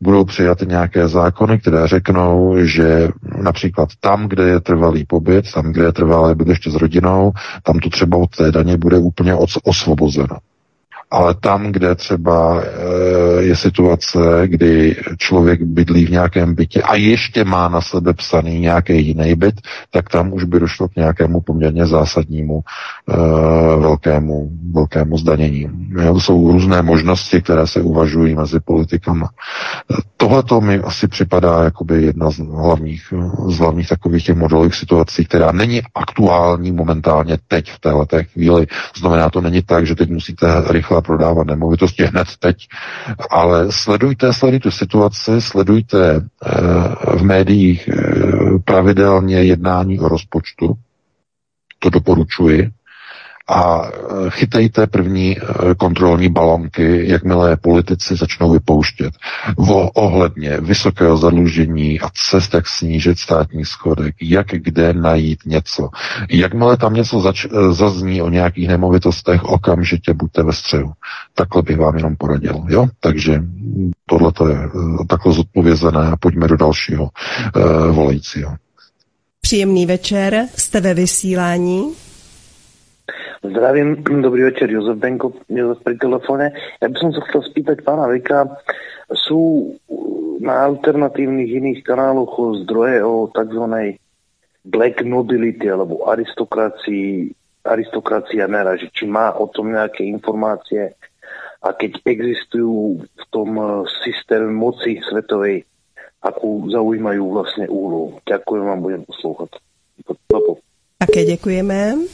budou přijaty nějaké zákony, které řeknou, že například tam, kde je trvalý pobyt, tam, kde je trvalé bydliště s rodinou, tam to třeba od té daně bude úplně osvobozeno. Ale tam, kde třeba eh, je situace, kdy člověk bydlí v nějakém bytě a ještě má na sebe psaný nějaký jiný byt, tak tam už by došlo k nějakému poměrně zásadnímu velkému, velkému zdanění. To jsou různé možnosti, které se uvažují mezi politikama. Tohle to mi asi připadá jakoby jedna z hlavních, z hlavních takových těch modelových situací, která není aktuální momentálně teď v této chvíli. Znamená, to není tak, že teď musíte rychle prodávat nemovitosti hned teď, ale sledujte, sledujte situaci, sledujte eh, v médiích eh, pravidelně jednání o rozpočtu, to doporučuji, a e, chytejte první e, kontrolní balonky, jakmile politici začnou vypouštět. O, ohledně vysokého zadlužení a cest, jak snížit státní schodek, jak kde najít něco. Jakmile tam něco zač- e, zazní o nějakých nemovitostech, okamžitě buďte ve střehu. Takhle bych vám jenom poradil. Jo? Takže tohle je takhle zodpovězené a pojďme do dalšího uh, volajícího. Příjemný večer, jste ve vysílání. Zdravím, dobrý večer, Jozef Benko, Jozef pri telefóne. Ja by som sa chcel spýtať pána Vika, sú na alternatívnych iných kanáloch zdroje o tzv. black nobility alebo aristokracii, aristokracia neraži, či má o tom nejaké informácie a keď existujú v tom systéme moci svetovej, akú zaujímajú vlastne úlohu. Ďakujem vám, budem poslúchať. Také děkujeme.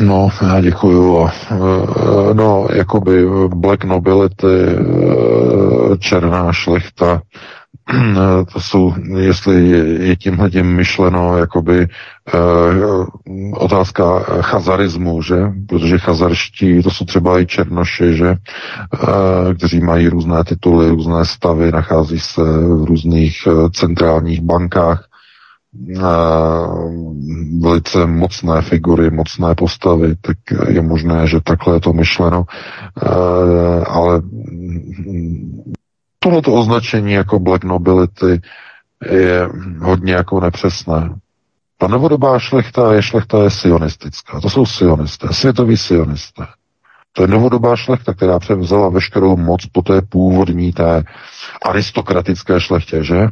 No, já děkuju. E, no, jakoby Black Nobility, e, černá šlechta, to jsou, jestli je tímhle tím myšleno, jakoby otázka chazarismu, že? Protože chazarští, to jsou třeba i černoši, že? kteří mají různé tituly, různé stavy, nachází se v různých centrálních bankách velice mocné figury, mocné postavy, tak je možné, že takhle je to myšleno, ale tohoto označení jako Black Nobility je hodně jako nepřesné. Ta novodobá šlechta je šlechta je sionistická. To jsou sionisté, světoví sionisté. To je novodobá šlechta, která převzala veškerou moc po té původní té aristokratické šlechtě, že?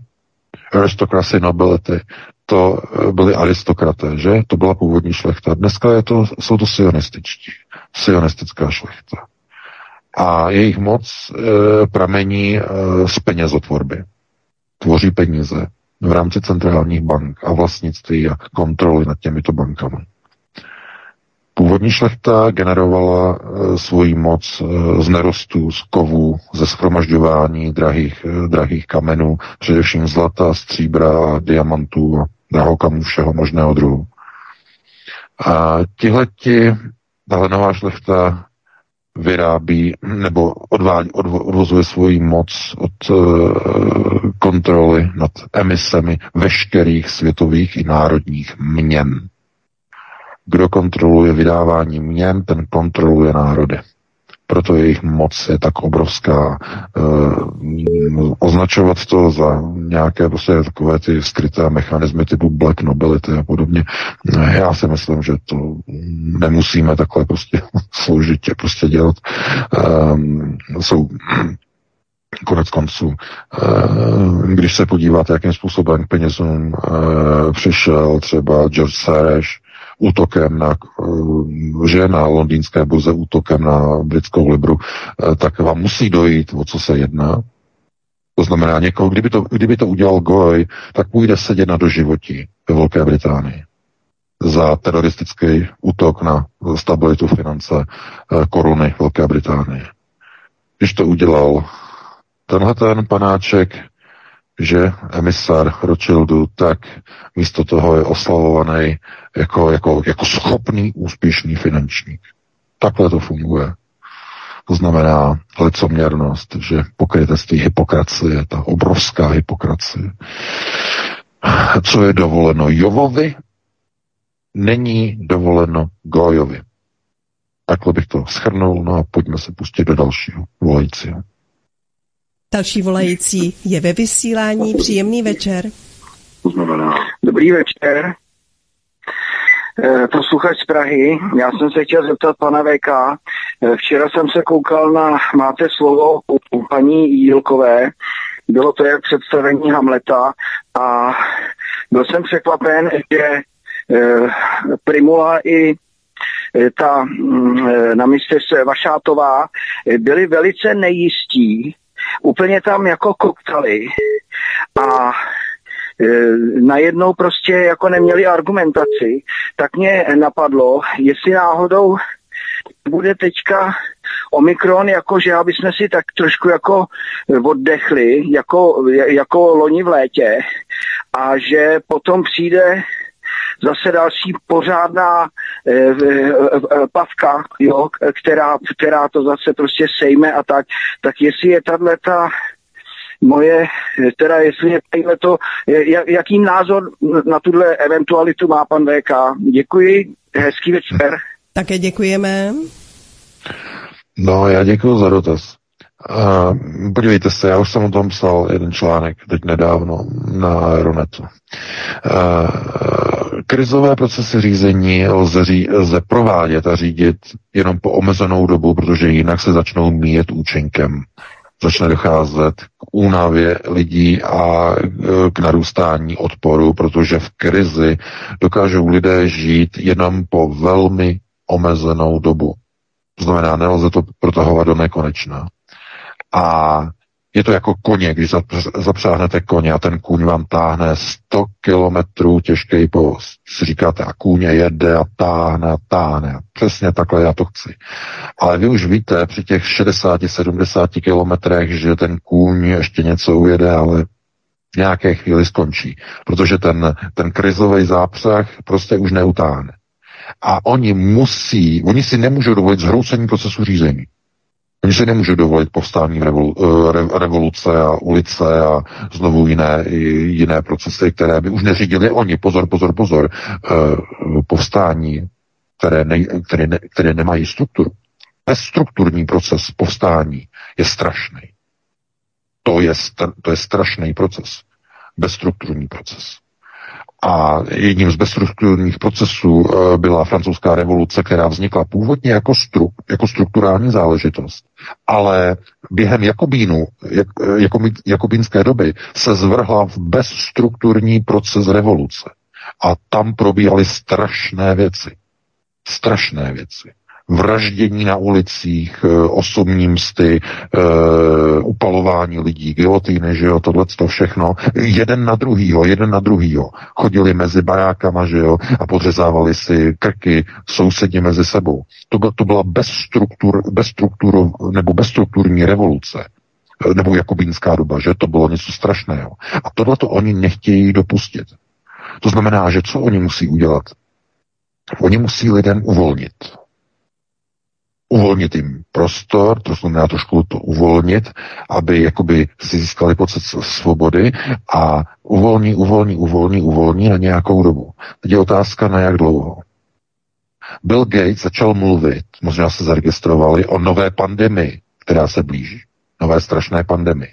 Aristocracy nobility. to byli aristokraté, že? To byla původní šlechta. Dneska je to, jsou to sionističtí, sionistická šlechta. A jejich moc e, pramení e, z penězotvorby. Tvoří peníze v rámci centrálních bank a vlastnictví a kontroly nad těmito bankami. Původní šlechta generovala e, svoji moc e, z nerostů, z kovů, ze schromažďování drahých, e, drahých kamenů, především zlata, stříbra, diamantů a drahokamů všeho možného druhu. A tihleti, tahle nová šlechta vyrábí nebo odvádí, odvo, odvozuje svoji moc od kontroly nad emisemi veškerých světových i národních měn. Kdo kontroluje vydávání měn, ten kontroluje národy. Proto jejich moc je tak obrovská. E, označovat to za nějaké prostě takové ty skryté mechanismy typu black nobility a podobně, já si myslím, že to nemusíme takhle prostě (laughs) složitě prostě dělat. E, jsou (clears throat) konec konců, když se podíváte, jakým způsobem k penězům přišel třeba George Soros, útokem na, eh, že na londýnské burze, útokem na britskou libru, eh, tak vám musí dojít, o co se jedná. To znamená, někoho, kdyby to, kdyby to udělal Goj, tak půjde sedět na doživotí ve Velké Británii za teroristický útok na stabilitu finance eh, koruny Velké Británie. Když to udělal tenhle ten panáček, že emisár Rothschildu, tak místo toho je oslavovaný jako, jako, jako schopný, úspěšný finančník. Takhle to funguje. To znamená licoměrnost, že pokrytectví hypokracie, ta obrovská hypokracie. Co je dovoleno Jovovi, není dovoleno Gojovi. Takhle bych to schrnul, no a pojďme se pustit do dalšího volajícího. Další volající je ve vysílání. Příjemný večer. Dobrý večer. Eh, posluchač z Prahy. Já jsem se chtěl zeptat pana VK. Eh, včera jsem se koukal na Máte slovo u paní Jílkové. Bylo to jak představení Hamleta a byl jsem překvapen, že eh, Primula i ta mm, na se Vašátová byli velice nejistí, úplně tam jako koktali a e, najednou prostě jako neměli argumentaci, tak mě napadlo, jestli náhodou bude teďka Omikron, jako že aby jsme si tak trošku jako oddechli, jako, jako loni v létě a že potom přijde zase další pořádná e, e, pavka, jo, která, která to zase prostě sejme a tak, tak jestli je tato ta moje, teda jestli je to, jaký názor na tuhle eventualitu má pan VK. Děkuji, hezký večer. Také děkujeme. No, já děkuji za dotaz. Podívejte se, já už jsem o tom psal jeden článek teď nedávno na Aeronetu. Krizové procesy řízení lze, ří, lze provádět a řídit jenom po omezenou dobu, protože jinak se začnou míjet účinkem. Začne docházet k únavě lidí a k narůstání odporu, protože v krizi dokážou lidé žít jenom po velmi omezenou dobu. To znamená, nelze to protahovat do nekonečna. A je to jako koně, když zapřáhnete koně a ten kůň vám táhne 100 kilometrů těžký post. Si říkáte, a kůně jede a táhne a táhne. Přesně takhle já to chci. Ale vy už víte při těch 60-70 kilometrech, že ten kůň ještě něco ujede, ale nějaké chvíli skončí. Protože ten, ten krizový zápřah prostě už neutáhne. A oni musí, oni si nemůžou dovolit zhroucení procesu řízení. Oni si nemůžou dovolit povstání revolu, eh, revoluce a ulice a znovu jiné, jiné procesy, které by už neřídili oni. Pozor, pozor, pozor. Eh, povstání, které, ne, které, ne, které nemají strukturu. Bezstrukturní proces povstání je strašný. To je, to je strašný proces. Bezstrukturní proces. A jedním z bezstrukturních procesů eh, byla francouzská revoluce, která vznikla původně jako, stru, jako strukturální záležitost. Ale během Jakobínu, jak, jakobínské doby, se zvrhla v bezstrukturní proces revoluce. A tam probíhaly strašné věci. Strašné věci vraždění na ulicích, eh, osobní msty, uh, upalování lidí, gilotýny, že jo, tohle to všechno, jeden na druhýho, jeden na druhýho. Chodili mezi barákama, že jo, a podřezávali si krky sousedně mezi sebou. To, byla, to byla bezstruktur, bezstruktur, nebo bezstrukturní revoluce eh, nebo jakobínská doba, že to bylo něco strašného. A tohle to oni nechtějí dopustit. To znamená, že co oni musí udělat? Oni musí lidem uvolnit uvolnit jim prostor, to znamená trošku to uvolnit, aby jakoby si získali pocit svobody a uvolní, uvolní, uvolní, uvolní na nějakou dobu. Teď je otázka na jak dlouho. Bill Gates začal mluvit, možná se zaregistrovali, o nové pandemii, která se blíží. Nové strašné pandemii.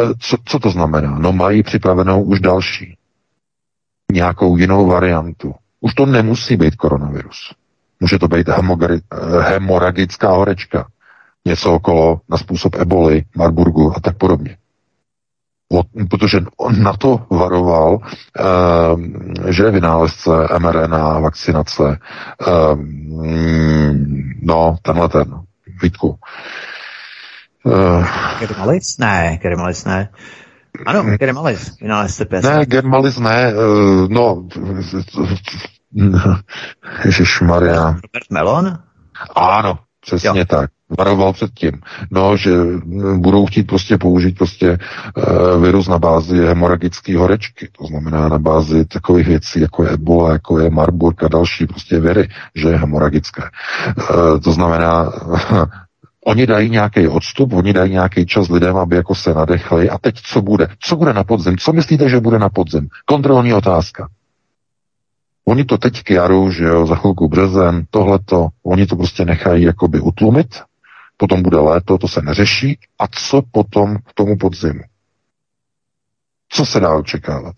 E, co, co to znamená? No mají připravenou už další. Nějakou jinou variantu. Už to nemusí být koronavirus. Může to být hemoragická horečka, něco okolo na způsob eboli, Marburgu a tak podobně. protože on na to varoval, eh, že vynálezce mRNA vakcinace, eh, no, tenhle ten, Vítku. Eh, Germalis? Ne, Germalis ne. Ano, Germalis, vynálezce PS. Ne, Germalis ne, no, Ježíš Maria. Robert Melon? Ano, přesně jo. tak. Varoval předtím. No, že budou chtít prostě použít prostě uh, virus na bázi hemoragické horečky. To znamená na bázi takových věcí, jako je Ebola, jako je Marburg a další prostě viry, že je hemoragické. Uh, to znamená, (laughs) Oni dají nějaký odstup, oni dají nějaký čas lidem, aby jako se nadechli. A teď co bude? Co bude na podzem? Co myslíte, že bude na podzem? Kontrolní otázka. Oni to teď k jaru, že jo, za chvilku březen, tohleto, oni to prostě nechají jakoby utlumit, potom bude léto, to se neřeší. A co potom k tomu podzimu? Co se dá očekávat?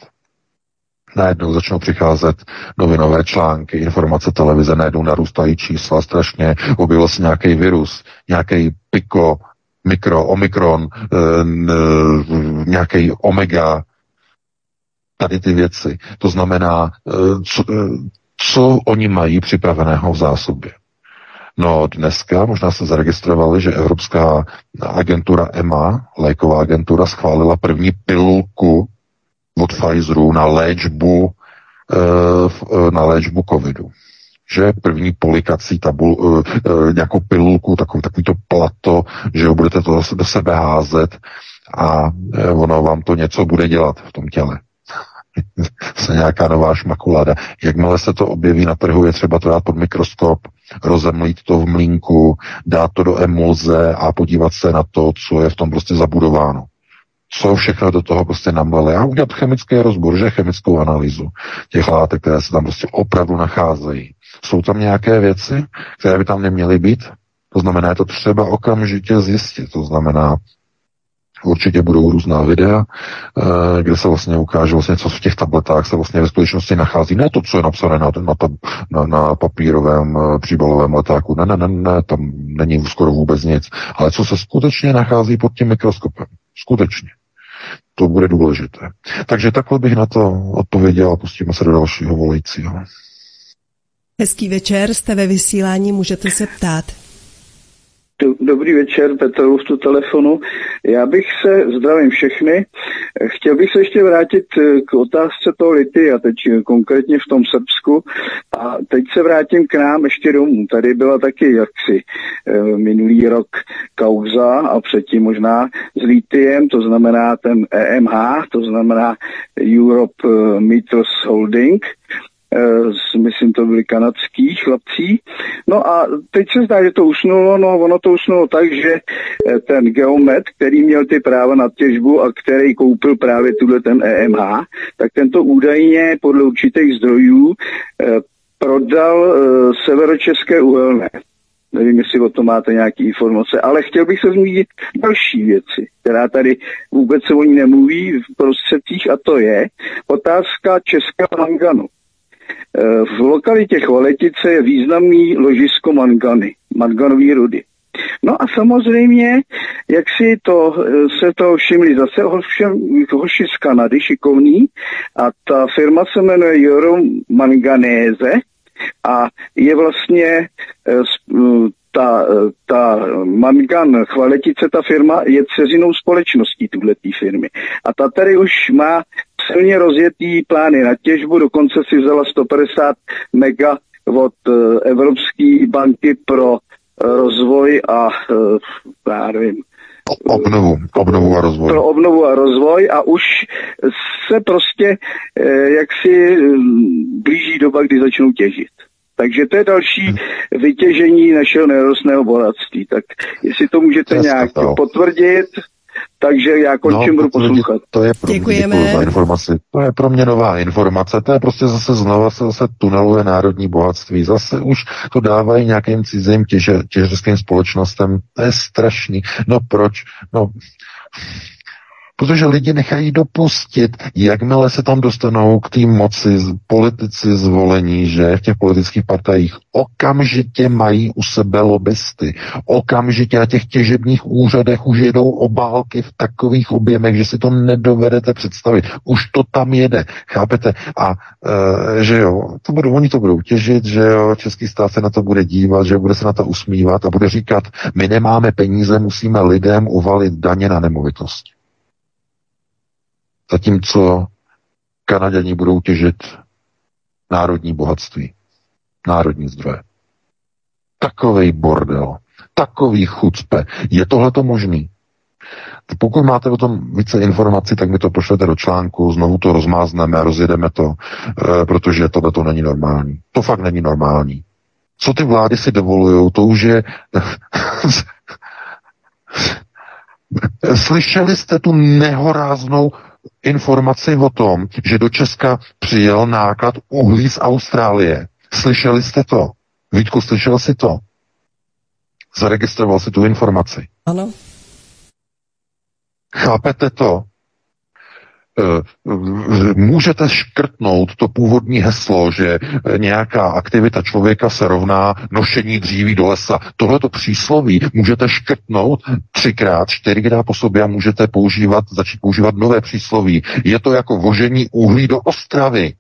Najednou začnou přicházet novinové články, informace televize, najednou narůstají čísla strašně, objevil se nějaký virus, nějaký piko, mikro, omikron, e, nějaký omega, tady ty věci. To znamená, eh, co, eh, co oni mají připraveného v zásobě. No dneska možná se zaregistrovali, že Evropská agentura EMA, léková agentura, schválila první pilulku od Pfizeru na léčbu eh, na léčbu covidu. Že první polikací tabul, nějakou pilulku, takový, takový to plato, že ho budete to do sebe házet a ono vám to něco bude dělat v tom těle (laughs) se nějaká nová šmakulada. Jakmile se to objeví na trhu, je třeba to dát pod mikroskop, rozemlít to v mlínku, dát to do emulze a podívat se na to, co je v tom prostě zabudováno. Co všechno do toho prostě namleli. A udělat chemický rozbor, že chemickou analýzu těch látek, které se tam prostě opravdu nacházejí. Jsou tam nějaké věci, které by tam neměly být? To znamená, je to třeba okamžitě zjistit. To znamená, Určitě budou různá videa, eh, kde se vlastně ukáže vlastně, co v těch tabletách se vlastně ve skutečnosti nachází. Ne to, co je napsané na, na, na, na papírovém eh, příbalovém letáku. Ne, ne, ne, ne, tam není skoro vůbec nic. Ale co se skutečně nachází pod tím mikroskopem. Skutečně. To bude důležité. Takže takhle bych na to odpověděl a pustíme se do dalšího volajícího. Hezký večer, jste ve vysílání, můžete se ptát. Dobrý večer, Petr tu telefonu. Já bych se, zdravím všechny, chtěl bych se ještě vrátit eh, k otázce toho lity a teď eh, konkrétně v tom Srbsku a teď se vrátím k nám ještě domů. Tady byla taky jaksi eh, minulý rok kauza a předtím možná s litiem, to znamená ten EMH, to znamená Europe Metals Holding, Eh, myslím, to byli kanadský chlapcí. No a teď se zdá, že to usnulo, no ono to usnulo tak, že eh, ten geomet, který měl ty práva na těžbu a který koupil právě tuhle ten EMH, tak tento údajně podle určitých zdrojů eh, prodal severočeské uhelné. Nevím, jestli o tom máte nějaké informace, ale chtěl bych se zmínit další věci, která tady vůbec se o ní nemluví v prostředcích a to je otázka českého manganu. V lokalitě Chvaletice je významný ložisko mangany, manganové rudy. No a samozřejmě, jak si to, se to všimli zase hoši z Kanady, šikovný, a ta firma se jmenuje Euro Manganese a je vlastně ta, ta Mangan Chvaletice, ta firma, je dceřinou společností tuhle firmy. A ta tady už má silně rozjetý plány na těžbu, dokonce si vzala 150 mega od uh, Evropské banky pro uh, rozvoj a uh, já nevím, Obnovu, obnovu a rozvoj. Pro obnovu a rozvoj a už se prostě eh, jaksi blíží doba, kdy začnou těžit. Takže to je další hmm. vytěžení našeho nerostného bohatství. Tak jestli to můžete Přesně nějak to. potvrdit, takže já končím, no, budu poslouchat. To je pro Děkujeme. Mě, za informaci. To je pro mě nová informace. To je prostě zase znova se zase tuneluje národní bohatství. Zase už to dávají nějakým cizím těže, těžerským společnostem. To je strašný. No proč? No Protože lidi nechají dopustit, jakmile se tam dostanou k té moci politici zvolení, že v těch politických partajích okamžitě mají u sebe lobbysty. Okamžitě na těch těžebních úřadech už jedou obálky v takových objemech, že si to nedovedete představit. Už to tam jede, chápete? A e, že jo, to budou, oni to budou těžit, že jo, český stát se na to bude dívat, že bude se na to usmívat a bude říkat, my nemáme peníze, musíme lidem uvalit daně na nemovitosti. Zatímco Kanaděni budou těžit národní bohatství, národní zdroje. Takový bordel, takový chucpe. Je tohle to možný? Pokud máte o tom více informací, tak mi to pošlete do článku, znovu to rozmázneme, rozjedeme to, e, protože tohle to není normální. To fakt není normální. Co ty vlády si dovolují, to už je... (laughs) Slyšeli jste tu nehoráznou informaci o tom, že do Česka přijel náklad uhlí z Austrálie. Slyšeli jste to? Vítku, slyšel jsi to? Zaregistroval si tu informaci? Ano. Chápete to? Eh, můžete škrtnout to původní heslo, že nějaká aktivita člověka se rovná nošení dříví do lesa. Tohleto přísloví můžete škrtnout třikrát, čtyřikrát po sobě a můžete používat, začít používat nové přísloví. Je to jako vožení uhlí do Ostravy.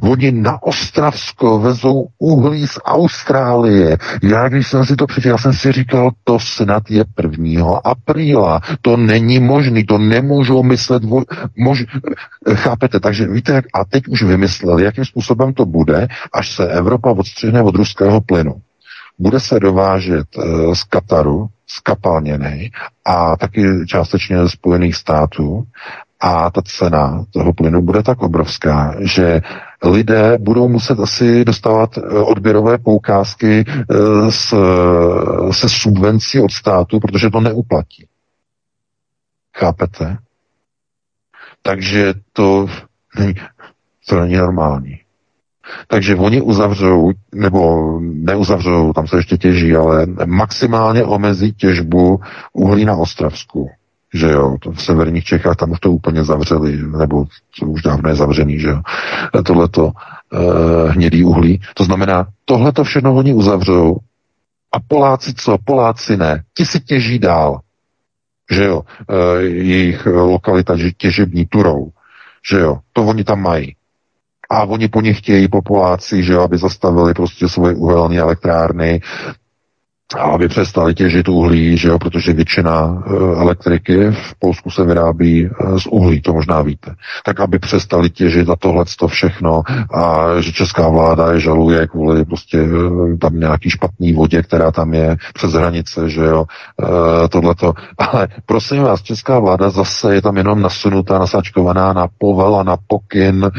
Oni na Ostravsko vezou uhlí z Austrálie. Já, když jsem si to přečetl, já jsem si říkal, to snad je 1. apríla. To není možný, to nemůžou myslet. Mož... Chápete? Takže víte, jak... a teď už vymysleli, jakým způsobem to bude, až se Evropa odstřihne od ruského plynu. Bude se dovážet uh, z Kataru, z kapalněnej a taky částečně ze Spojených států a ta cena toho plynu bude tak obrovská, že lidé budou muset asi dostávat eh, odběrové poukázky eh, s, se subvencí od státu, protože to neuplatí. Chápete? Takže to není, to není normální. Takže oni uzavřou, nebo neuzavřou, tam se ještě těží, ale maximálně omezí těžbu uhlí na Ostravsku že jo, v severních Čechách tam už to úplně zavřeli, nebo to už dávno je zavřený, že jo, tohleto uh, hnědý uhlí. To znamená, tohleto všechno oni uzavřou a Poláci co? Poláci ne. Ti si těží dál, že jo, uh, jejich lokalita těžební turou, že jo, to oni tam mají. A oni po nich chtějí po Poláci, že jo, aby zastavili prostě svoje uhelné elektrárny, aby přestali těžit uhlí, že jo, protože většina e, elektriky v Polsku se vyrábí e, z uhlí, to možná víte. Tak aby přestali těžit a tohle to všechno a že česká vláda je žaluje kvůli prostě e, tam nějaký špatný vodě, která tam je přes hranice, že jo, tohleto. Ale prosím vás, česká vláda zase je tam jenom nasunutá, nasačkovaná na povel a na pokyn,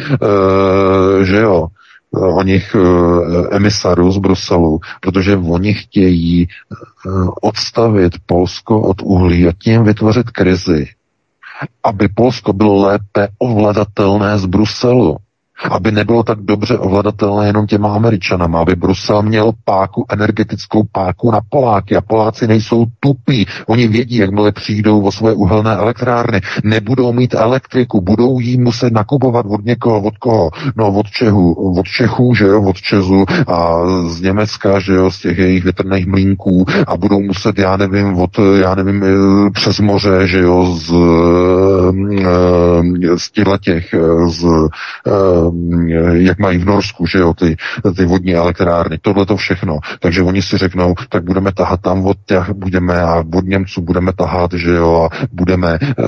že jo, o nich eh, emisarů z Bruselu, protože oni chtějí eh, odstavit Polsko od uhlí a tím vytvořit krizi, aby Polsko bylo lépe ovladatelné z Bruselu. Aby nebylo tak dobře ovladatelné jenom těma Američanama, aby Brusel měl páku, energetickou páku na Poláky a Poláci nejsou tupí. Oni vědí, jakmile přijdou o svoje uhelné elektrárny, nebudou mít elektriku, budou jí muset nakupovat od někoho, od koho? No od Čehu, od Čechů, že jo, od Čezu a z Německa, že jo, z těch jejich větrných mlínků a budou muset, já nevím, od, já nevím, eh, přes moře, že jo, z, z těchto těch, eh, z jak mají v Norsku, že jo, ty, ty vodní elektrárny, tohle to všechno. Takže oni si řeknou, tak budeme tahat tam od těch, budeme a od Němců budeme tahat, že jo, a budeme uh,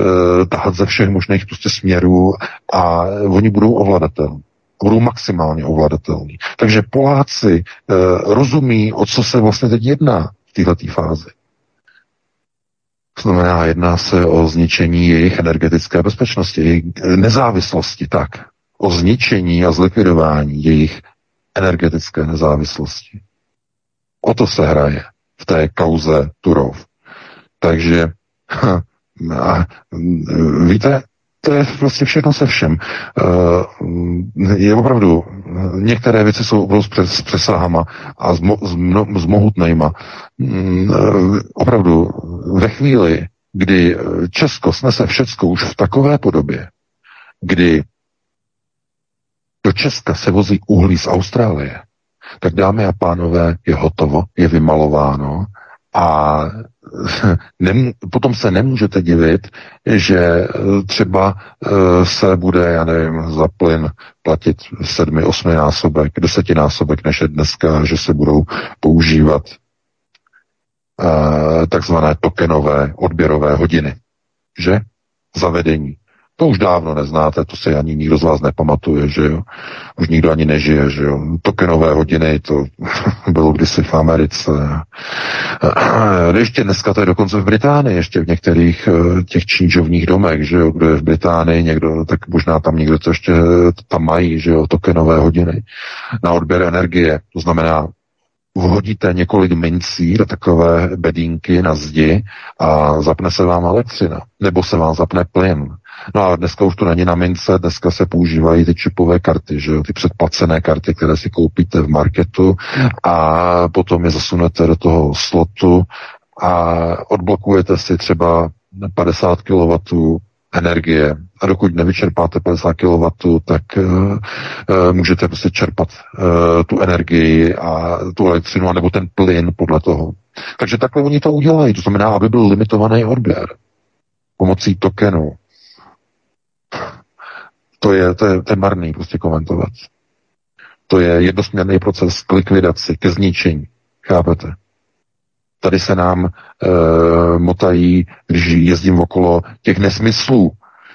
tahat ze všech možných prostě směrů a oni budou ovladatelní budou maximálně ovladatelní. Takže Poláci uh, rozumí, o co se vlastně teď jedná v této fázi. To znamená, jedná se o zničení jejich energetické bezpečnosti, jejich nezávislosti, tak o zničení a zlikvidování jejich energetické nezávislosti. O to se hraje v té kauze Turov. Takže (laughs) a, víte, to je vlastně všechno se všem. Eh, je opravdu, některé věci jsou opravdu s přesahama a s, mohutnejma. Mm, eh, opravdu, ve chvíli, kdy Česko snese všecko už v takové podobě, kdy do Česka se vozí uhlí z Austrálie, tak dámy a pánové, je hotovo, je vymalováno a (laughs) nem, potom se nemůžete divit, že eh, třeba eh, se bude, já nevím, za plyn platit sedmi, osmi násobek, desetinásobek než je dneska, že se budou používat uh, takzvané tokenové odběrové hodiny. Že? Zavedení. To už dávno neznáte, to si ani nikdo z vás nepamatuje, že jo. Už nikdo ani nežije, že jo. Tokenové hodiny, to (laughs) bylo kdysi v Americe. Ještě dneska to je dokonce v Británii, ještě v některých eh, těch čínžovních domech, že jo, kdo je v Británii, někdo, tak možná tam někdo to ještě tam mají, že jo, tokenové hodiny na odběr energie. To znamená, vhodíte několik mincí do takové bedínky na zdi a zapne se vám elektřina, nebo se vám zapne plyn, No a dneska už to není na mince, dneska se používají ty čipové karty, že jo, ty předplacené karty, které si koupíte v marketu a potom je zasunete do toho slotu a odblokujete si třeba 50 kW energie. A dokud nevyčerpáte 50 kW, tak uh, uh, můžete prostě čerpat uh, tu energii a tu elektřinu, anebo ten plyn podle toho. Takže takhle oni to udělají. To znamená, aby byl limitovaný odběr pomocí tokenu, to je, to je, to je marný prostě komentovat. To je jednosměrný proces k likvidaci, ke zničení. Chápete? Tady se nám e, motají, když jezdím okolo těch nesmyslů,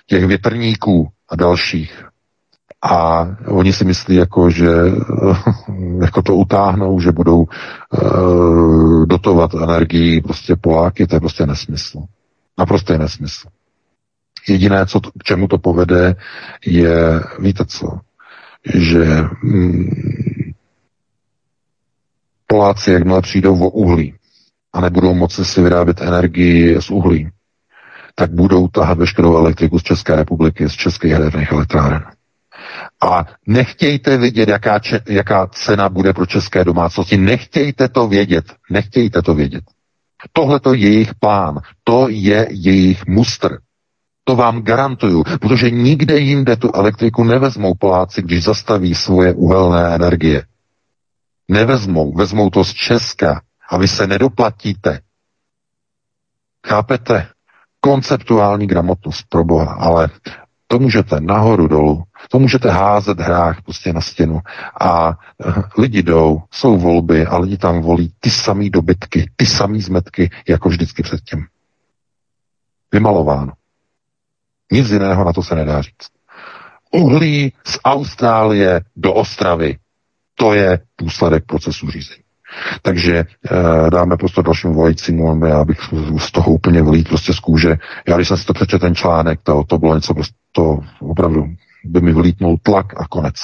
těch větrníků a dalších. A oni si myslí, jako, že jako to utáhnou, že budou e, dotovat energii prostě Poláky, to je prostě nesmysl. Naprosto je nesmysl. Jediné, co to, k čemu to povede, je, víte co, že hmm, Poláci, jakmile přijdou o uhlí a nebudou moci si vyrábět energii z uhlí, tak budou tahat veškerou elektriku z České republiky, z českých jaderných elektráren. A nechtějte vidět, jaká, če, jaká cena bude pro české domácnosti. Nechtějte to vědět. Nechtějte to vědět. Tohle to je jejich plán. To je jejich mustr. To vám garantuju, protože nikde jinde tu elektriku nevezmou Poláci, když zastaví svoje uhelné energie. Nevezmou, vezmou to z Česka a vy se nedoplatíte. Chápete? Konceptuální gramotnost pro Boha, ale to můžete nahoru dolů, to můžete házet hrách prostě na stěnu a uh, lidi jdou, jsou volby a lidi tam volí ty samé dobytky, ty samé zmetky, jako vždycky předtím. Vymalováno. Nic jiného na to se nedá říct. Uhlí z Austrálie do Ostravy. To je důsledek procesu řízení. Takže e, dáme prostor dalšímu volajícímu, já bych z toho úplně vlít prostě z kůže. Já když jsem si to přečetl ten článek, to, to bylo něco prostě, to opravdu by mi vlítnul tlak a konec.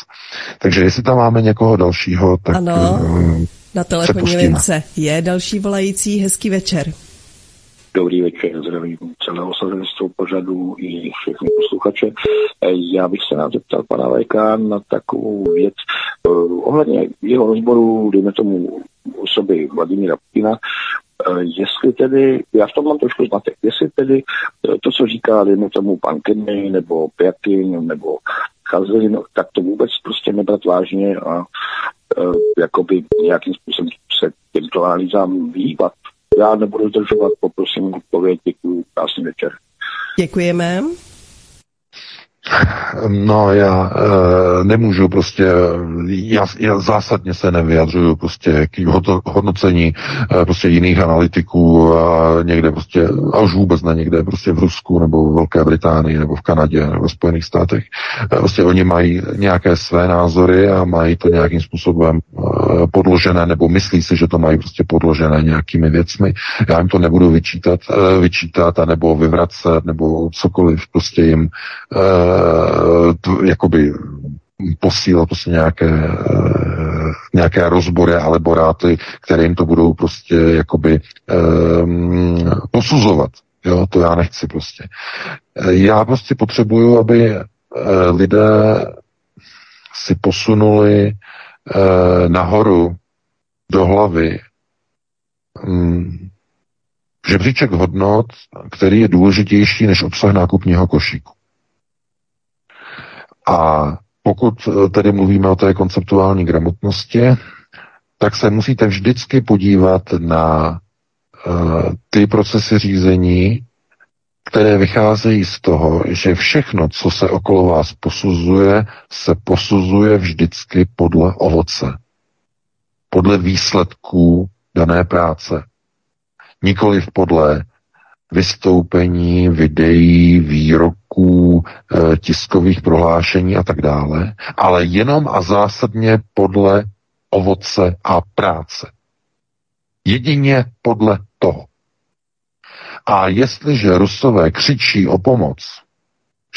Takže jestli tam máme někoho dalšího, tak ano, e, na telefonní lince je další volající. Hezký večer. Dobrý večer, zdravím celé osazenstvo pořadu i všechny posluchače. posluchače. Já bych se nám zeptal pana VK na takovou věc ohledně jeho rozboru, dejme tomu osoby Vladimíra Putina, jestli tedy, já v tom mám trošku zmatek, jestli tedy to, co říká, dejme tomu pan Kenny, nebo Pjakin, nebo Chazin, tak to vůbec prostě nebrat vážně a jakoby nějakým způsobem se těmto analýzám vývat. Já nebudu zdržovat, poprosím odpověď, děkuji, krásný večer. Děkujeme. No já e, nemůžu prostě, já, já zásadně se nevyjadřuju prostě k hodnocení e, prostě jiných analytiků a někde prostě, a už vůbec ne někde prostě v Rusku nebo v Velké Británii nebo v Kanadě nebo v Spojených státech. E, prostě oni mají nějaké své názory a mají to nějakým způsobem e, podložené nebo myslí si, že to mají prostě podložené nějakými věcmi. Já jim to nebudu vyčítat, e, vyčítat a nebo vyvracet nebo cokoliv prostě jim e, uh, jakoby posílat prostě nějaké, uh, nějaké rozbory a laboráty, které jim to budou prostě jakoby um, posuzovat. Jo, to já nechci prostě. Já prostě potřebuju, aby uh, lidé si posunuli uh, nahoru do hlavy um, žebříček hodnot, který je důležitější než obsah nákupního košíku. A pokud eh, tedy mluvíme o té konceptuální gramotnosti, tak se musíte vždycky podívat na uh, ty procesy řízení, které vycházejí z toho, že všechno, co se okolo vás posuzuje, se posuzuje vždycky podle ovoce, podle výsledků dané práce, nikoliv podle vystoupení, videí, výroků, e, tiskových prohlášení a tak dále, ale jenom a zásadně podle ovoce a práce. Jedině podle toho. A jestliže Rusové křičí o pomoc,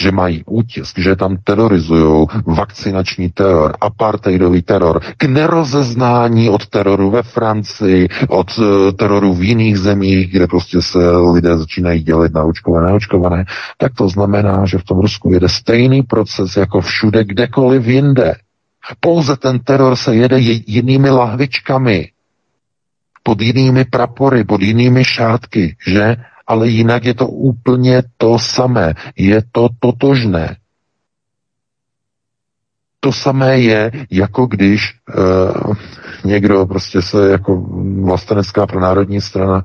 že mají útisk, že tam terorizují vakcinační teror, apartheidový teror, k nerozeznání od teroru ve Francii, od uh, teroru v jiných zemích, kde prostě se lidé začínají dělit na očkované, neočkované, tak to znamená, že v tom Rusku jede stejný proces jako všude, kdekoliv jinde. Pouze ten teror se jede jinými lahvičkami, pod jinými prapory, pod jinými šátky, že? Ale jinak je to úplně to samé. Je to totožné. To samé je, jako když uh, někdo prostě se jako vlastenecká pro národní strana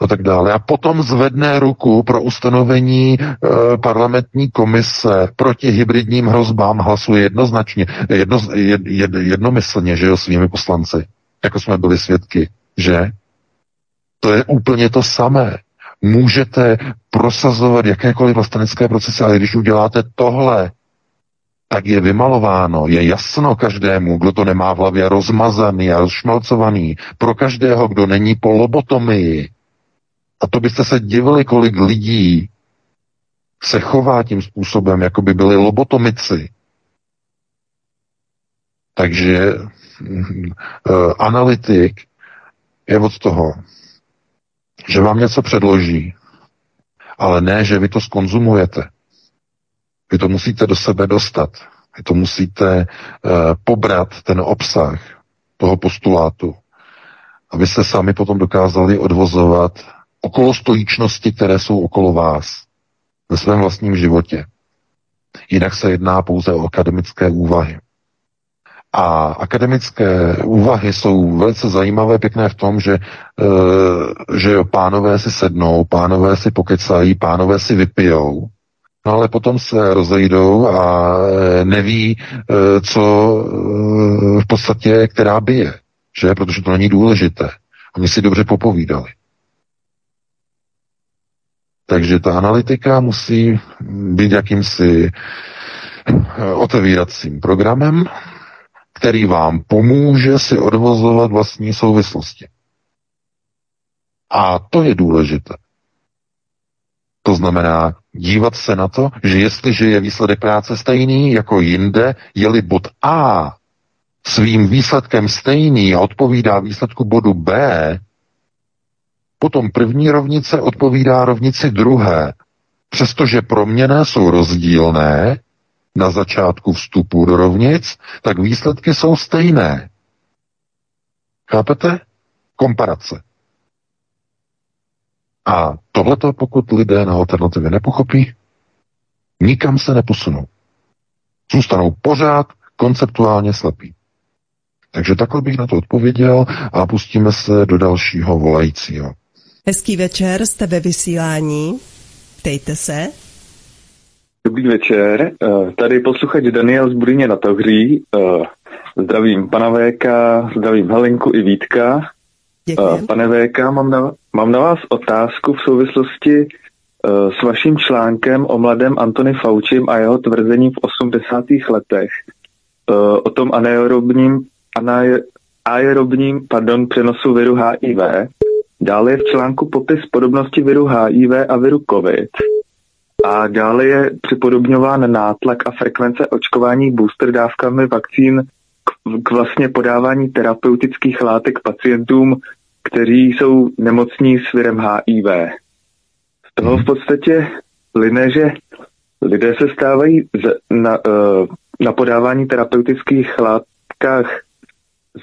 a tak dále. A potom zvedne ruku pro ustanovení uh, parlamentní komise proti hybridním hrozbám, hlasuje jednoznačně, jedno, jed, jed, jednomyslně, že jo, svými poslanci, jako jsme byli svědky, že? To je úplně to samé můžete prosazovat jakékoliv vlastenecké procesy, ale když uděláte tohle, tak je vymalováno, je jasno každému, kdo to nemá v hlavě rozmazaný a rozšmelcovaný, pro každého, kdo není po lobotomii. A to byste se divili, kolik lidí se chová tím způsobem, jako by byli lobotomici. Takže uh, analytik je od toho, že vám něco předloží, ale ne, že vy to skonzumujete. Vy to musíte do sebe dostat. Vy to musíte uh, pobrat, ten obsah toho postulátu, abyste sami potom dokázali odvozovat okolo stojíčnosti, které jsou okolo vás ve svém vlastním životě. Jinak se jedná pouze o akademické úvahy. A akademické úvahy jsou velice zajímavé, pěkné v tom, že, e, že jo, pánové si sednou, pánové si pokecají, pánové si vypijou, no ale potom se rozejdou a e, neví, e, co v podstatě, která bije, že? Protože to není důležité. Oni si dobře popovídali. Takže ta analytika musí být jakýmsi otevíracím programem, který vám pomůže si odvozovat vlastní souvislosti. A to je důležité. To znamená dívat se na to, že jestliže je výsledek práce stejný jako jinde, je-li bod A svým výsledkem stejný a odpovídá výsledku bodu B, potom první rovnice odpovídá rovnici druhé. Přestože proměny jsou rozdílné na začátku vstupu do rovnic, tak výsledky jsou stejné. Chápete? Komparace. A tohleto, pokud lidé na alternativě nepochopí, nikam se neposunou. Zůstanou pořád konceptuálně slepí. Takže takhle bych na to odpověděl a pustíme se do dalšího volajícího. Hezký večer, jste ve vysílání. Ptejte se. Dobrý večer, eh, tady posluchač Daniel z Budyně na Tohří. Eh, zdravím pana VK, zdravím Helenku i Vítka. Děkuji. Eh, pane VK, mám na, mám na vás otázku v souvislosti s vaším článkem o mladém Antony Faučím a jeho tvrzením v 80. letech o tom anaerobním, anaerobním pardon, přenosu viru HIV. Dále je v článku popis podobnosti viru HIV a viru COVID. A dále je připodobňován nátlak a frekvence očkování booster dávkami vakcín k, k vlastně podávání terapeutických látek pacientům, kteří jsou nemocní s virem HIV. Z toho v podstatě line, že lidé se stávají z, na, eh, na podávání terapeutických látkách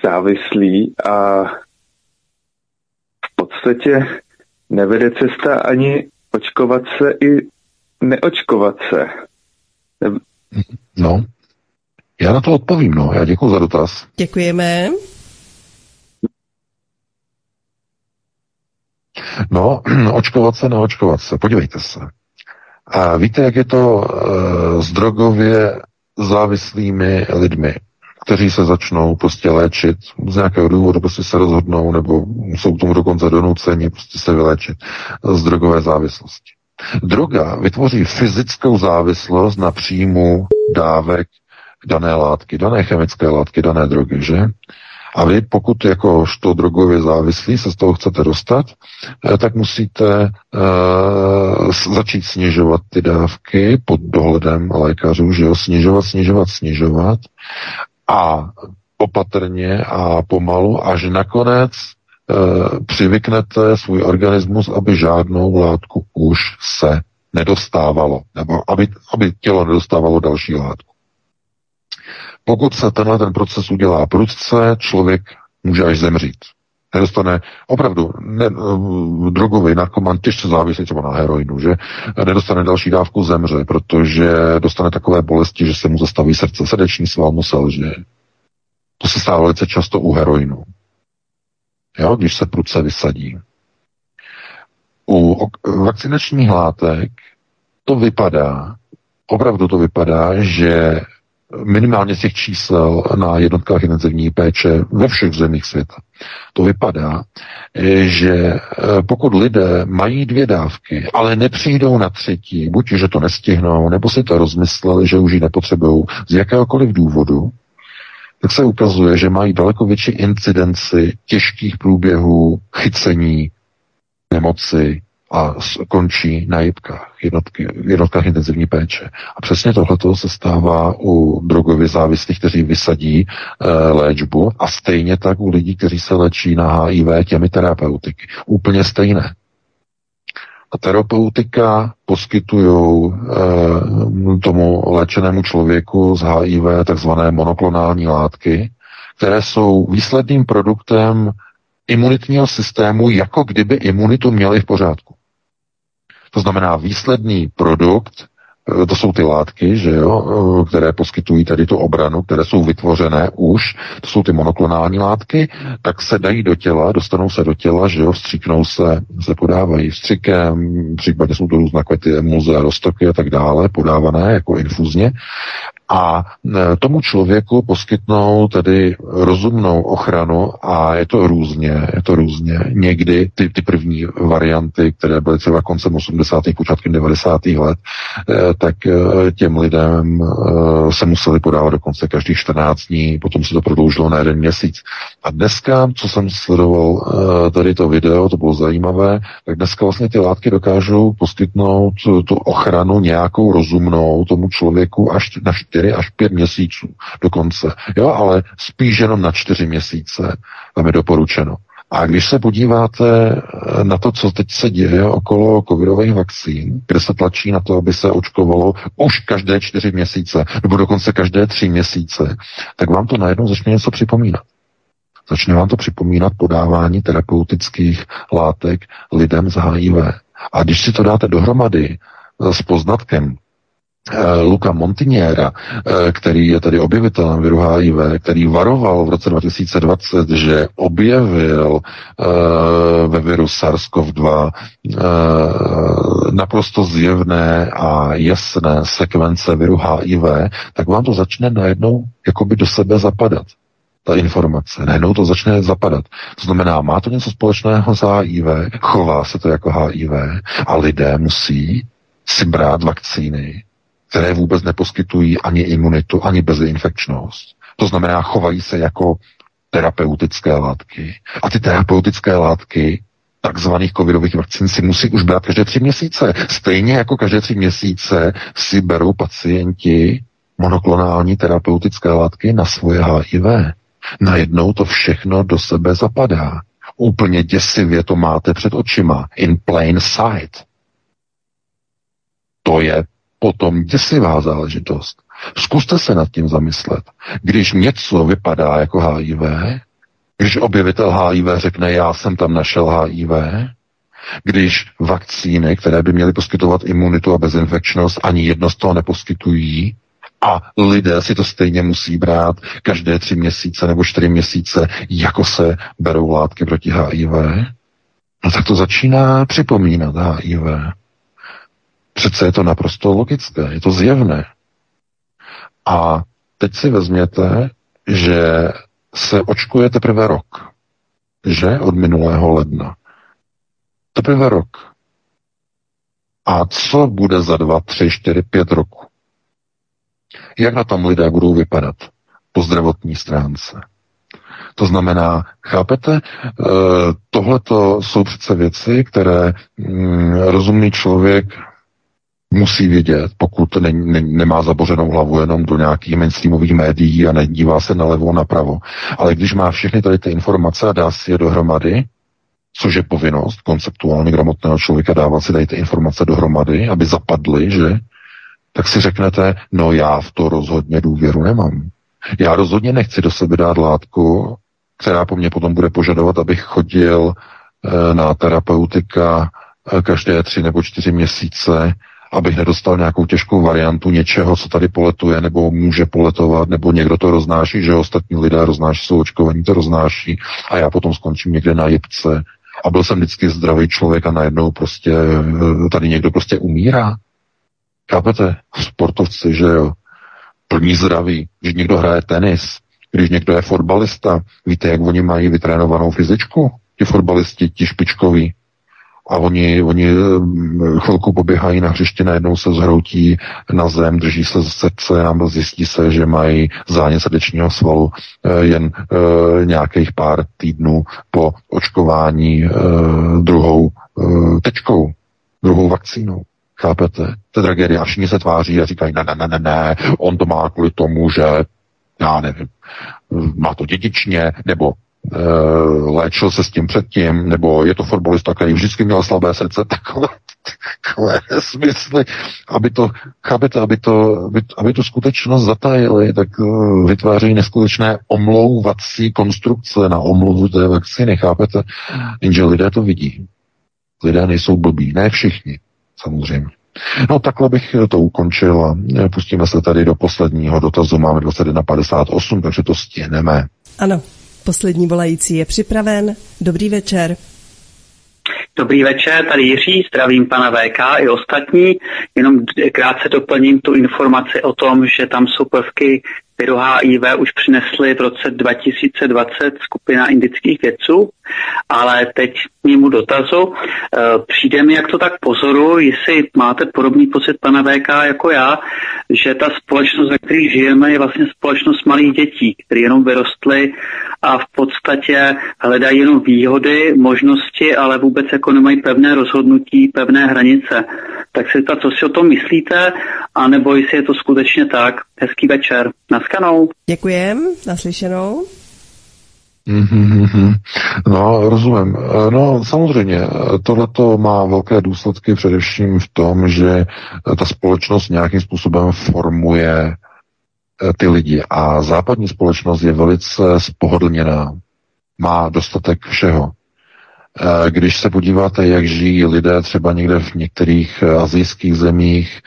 závislí a v podstatě nevede cesta ani očkovat se i neočkovat se. No, já na to odpovím, no. Já děkuji za dotaz. Děkujeme. No, (clears throat) očkovat se, neočkovat se. Podívejte se. A víte, jak je to uh, s drogově závislými lidmi, kteří se začnou prostě léčit z nějakého důvodu, prostě se rozhodnou, nebo jsou k tomu dokonce donuceni prostě se vyléčit z drogové závislosti. Droga vytvoří fyzickou závislost na příjmu dávek dané látky, dané chemické látky, dané drogy, že? A vy, pokud jakožto drogově závislí se z toho chcete dostat, eh, tak musíte uh, začít snižovat ty dávky pod dohledem lékařů, že jo, snižovat, snižovat, snižovat a opatrně a pomalu, až nakonec přivyknete svůj organismus, aby žádnou látku už se nedostávalo, nebo aby, aby tělo nedostávalo další látku. Pokud se tenhle ten proces udělá prudce, člověk může až zemřít. Nedostane opravdu ne, eh, drogový narkoman, těžce závislý třeba na heroinu, že nedostane další dávku, zemře, protože dostane takové bolesti, že se mu zastaví srdce, srdeční sval mu selže. To se stává velice často u heroinu jo, když se pruce vysadí. U vakcinačních látek to vypadá, opravdu to vypadá, že minimálně z těch čísel na jednotkách intenzivní péče ve všech zemích světa. To vypadá, že eh, pokud lidé mají dvě dávky, ale nepřijdou na třetí, buď že to nestihnou, nebo si to rozmysleli, že už ji nepotřebují z jakéhokoliv důvodu, tak se ukazuje, že mají daleko větší incidenci těžkých průběhů, chycení, nemoci a končí na jibkách, jednotky, jednotkách intenzivní péče. A přesně tohle se stává u drogově závislých, kteří vysadí e, léčbu a stejně tak u lidí, kteří se léčí na HIV těmi terapeutiky. Úplně stejné. A terapeutika poskytují e, tomu léčenému člověku z HIV takzvané monoklonální látky, které jsou výsledným produktem imunitního systému, jako kdyby imunitu měli v pořádku. To znamená výsledný produkt Eh, to jsou ty látky, že jo, eh, které poskytují tady tu obranu, které jsou vytvořené už, to jsou ty monoklonální látky, tak se dají do těla, dostanou se do těla, že jo, vstříknou se, se podávají vstřikem, případně jsou to různé kvety emulze, roztoky a tak dále, podávané jako infuzně a e, tomu člověku poskytnou tedy rozumnou ochranu a je to různě, je to různě. Někdy ty, ty první varianty, které byly třeba koncem 80. počátkem 90. let, e, tak e, těm lidem se museli podávat dokonce každých 14 dní, potom se to prodloužilo na jeden měsíc. A dneska, co jsem sledoval tady to video, to bylo zajímavé, tak dneska vlastně ty látky dokážou poskytnout tu ochranu nějakou rozumnou tomu člověku až na 4 až 5 měsíců dokonce. Jo, ale spíš jenom na 4 měsíce tam je doporučeno. A když se podíváte eh, na to, co teď se děje okolo covidových vakcín, kde se tlačí na to, aby se očkovalo už každé čtyři měsíce, nebo dokonce každé tři měsíce, tak vám to najednou začne něco připomínat. Začne vám to připomínat podávání terapeutických látek lidem z HIV. A když si to dáte dohromady eh, s poznatkem, Eh, Luca Montiniera, eh, který je tedy objevitelem viru HIV, který varoval v roce 2020, že objevil eh, ve viru SARS-CoV-2 naprosto zjevné a jasné sekvence viru HIV, tak vám to začne najednou jakoby do sebe zapadat ta informace. Najednou to začne zapadat. To znamená, má to něco společného s HIV, chová se to jako HIV a lidé musí si brát vakcíny, které vůbec neposkytují ani imunitu, ani bezinfekčnost. To znamená, chovají se jako terapeutické látky. A ty terapeutické látky takzvaných covidových vakcín si musí už brát každé tři měsíce. Stejně jako každé tři měsíce si berou pacienti monoklonální terapeutické látky na svoje HIV. Najednou to všechno do sebe zapadá. Úplně děsivě to máte před očima. In plain sight. To je potom děsivá záležitost. Zkuste se nad tím zamyslet. Když něco vypadá jako HIV, když objevitel HIV řekne, já jsem tam našel HIV, když vakcíny, které by měly poskytovat imunitu a bezinfekčnost, ani jedno z toho neposkytují, a lidé si to stejně musí brát každé tři měsíce nebo čtyři měsíce, jako se berou látky proti HIV, no tak to začíná připomínat HIV. Přece je to naprosto logické, je to zjevné. A teď si vezměte, že se očkuje teprve rok. Že? Od minulého ledna. Teprve rok. A co bude za dva, tři, čtyři, pět roku? Jak na tom lidé budou vypadat po zdravotní stránce? To znamená, chápete, eh, tohle jsou přece věci, které mm, rozumný člověk musí vědět, pokud ne, ne, nemá zabořenou hlavu jenom do nějakých mainstreamových médií a nedívá se na levo napravo. Ale když má všechny tady ty informace a dá si je dohromady, což je povinnost konceptuálně gramotného člověka dávat si tady ty informace dohromady, aby zapadly, že? Tak si řeknete, no já v to rozhodně důvěru nemám. Já rozhodně nechci do sebe dát látku, která po mně potom bude požadovat, abych chodil e, na terapeutika e, každé tři nebo čtyři měsíce abych nedostal nějakou těžkou variantu něčeho, co tady poletuje, nebo může poletovat, nebo někdo to roznáší, že ostatní lidé roznáší, jsou očkovaní, to roznáší a já potom skončím někde na jipce. A byl jsem vždycky zdravý člověk a najednou prostě eh, tady někdo prostě umírá. Chápete? Sportovci, že jo, plní zdraví, když někdo hraje tenis, když někdo je fotbalista, víte, jak oni mají vytrénovanou fyzičku, ti fotbalisti, ti špičkoví, a oni, oni mm, chvilku poběhají na hřiště, najednou se zhroutí na zem, drží se z srdce a zjistí se, že mají zánět srdečního svalu eh, jen e, nějakých pár týdnů po očkování e, druhou tečkou, druhou vakcínou. Chápete? To je tragédie. A všichni se tváří a říkají, ne, ne, ne, ne, ne, on to má kvůli tomu, že já nevím, má to dědičně, nebo Eh, léčil se s tím předtím, nebo je to fotbalista, který vždycky měl slabé srdce, (laughs) takové, takové smysly, aby to, chápete, aby to, aby, aby tu skutečnost zatajili, tak uh, vytvářejí neskutečné omlouvací konstrukce na omluvu té vakcíny, chápete? Jenže lidé to vidí. Lidé nejsou blbí, ne všichni, samozřejmě. No takhle bych to ukončil eh, pustíme se tady do posledního dotazu. Máme 21.58, takže to stihneme. Ano, Poslední volající je připraven. Dobrý večer. Dobrý večer, tady Jiří, zdravím pana VK i ostatní. Jenom krátce doplním tu informaci o tom, že tam jsou prvky viru HIV už přinesly v roce 2020 skupina indických vědců, ale teď mému dotazu. Eh, přijde mi, jak to tak pozoru, jestli máte podobný pocit, pana VK, jako já, že ta společnost, ve které žijeme, je vlastně společnost malých dětí, které jenom vyrostly a v podstatě hledají jenom výhody, možnosti, ale vůbec jako nemají pevné rozhodnutí, pevné hranice. Tak si ta, co si o tom myslíte, anebo jestli je to skutečně tak. Hezký večer. Naskanou. Děkujem, naslyšenou. Mm-hmm. No, rozumím. No, samozřejmě, tohle má velké důsledky především v tom, že ta společnost nějakým způsobem formuje eh, ty lidi a západní společnost je velice spohodlněná. Má dostatek všeho. Eh, když se podíváte, jak žijí lidé třeba někde v některých eh, azijských zemích,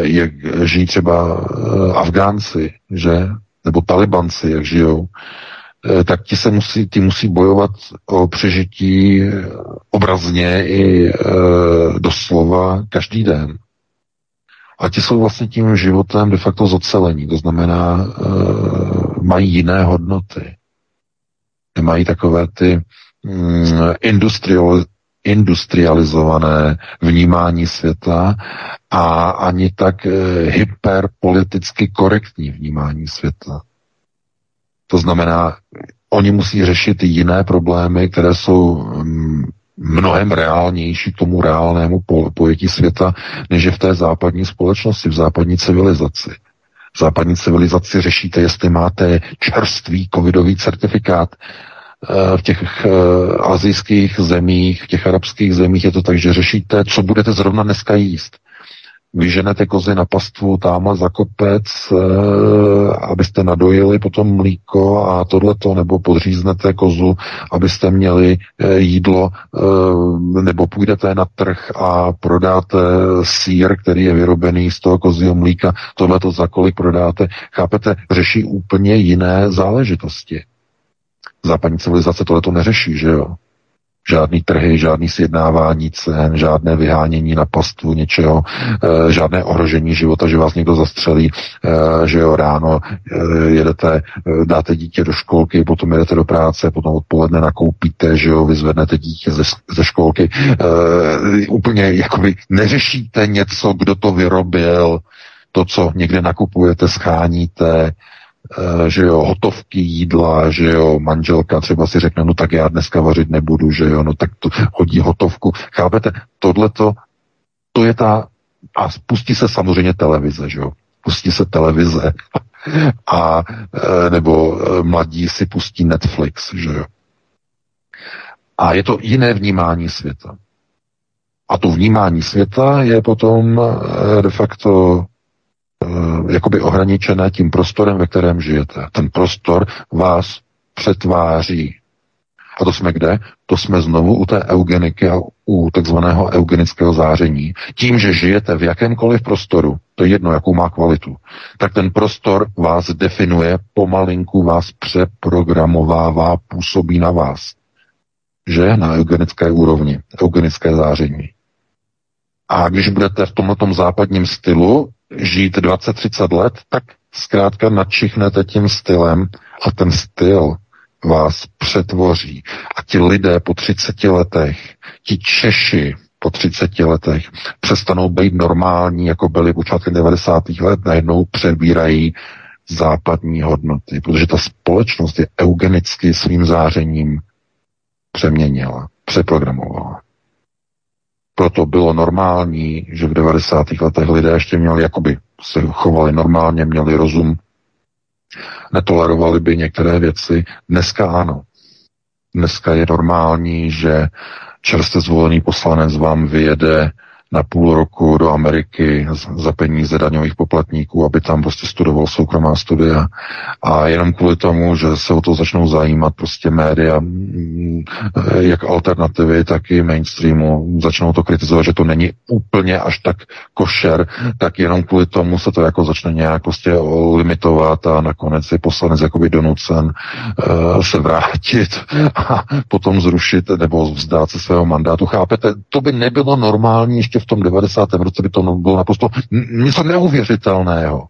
jak žijí třeba Afgánci, že? Nebo Talibanci, jak žijou, Eh, tak ti se musí, ti musí bojovat o přežití eh, obrazně i doslova každý den. A ti jsou vlastně tím životem de facto zocelení, to znamená, mají jiné hodnoty. Nemají takové ty mm, industrial, industrializované vnímání světa a ani tak e, hyperpoliticky korektní vnímání světa. To znamená, oni musí řešit jiné problémy, které jsou mm, mnohem reálnější k tomu reálnému pojetí světa, než je v té západní společnosti, v západní civilizaci. V západní civilizaci řešíte, jestli máte čerstvý covidový certifikát. Eh, v těch eh, azijských zemích, v těch arabských zemích je to tak, že řešíte, co budete zrovna dneska jíst vyženete kozy na pastvu tamhle za kopec, e, abyste nadojili potom mlíko a tohleto, nebo podříznete kozu, abyste měli jídlo, nebo půjdete na trh a prodáte sír, který je vyrobený z toho kozího mlíka, tohleto za kolik prodáte. Chápete, řeší úplně jiné záležitosti. Západní civilizace tohleto neřeší, že jo? Žádný trhy, žádný sjednávání cen, žádné vyhánění na pastvu něčeho, e, žádné ohrožení života, že vás někdo zastřelí, e, že jo, ráno e, jedete, dáte dítě do školky, potom jedete do práce, potom odpoledne nakoupíte, že jo, vyzvednete dítě ze, ze školky. Úplně jakoby neřešíte něco, kdo to vyrobil, to, co někde nakupujete, scháníte, Eh, že jo, hotovky jídla, že jo, manželka třeba si řekne, no tak já dneska vařit nebudu, že jo, no tak to hodí hotovku. Chápete, tohleto, to je ta, a spustí se samozřejmě televize, že jo, pustí se televize (laughs) a eh, nebo eh, mladí si pustí Netflix, že jo. A je to jiné vnímání světa. A to vnímání světa je potom de facto Eh, jakoby ohraničené tím prostorem, ve kterém žijete. Ten prostor vás přetváří. A to jsme kde? To jsme znovu u té eugeniky a u takzvaného eugenického záření. Tím, že žijete v jakémkoliv prostoru, to je jedno, jakou má kvalitu, tak ten prostor vás definuje, pomalinku vás přeprogramovává, působí na vás. Že? Na eugenické úrovni, eugenické záření. A když budete v tomto západním stylu, žít 20-30 let, tak zkrátka nadčichnete tím stylem a ten styl vás přetvoří. A ti lidé po 30 letech, ti Češi po 30 letech přestanou být normální, jako byli počátkem 90. let, najednou přebírají západní hodnoty, protože ta společnost je eugenicky svým zářením přeměnila, přeprogramovala. Proto bylo normální, že v 90. letech lidé ještě měli, jakoby se chovali normálně, měli rozum, netolerovali by některé věci. Dneska ano. Dneska je normální, že čerstvě zvolený poslanec vám vyjede na půl roku do Ameriky za peníze daňových poplatníků, aby tam prostě studoval soukromá studia a jenom kvůli tomu, že se o to začnou zajímat prostě média, mm, jak alternativy, tak i mainstreamu, začnou to kritizovat, že to není úplně až tak košer, tak jenom kvůli tomu se to jako začne nějak prostě limitovat a nakonec je poslanec jakoby donucen uh, se vrátit a potom zrušit nebo vzdát se svého mandátu. Chápete? To by nebylo normální ještě v tom 90. roce by to bylo naprosto něco neuvěřitelného.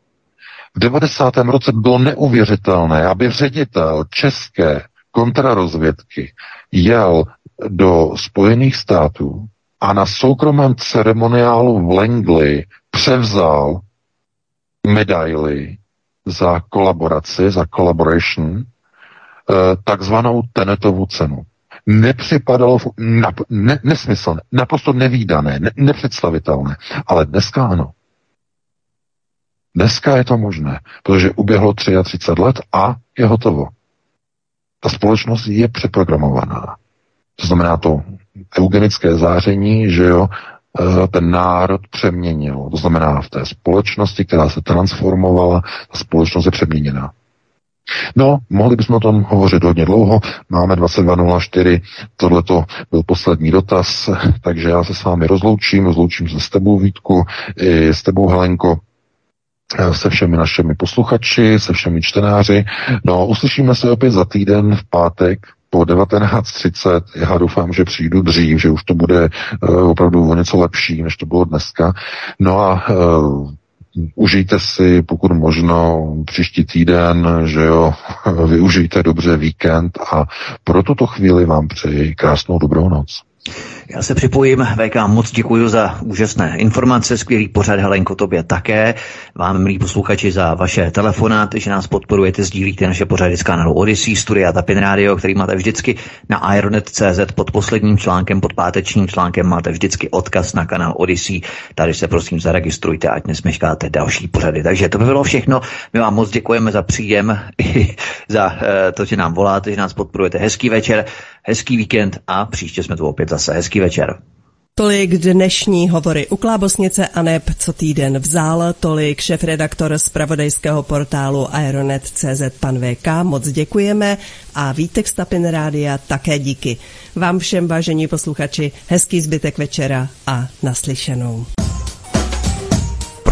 V 90. roce bylo neuvěřitelné, aby ředitel české kontrarozvědky jel do Spojených států a na soukromém ceremoniálu v Langley převzal medaily za kolaboraci, za collaboration, eh, takzvanou Tenetovu cenu nepřipadalo na, ne, nesmyslné, naprosto nevýdané, ne, nepředstavitelné. Ale dneska ano. Dneska je to možné, protože uběhlo 33 let a je hotovo. Ta společnost je přeprogramovaná. To znamená to eugenické záření, že jo, eh, ten národ přeměnil. To znamená v té společnosti, která se transformovala, ta společnost je přeměněná. No, mohli bychom o tom hovořit hodně dlouho. Máme 22.04, tohle to byl poslední dotaz, (laughs) takže já se s vámi rozloučím, rozloučím se s tebou Vítku, i s tebou Helenko, se všemi našimi posluchači, se všemi čtenáři. No, uslyšíme se opět za týden v pátek po 19.30. Já doufám, že přijdu dřív, že už to bude uh, opravdu o něco lepší, než to bylo dneska. No a uh, užijte si, pokud možno, příští týden, že jo, (laughs) využijte dobře víkend a pro tuto chvíli vám přeji krásnou dobrou noc. Já se připojím, VK, moc děkuji za úžasné informace, skvělý pořad, Helenko, tobě také. Vám, milí posluchači, za vaše telefonáty, že nás podporujete, sdílíte naše pořady z kanálu Odyssey, Studia Tapin Radio, který máte vždycky na ironet.cz pod posledním článkem, pod pátečním článkem máte vždycky odkaz na kanál Odyssey. Tady se prosím zaregistrujte, ať nesmeškáte další pořady. Takže to by bylo všechno. My vám moc děkujeme za příjem (laughs) i za uh, to, že nám voláte, že nás podporujete. Hezký večer, hezký víkend a příště jsme tu opět zase. Hezký večer. Tolik dnešní hovory u Klábosnice a neb co týden vzal, tolik šef-redaktor z pravodejského portálu Aeronet.cz pan VK, moc děkujeme a Vítek Stapin Rádia také díky. Vám všem, vážení posluchači, hezký zbytek večera a naslyšenou.